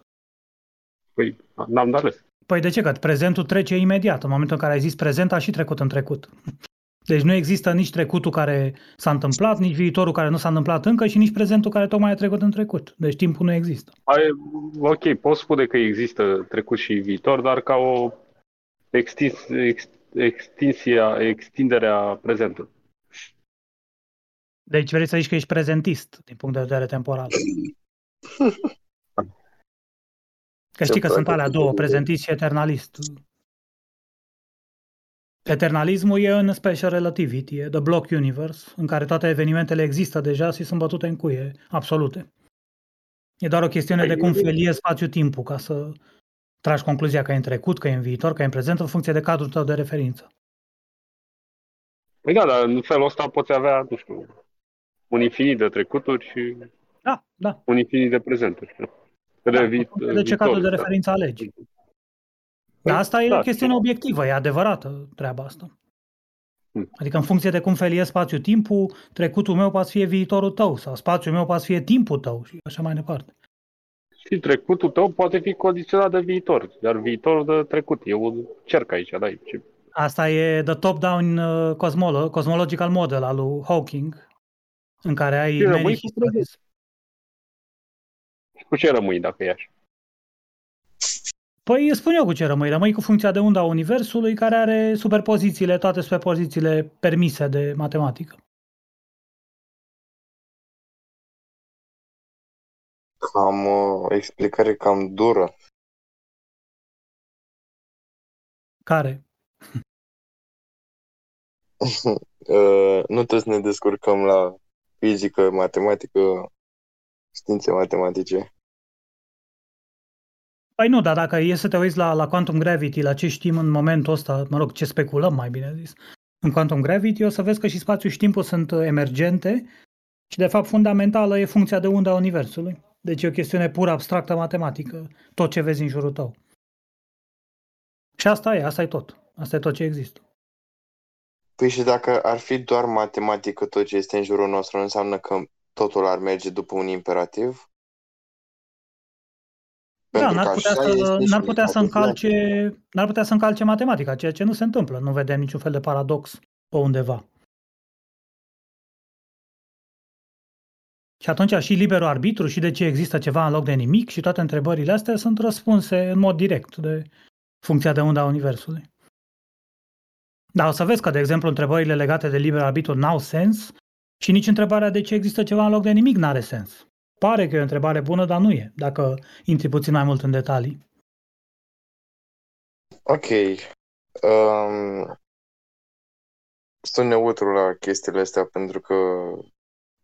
Speaker 8: Păi, n-am de ales.
Speaker 1: Păi de ce? Că prezentul trece imediat. În momentul în care ai zis prezent, a și trecut în trecut. Deci nu există nici trecutul care s-a întâmplat, nici viitorul care nu s-a întâmplat încă și nici prezentul care tocmai a trecut în trecut. Deci timpul nu există.
Speaker 8: Ai, ok, pot spune că există trecut și viitor, dar ca o extins, ex, extinsia, extinderea prezentului.
Speaker 1: Deci vrei să zici că ești prezentist din punct de vedere temporal. Că știi că sunt alea două, prezentist și eternalist. Eternalismul e în special relativity, e the block universe, în care toate evenimentele există deja și sunt bătute în cuie, absolute. E doar o chestiune de cum felie spațiu-timpul ca să tragi concluzia că e în trecut, că e în viitor, că e în prezent, în funcție de cadrul tău de referință.
Speaker 8: Păi da, dar în felul ăsta poți avea, nu știu, un infinit de trecuturi și
Speaker 1: Da, da.
Speaker 8: un infinit de prezenturi. De,
Speaker 1: da
Speaker 8: vi-
Speaker 1: în funcție de ce cadru de
Speaker 8: da.
Speaker 1: referință alegi. Dar asta e
Speaker 8: da,
Speaker 1: o chestiune obiectivă, e adevărată treaba asta.
Speaker 8: Hmm.
Speaker 1: Adică în funcție de cum felie spațiu-timpul, trecutul meu poate să fie viitorul tău sau spațiul meu poate să fie timpul tău și așa mai departe.
Speaker 8: Și trecutul tău poate fi condiționat de viitor, iar viitorul de trecut. E un cerc aici, da? Și
Speaker 1: Asta e the top-down uh, cosmolo- cosmological model al lui Hawking, în care ai
Speaker 8: Și rămâi
Speaker 1: many
Speaker 8: cu
Speaker 1: histories.
Speaker 8: cu ce rămâi dacă e așa?
Speaker 1: Păi îți spun eu cu ce rămâi. Rămâi cu funcția de unda a Universului care are superpozițiile, toate superpozițiile permise de matematică.
Speaker 7: Cam o explicare cam dură.
Speaker 1: Care?
Speaker 7: Uh, nu toți ne descurcăm la fizică, matematică, științe matematice.
Speaker 1: Păi nu, dar dacă e să te uiți la, la quantum gravity, la ce știm în momentul ăsta, mă rog, ce speculăm mai bine zis, în quantum gravity, o să vezi că și spațiul și timpul sunt uh, emergente și de fapt fundamentală e funcția de undă a Universului. Deci e o chestiune pur abstractă matematică, tot ce vezi în jurul tău. Și asta e, asta e tot. Asta e tot ce există.
Speaker 7: Păi și dacă ar fi doar matematică tot ce este în jurul nostru, nu înseamnă că totul ar merge după un imperativ?
Speaker 1: Da,
Speaker 7: Pentru
Speaker 1: n-ar
Speaker 7: că
Speaker 1: putea,
Speaker 7: așa
Speaker 1: să,
Speaker 7: este și
Speaker 1: n-ar, putea să
Speaker 7: adevărat.
Speaker 1: încalce, n-ar putea să încalce matematica, ceea ce nu se întâmplă. Nu vedem niciun fel de paradox pe undeva. Și atunci și liberul arbitru și de ce există ceva în loc de nimic și toate întrebările astea sunt răspunse în mod direct de funcția de undă a Universului. Dar o să vezi că, de exemplu, întrebările legate de liber arbitru n-au sens și nici întrebarea de ce există ceva în loc de nimic n-are sens. Pare că e o întrebare bună, dar nu e, dacă intri puțin mai mult în detalii.
Speaker 7: Ok. Um, sunt neutru la chestiile astea pentru că,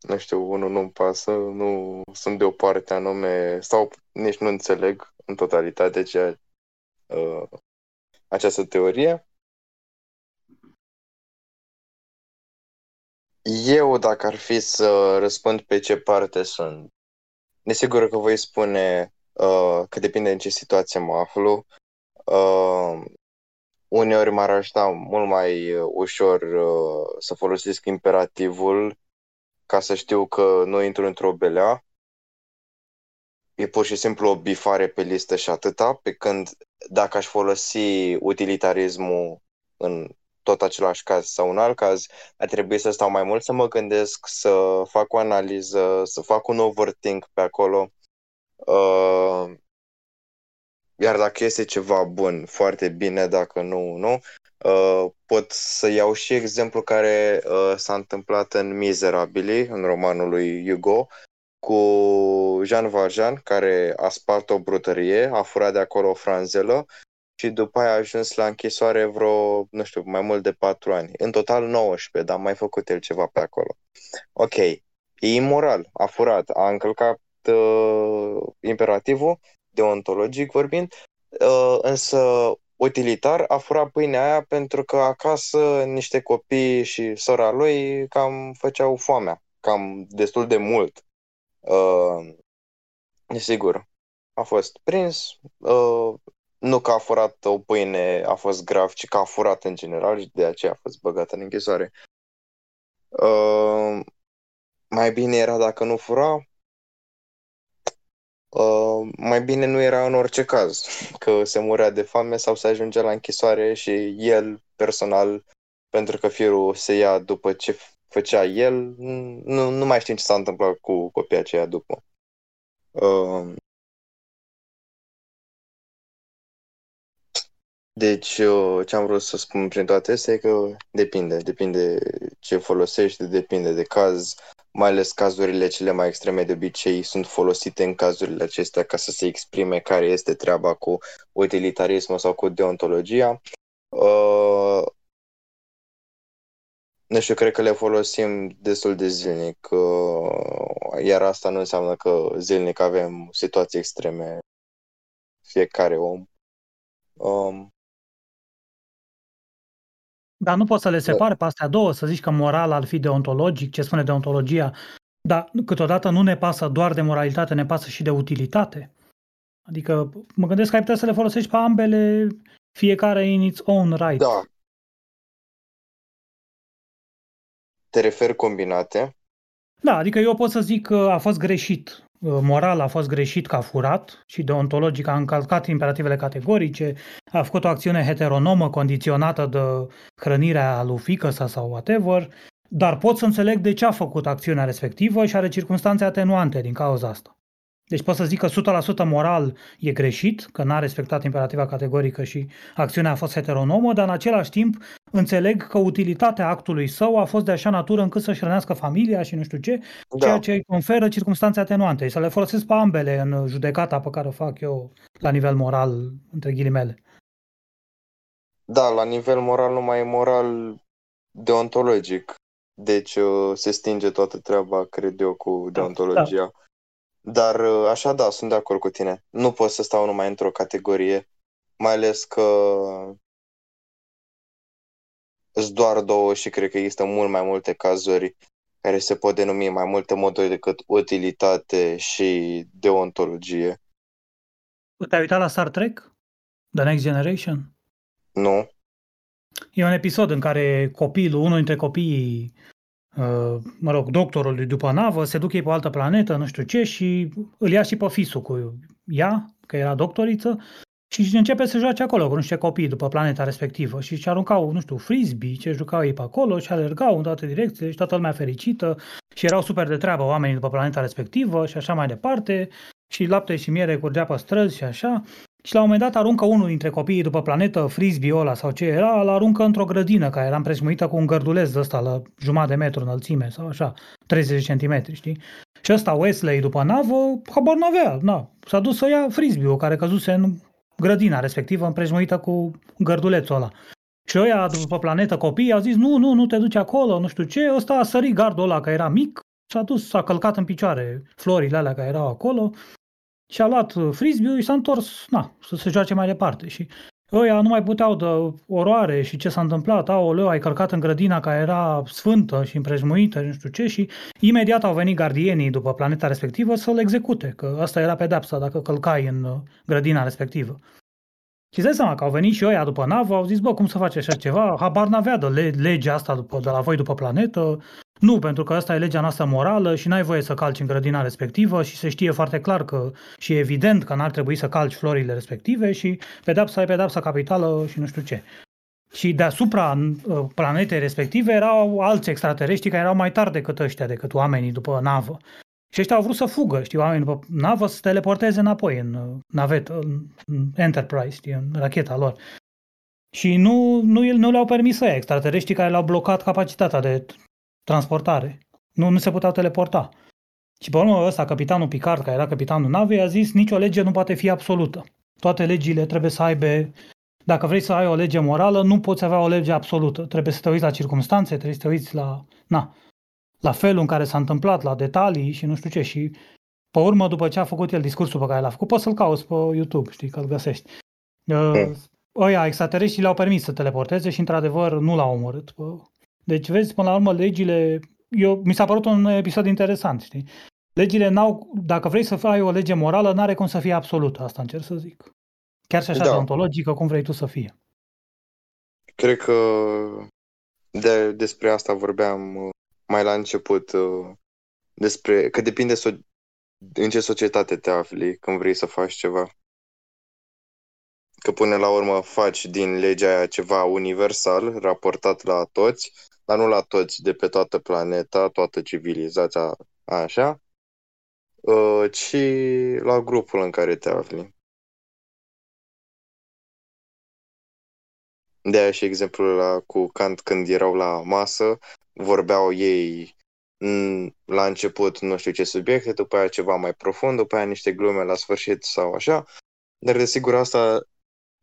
Speaker 7: nu știu, unul nu-mi pasă, nu sunt de o parte anume, sau nici nu înțeleg în totalitate ce, uh, această teorie. Eu, dacă ar fi să răspund pe ce parte sunt, desigur că voi spune uh, că depinde în ce situație mă aflu. Uh, uneori m-ar ajuta mult mai uh, ușor uh, să folosesc imperativul ca să știu că nu intru într-o belea. E pur și simplu o bifare pe listă și atâta, pe când dacă aș folosi utilitarismul în tot același caz sau în alt caz, ar trebui să stau mai mult să mă gândesc, să fac o analiză, să fac un overthink pe acolo. Uh, iar dacă este ceva bun, foarte bine, dacă nu, nu. Uh, pot să iau și exemplu care uh, s-a întâmplat în Miserabili, în romanul lui Hugo, cu Jean Valjean, care a spart o brutărie, a furat de acolo o franzelă și după aia a ajuns la închisoare vreo, nu știu, mai mult de 4 ani. În total 19, dar a mai făcut el ceva pe acolo. Ok, e imoral, a furat, a încălcat uh, imperativul, deontologic vorbind, uh, însă utilitar a furat pâinea aia pentru că acasă niște copii și sora lui cam făceau foamea, cam destul de mult. Uh, sigur, a fost prins, uh, nu că a furat o pâine a fost grav, ci că a furat în general și de aceea a fost băgat în închisoare. Uh, mai bine era dacă nu fura, uh, mai bine nu era în orice caz, că se murea de foame sau să ajungea la închisoare și el personal, pentru că firul se ia după ce făcea el, nu, nu mai știm ce s-a întâmplat cu copiii aceia după. Uh, Deci, ce am vrut să spun prin toate astea e că depinde, depinde ce folosești, depinde de caz, mai ales cazurile cele mai extreme de obicei sunt folosite în cazurile acestea ca să se exprime care este treaba cu utilitarismul sau cu deontologia. Uh, nu știu, cred că le folosim destul de zilnic, uh, iar asta nu înseamnă că zilnic avem situații extreme, fiecare om. Um,
Speaker 1: dar nu poți să le da. separe pe astea două, să zici că moral ar fi deontologic, ce spune deontologia, dar câteodată nu ne pasă doar de moralitate, ne pasă și de utilitate. Adică mă gândesc că ai putea să le folosești pe ambele, fiecare in its own right.
Speaker 7: Da. Te referi combinate?
Speaker 1: Da, adică eu pot să zic că a fost greșit Uh, moral a fost greșit că a furat și deontologic a încălcat imperativele categorice, a făcut o acțiune heteronomă condiționată de hrănirea lui fică sau whatever, dar pot să înțeleg de ce a făcut acțiunea respectivă și are circunstanțe atenuante din cauza asta. Deci pot să zic că 100% moral e greșit, că n-a respectat imperativa categorică și acțiunea a fost heteronomă, dar în același timp înțeleg că utilitatea actului său a fost de așa natură încât să-și hrănească familia și nu știu ce, da. ceea ce îi conferă circunstanțe atenuante. Să le folosesc pe ambele în judecata pe care o fac eu la nivel moral, între ghilimele.
Speaker 7: Da, la nivel moral nu mai e moral deontologic. Deci uh, se stinge toată treaba, cred eu, cu da, deontologia. Da, da. Dar uh, așa da, sunt de acord cu tine. Nu pot să stau numai într-o categorie, mai ales că sunt doar două și cred că există mult mai multe cazuri care se pot denumi mai multe moduri decât utilitate și deontologie.
Speaker 1: Te-ai uitat la Star Trek? The Next Generation?
Speaker 7: Nu.
Speaker 1: E un episod în care copilul, unul dintre copiii Uh, mă rog, doctorului după navă, se duc ei pe o altă planetă, nu știu ce, și îl ia și pe fisul cu ea, că era doctoriță, și începe să joace acolo cu niște copii după planeta respectivă. Și își aruncau, nu știu, frisbee, ce jucau ei pe acolo și alergau în toate direcțiile și toată lumea fericită și erau super de treabă oamenii după planeta respectivă și așa mai departe. Și lapte și miere curgea pe străzi și așa și la un moment dat aruncă unul dintre copiii după planetă, frisbee ăla sau ce era, îl aruncă într-o grădină care era împrejmuită cu un gărduleț de ăsta la jumătate de metru înălțime sau așa, 30 cm, știi? Și ăsta Wesley după navă, habar n-avea, na. S-a dus să ia frisbee-ul care căzuse în grădina respectivă împrejmuită cu gărdulețul ăla. Și ăia după planetă copii au zis, nu, nu, nu te duci acolo, nu știu ce, ăsta a sărit gardul ăla că era mic, s-a dus, s-a călcat în picioare florile alea care erau acolo și a luat uh, frisbee și s-a întors na, să se joace mai departe. Și ăia nu mai puteau de oroare și ce s-a întâmplat, leu, ai călcat în grădina care era sfântă și împrejmuită, nu știu ce, și imediat au venit gardienii după planeta respectivă să-l execute, că asta era pedepsa dacă călcai în uh, grădina respectivă. Și îți seama că au venit și ăia după navă, au zis, bă, cum să faci așa ceva? Habar n-avea de le- legea asta după, de la voi după planetă. Nu, pentru că asta e legea noastră morală și n-ai voie să calci în grădina respectivă și se știe foarte clar că și e evident că n-ar trebui să calci florile respective și pedapsa e pedapsa capitală și nu știu ce. Și deasupra uh, planetei respective erau alți extraterestri care erau mai tari decât ăștia, decât oamenii după navă. Și ăștia au vrut să fugă, știi, oamenii după navă să teleporteze înapoi în uh, navet, în Enterprise, știi, în racheta lor. Și nu, nu, nu le-au permis să ia extraterestrii care le-au blocat capacitatea de transportare. Nu, nu se puteau teleporta. Și pe urmă ăsta, capitanul Picard, care era capitanul navei, a zis nicio lege nu poate fi absolută. Toate legile trebuie să aibă dacă vrei să ai o lege morală, nu poți avea o lege absolută. Trebuie să te uiți la circunstanțe, trebuie să te uiți la, na, la felul în care s-a întâmplat, la detalii și nu știu ce. Și pe urmă, după ce a făcut el discursul pe care l-a făcut, poți să-l cauți pe YouTube, știi, că-l găsești. Uh, ăia, extraterestrii le-au permis să teleporteze și, într-adevăr, nu l-au omorât. Deci, vezi, până la urmă, legile... Eu, mi s-a părut un episod interesant, știi? Legile n-au... Dacă vrei să ai o lege morală, n-are cum să fie absolută, asta încerc să zic. Chiar și așa da. deontologică, cum vrei tu să fie.
Speaker 7: Cred că de, despre asta vorbeam uh, mai la început, uh, despre că depinde so- în ce societate te afli când vrei să faci ceva. Că până la urmă faci din legea aia ceva universal, raportat la toți, dar nu la toți de pe toată planeta, toată civilizația, așa, uh, ci la grupul în care te afli. De aia și exemplul la cu Kant când erau la masă, vorbeau ei la început nu știu ce subiecte, după aia ceva mai profund, după aia niște glume la sfârșit sau așa, dar desigur asta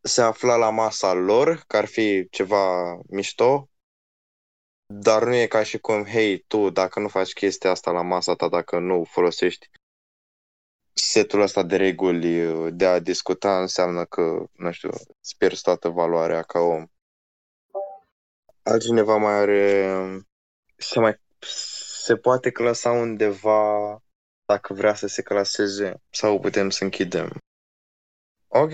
Speaker 7: se afla la masa lor, că ar fi ceva mișto, dar nu e ca și cum, hei, tu, dacă nu faci chestia asta la masa ta, dacă nu folosești setul ăsta de reguli de a discuta, înseamnă că, nu știu, îți pierzi toată valoarea ca om. Altcineva mai are... Se mai se poate clasa undeva dacă vrea să se claseze sau putem să închidem. Ok.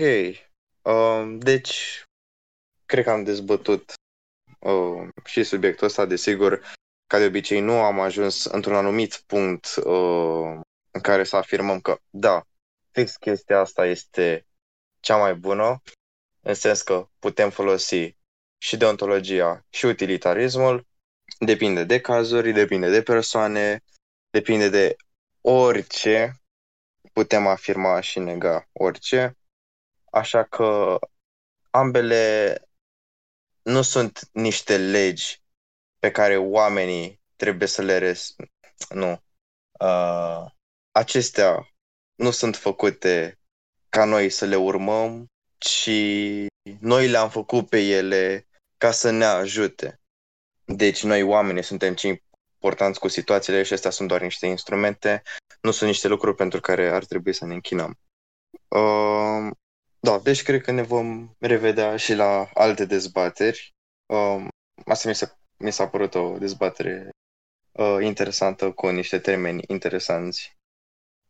Speaker 7: Um, deci, cred că am dezbătut uh, și subiectul ăsta, desigur, ca de obicei nu am ajuns într-un anumit punct uh, în care să afirmăm că, da, fix chestia asta este cea mai bună, în sens că putem folosi și deontologia și utilitarismul, depinde de cazuri, depinde de persoane, depinde de orice, putem afirma și nega orice, așa că ambele nu sunt niște legi pe care oamenii trebuie să le res... Nu. Uh, acestea nu sunt făcute ca noi să le urmăm, ci noi le-am făcut pe ele ca să ne ajute. Deci noi oamenii suntem cei importanți cu situațiile și astea sunt doar niște instrumente, nu sunt niște lucruri pentru care ar trebui să ne închinăm. Uh, da, deci cred că ne vom revedea și la alte dezbateri. Uh, asta mi s-a, mi s-a părut o dezbatere uh, interesantă cu niște termeni interesanți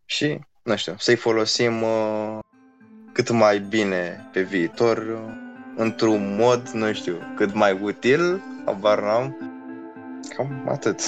Speaker 7: și, nu știu, să-i folosim uh, cât mai bine pe viitor, uh, într-un mod, nu știu, cât mai util, abar n-am. Cam atât.